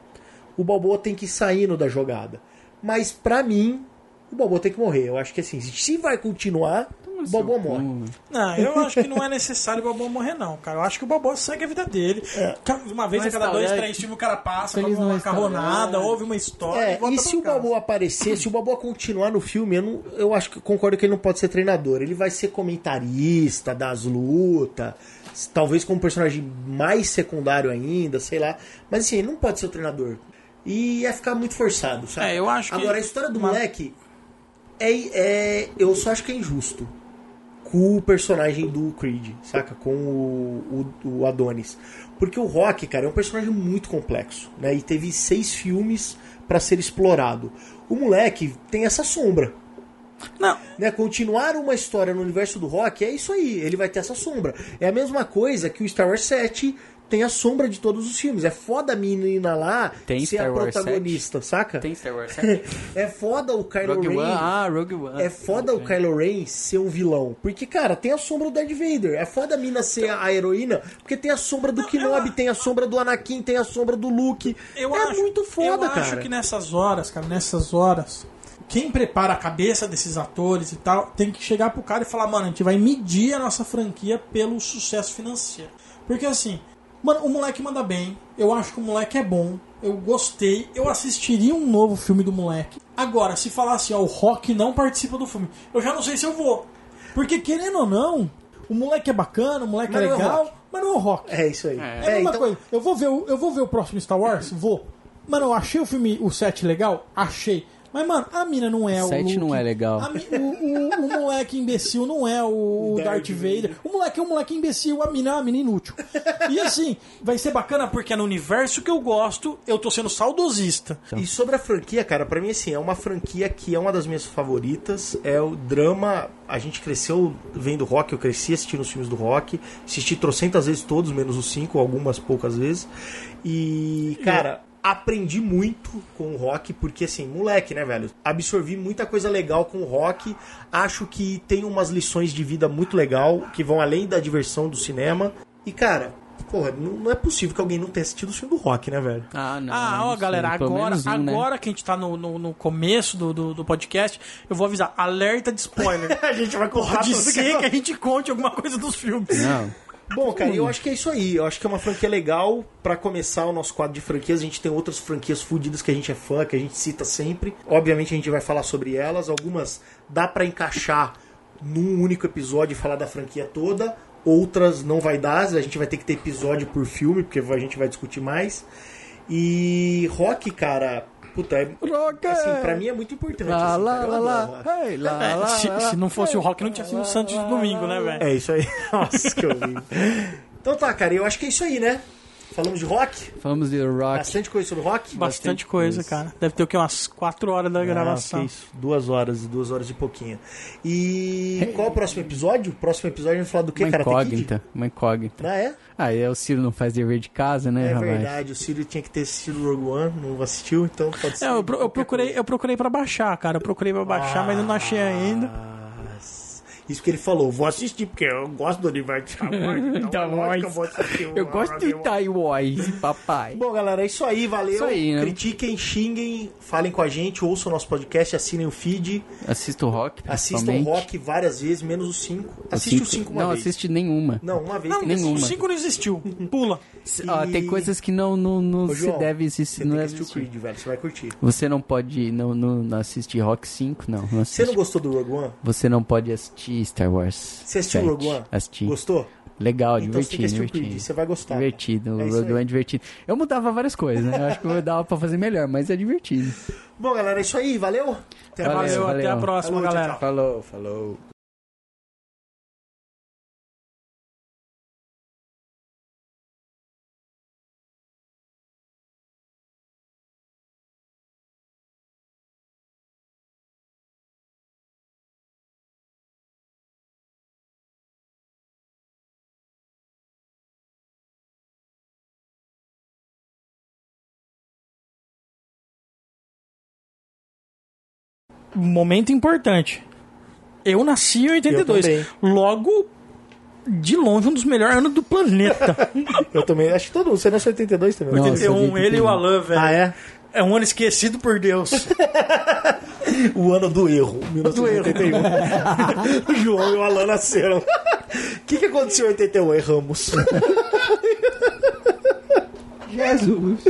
Speaker 2: o Balboa tem que ir saindo da jogada. Mas pra mim, o Balboa tem que morrer. Eu acho que assim, se vai continuar, o Balboa morre.
Speaker 5: Não, eu acho que não é necessário o Balboa morrer, não, cara. Eu acho que o Balboa segue a vida dele. Ca- Uma vez
Speaker 3: Mas
Speaker 5: a cada
Speaker 3: tá,
Speaker 5: dois,
Speaker 3: é-
Speaker 5: três filmes o cara passa, toma uma macarronada, ouve uma história
Speaker 2: É,
Speaker 5: e volta
Speaker 2: e se
Speaker 5: pra
Speaker 2: o
Speaker 5: casa.
Speaker 2: Balboa aparecer, se o Balboa continuar no filme, eu, não, eu acho que concordo que ele não pode ser treinador. Ele vai ser comentarista das lutas, talvez como personagem mais secundário ainda, sei lá. Mas assim, ele não pode ser o treinador. E ia ficar muito forçado, sabe?
Speaker 5: É, eu acho que-
Speaker 2: Agora, a história do moleque é, é. Eu só acho que é injusto com o personagem do Creed, saca? Com o, o, o Adonis. Porque o Rock, cara, é um personagem muito complexo, né? E teve seis filmes pra ser explorado. O moleque tem essa sombra.
Speaker 5: Não,
Speaker 2: Né? Continuar uma história no universo do Rock é isso aí, ele vai ter essa sombra. É a mesma coisa que o Star Wars 7 tem a sombra de todos os filmes. É foda a menina lá
Speaker 6: Tem
Speaker 2: ser
Speaker 6: Star
Speaker 2: a
Speaker 6: Wars
Speaker 2: protagonista, saca?
Speaker 6: Tem Star Wars <laughs>
Speaker 2: É foda o Kylo
Speaker 6: Rogue
Speaker 2: Ren.
Speaker 6: One. Ah, Rogue One.
Speaker 2: É foda o Kylo Ren ser um vilão. Porque, cara, tem a sombra do Darth Vader. É foda a mina ser a heroína, porque tem a sombra do Kenobi, tem a sombra do Anakin, tem a sombra do Luke.
Speaker 5: Eu
Speaker 2: é
Speaker 5: acho,
Speaker 2: muito foda,
Speaker 5: eu
Speaker 2: cara.
Speaker 5: acho que nessas horas, cara, nessas horas, quem prepara a cabeça desses atores e tal, tem que chegar pro cara e falar, mano, a gente vai medir a nossa franquia pelo sucesso financeiro. Porque assim, mano, o moleque manda bem, eu acho que o moleque é bom, eu gostei, eu assistiria um novo filme do moleque. Agora, se falar assim, ó, o Rock não participa do filme, eu já não sei se eu vou. Porque querendo ou não, o moleque é bacana, o moleque
Speaker 2: Mas
Speaker 5: é
Speaker 2: não é
Speaker 5: legal,
Speaker 2: Rock.
Speaker 5: mas não é o Rock.
Speaker 2: É isso aí.
Speaker 5: É a
Speaker 2: É,
Speaker 5: mesma
Speaker 2: então,
Speaker 5: coisa. Eu vou, ver o, eu vou ver o próximo Star Wars? Vou. Mano, eu achei o filme, o 7 legal? Achei. Mas, mano, a mina não é o.
Speaker 6: Sete
Speaker 5: Luke.
Speaker 6: não é legal.
Speaker 5: A mi- o, o- o moleque imbecil não é o,
Speaker 2: Darth
Speaker 5: Darth Vader. O moleque é um moleque imbecil, a mina é uma mina inútil. E assim, vai ser bacana porque é no universo que eu gosto, eu tô sendo saudosista.
Speaker 2: E sobre a franquia, cara, pra mim, assim, é uma franquia que é uma das minhas favoritas. É o drama. A gente cresceu vendo rock, eu cresci assistindo os filmes do rock. Assisti trocentas vezes todos, menos os cinco, algumas poucas vezes. E, cara. Aprendi muito com o rock, porque assim, moleque, né, velho? Absorvi muita coisa legal com o rock. Acho que tem umas lições de vida muito legal, que vão além da diversão do cinema. E, cara, porra, não, não é possível que alguém não tenha assistido o filme do rock, né, velho?
Speaker 6: Ah, não.
Speaker 5: Ah, ó, galera, agora,
Speaker 6: né?
Speaker 5: agora que a gente tá no, no, no começo do, do, do podcast, eu vou avisar, alerta de spoiler. <laughs>
Speaker 2: A gente vai contar
Speaker 5: Pode
Speaker 2: tudo que
Speaker 5: ser que a gente conte alguma coisa dos filmes.
Speaker 6: Não.
Speaker 2: Bom, cara, eu acho que é isso aí. Eu acho que é uma franquia legal pra começar o nosso quadro de franquias. A gente tem outras franquias fudidas que a gente é fã, que a gente cita sempre. Obviamente a gente vai falar sobre elas. Algumas dá pra encaixar num único episódio e falar da franquia toda. Outras não vai dar. A gente vai ter que ter episódio por filme, porque a gente vai discutir mais. E rock, cara, puta, é,
Speaker 6: Rock!
Speaker 2: assim, pra mim é muito importante.
Speaker 6: Lá,
Speaker 2: assim,
Speaker 6: lá.
Speaker 2: Eu
Speaker 6: lá,
Speaker 2: adoro
Speaker 6: lá. Hey, lá,
Speaker 5: É,
Speaker 6: lá,
Speaker 5: se,
Speaker 6: lá.
Speaker 5: se não fosse o rock, não tinha sido o Santos de domingo, né, velho?
Speaker 2: É isso aí. <laughs> Nossa, que horrível. Então tá, cara, eu acho que é isso aí, né? Falamos de rock,
Speaker 6: Falamos de rock.
Speaker 2: bastante coisa sobre rock.
Speaker 5: Bastante coisa, cara. Deve ter o quê? Umas 4 horas da gravação.
Speaker 2: Ah, que isso, duas horas, duas horas e pouquinho. E qual é o próximo episódio? O próximo episódio a gente vai falar do que,
Speaker 6: Uma
Speaker 2: cara?
Speaker 6: incógnita. Uma incógnita.
Speaker 2: Ah, é?
Speaker 6: Ah, é o Ciro não faz dever de casa, né,
Speaker 2: É
Speaker 6: rapaz?
Speaker 2: verdade, o Ciro tinha que ter assistido o Rogue One, não assistiu, então pode ser.
Speaker 5: É, eu, pro- eu procurei, eu procurei pra baixar, cara. Eu procurei pra baixar, mas eu não achei ainda.
Speaker 2: Isso que ele falou, vou assistir porque eu gosto do universo de Star Wars, <laughs> então que eu vou assistir
Speaker 6: Eu gosto de. Taiwan, papai. <laughs>
Speaker 2: Bom, galera, é isso aí, valeu.
Speaker 6: Isso aí, né?
Speaker 2: Critiquem, xinguem, falem com a gente, ouçam o nosso podcast, assinem o feed,
Speaker 6: Assista o rock,
Speaker 2: assistam o rock várias vezes, menos os 5.
Speaker 6: O
Speaker 2: Assiste
Speaker 6: cinco-
Speaker 2: os 5 uma
Speaker 6: Não,
Speaker 2: vez.
Speaker 6: assiste nenhuma.
Speaker 2: Não, uma vez.
Speaker 5: Não,
Speaker 2: tem
Speaker 6: nenhuma.
Speaker 5: o 5 não existiu. Pula.
Speaker 6: Ó, tem coisas que não, não, não
Speaker 2: Ô,
Speaker 6: se
Speaker 2: João,
Speaker 6: deve
Speaker 2: Você
Speaker 6: existir.
Speaker 2: tem
Speaker 6: Não
Speaker 2: que
Speaker 6: deve
Speaker 2: assistir o. Creed, velho, você vai curtir.
Speaker 6: Você não pode não, não, não assistir Rock 5, não. não
Speaker 2: Você não gostou do Rogue One?
Speaker 6: Você não pode assistir Star Wars.
Speaker 2: Você assistiu o
Speaker 6: 7.
Speaker 2: Rogue One?
Speaker 6: Assisti.
Speaker 2: Gostou?
Speaker 6: Legal,
Speaker 2: Então você tem que
Speaker 6: divertido,
Speaker 2: o
Speaker 6: divertido.
Speaker 2: Creed, você vai gostar. cara.
Speaker 6: Divertido,
Speaker 2: É
Speaker 6: o
Speaker 2: isso
Speaker 6: Rogue. One é divertido. Eu mudava várias coisas, né? Eu acho que eu dava pra fazer melhor, mas é divertido.
Speaker 2: Bom, galera, é isso aí, valeu? Até
Speaker 6: Valeu.
Speaker 5: Valeu, até a próxima,
Speaker 2: Falou, tchau,
Speaker 5: galera.
Speaker 2: tchau.
Speaker 6: Falou, falou.
Speaker 5: Momento importante. Eu nasci em 82.
Speaker 2: Eu
Speaker 5: Logo, de longe, um dos melhores anos do planeta. <laughs>
Speaker 2: Eu também, acho que todo mundo, você nasceu em 82 também.
Speaker 5: 81,
Speaker 6: Nossa,
Speaker 5: ele e o Alan, velho.
Speaker 2: Ah, é?
Speaker 5: É um ano esquecido por Deus. <laughs>
Speaker 2: O ano do erro, 1981. <laughs> o João e o Alan nasceram. O que, que aconteceu em 81? Erramos.
Speaker 3: Jesus.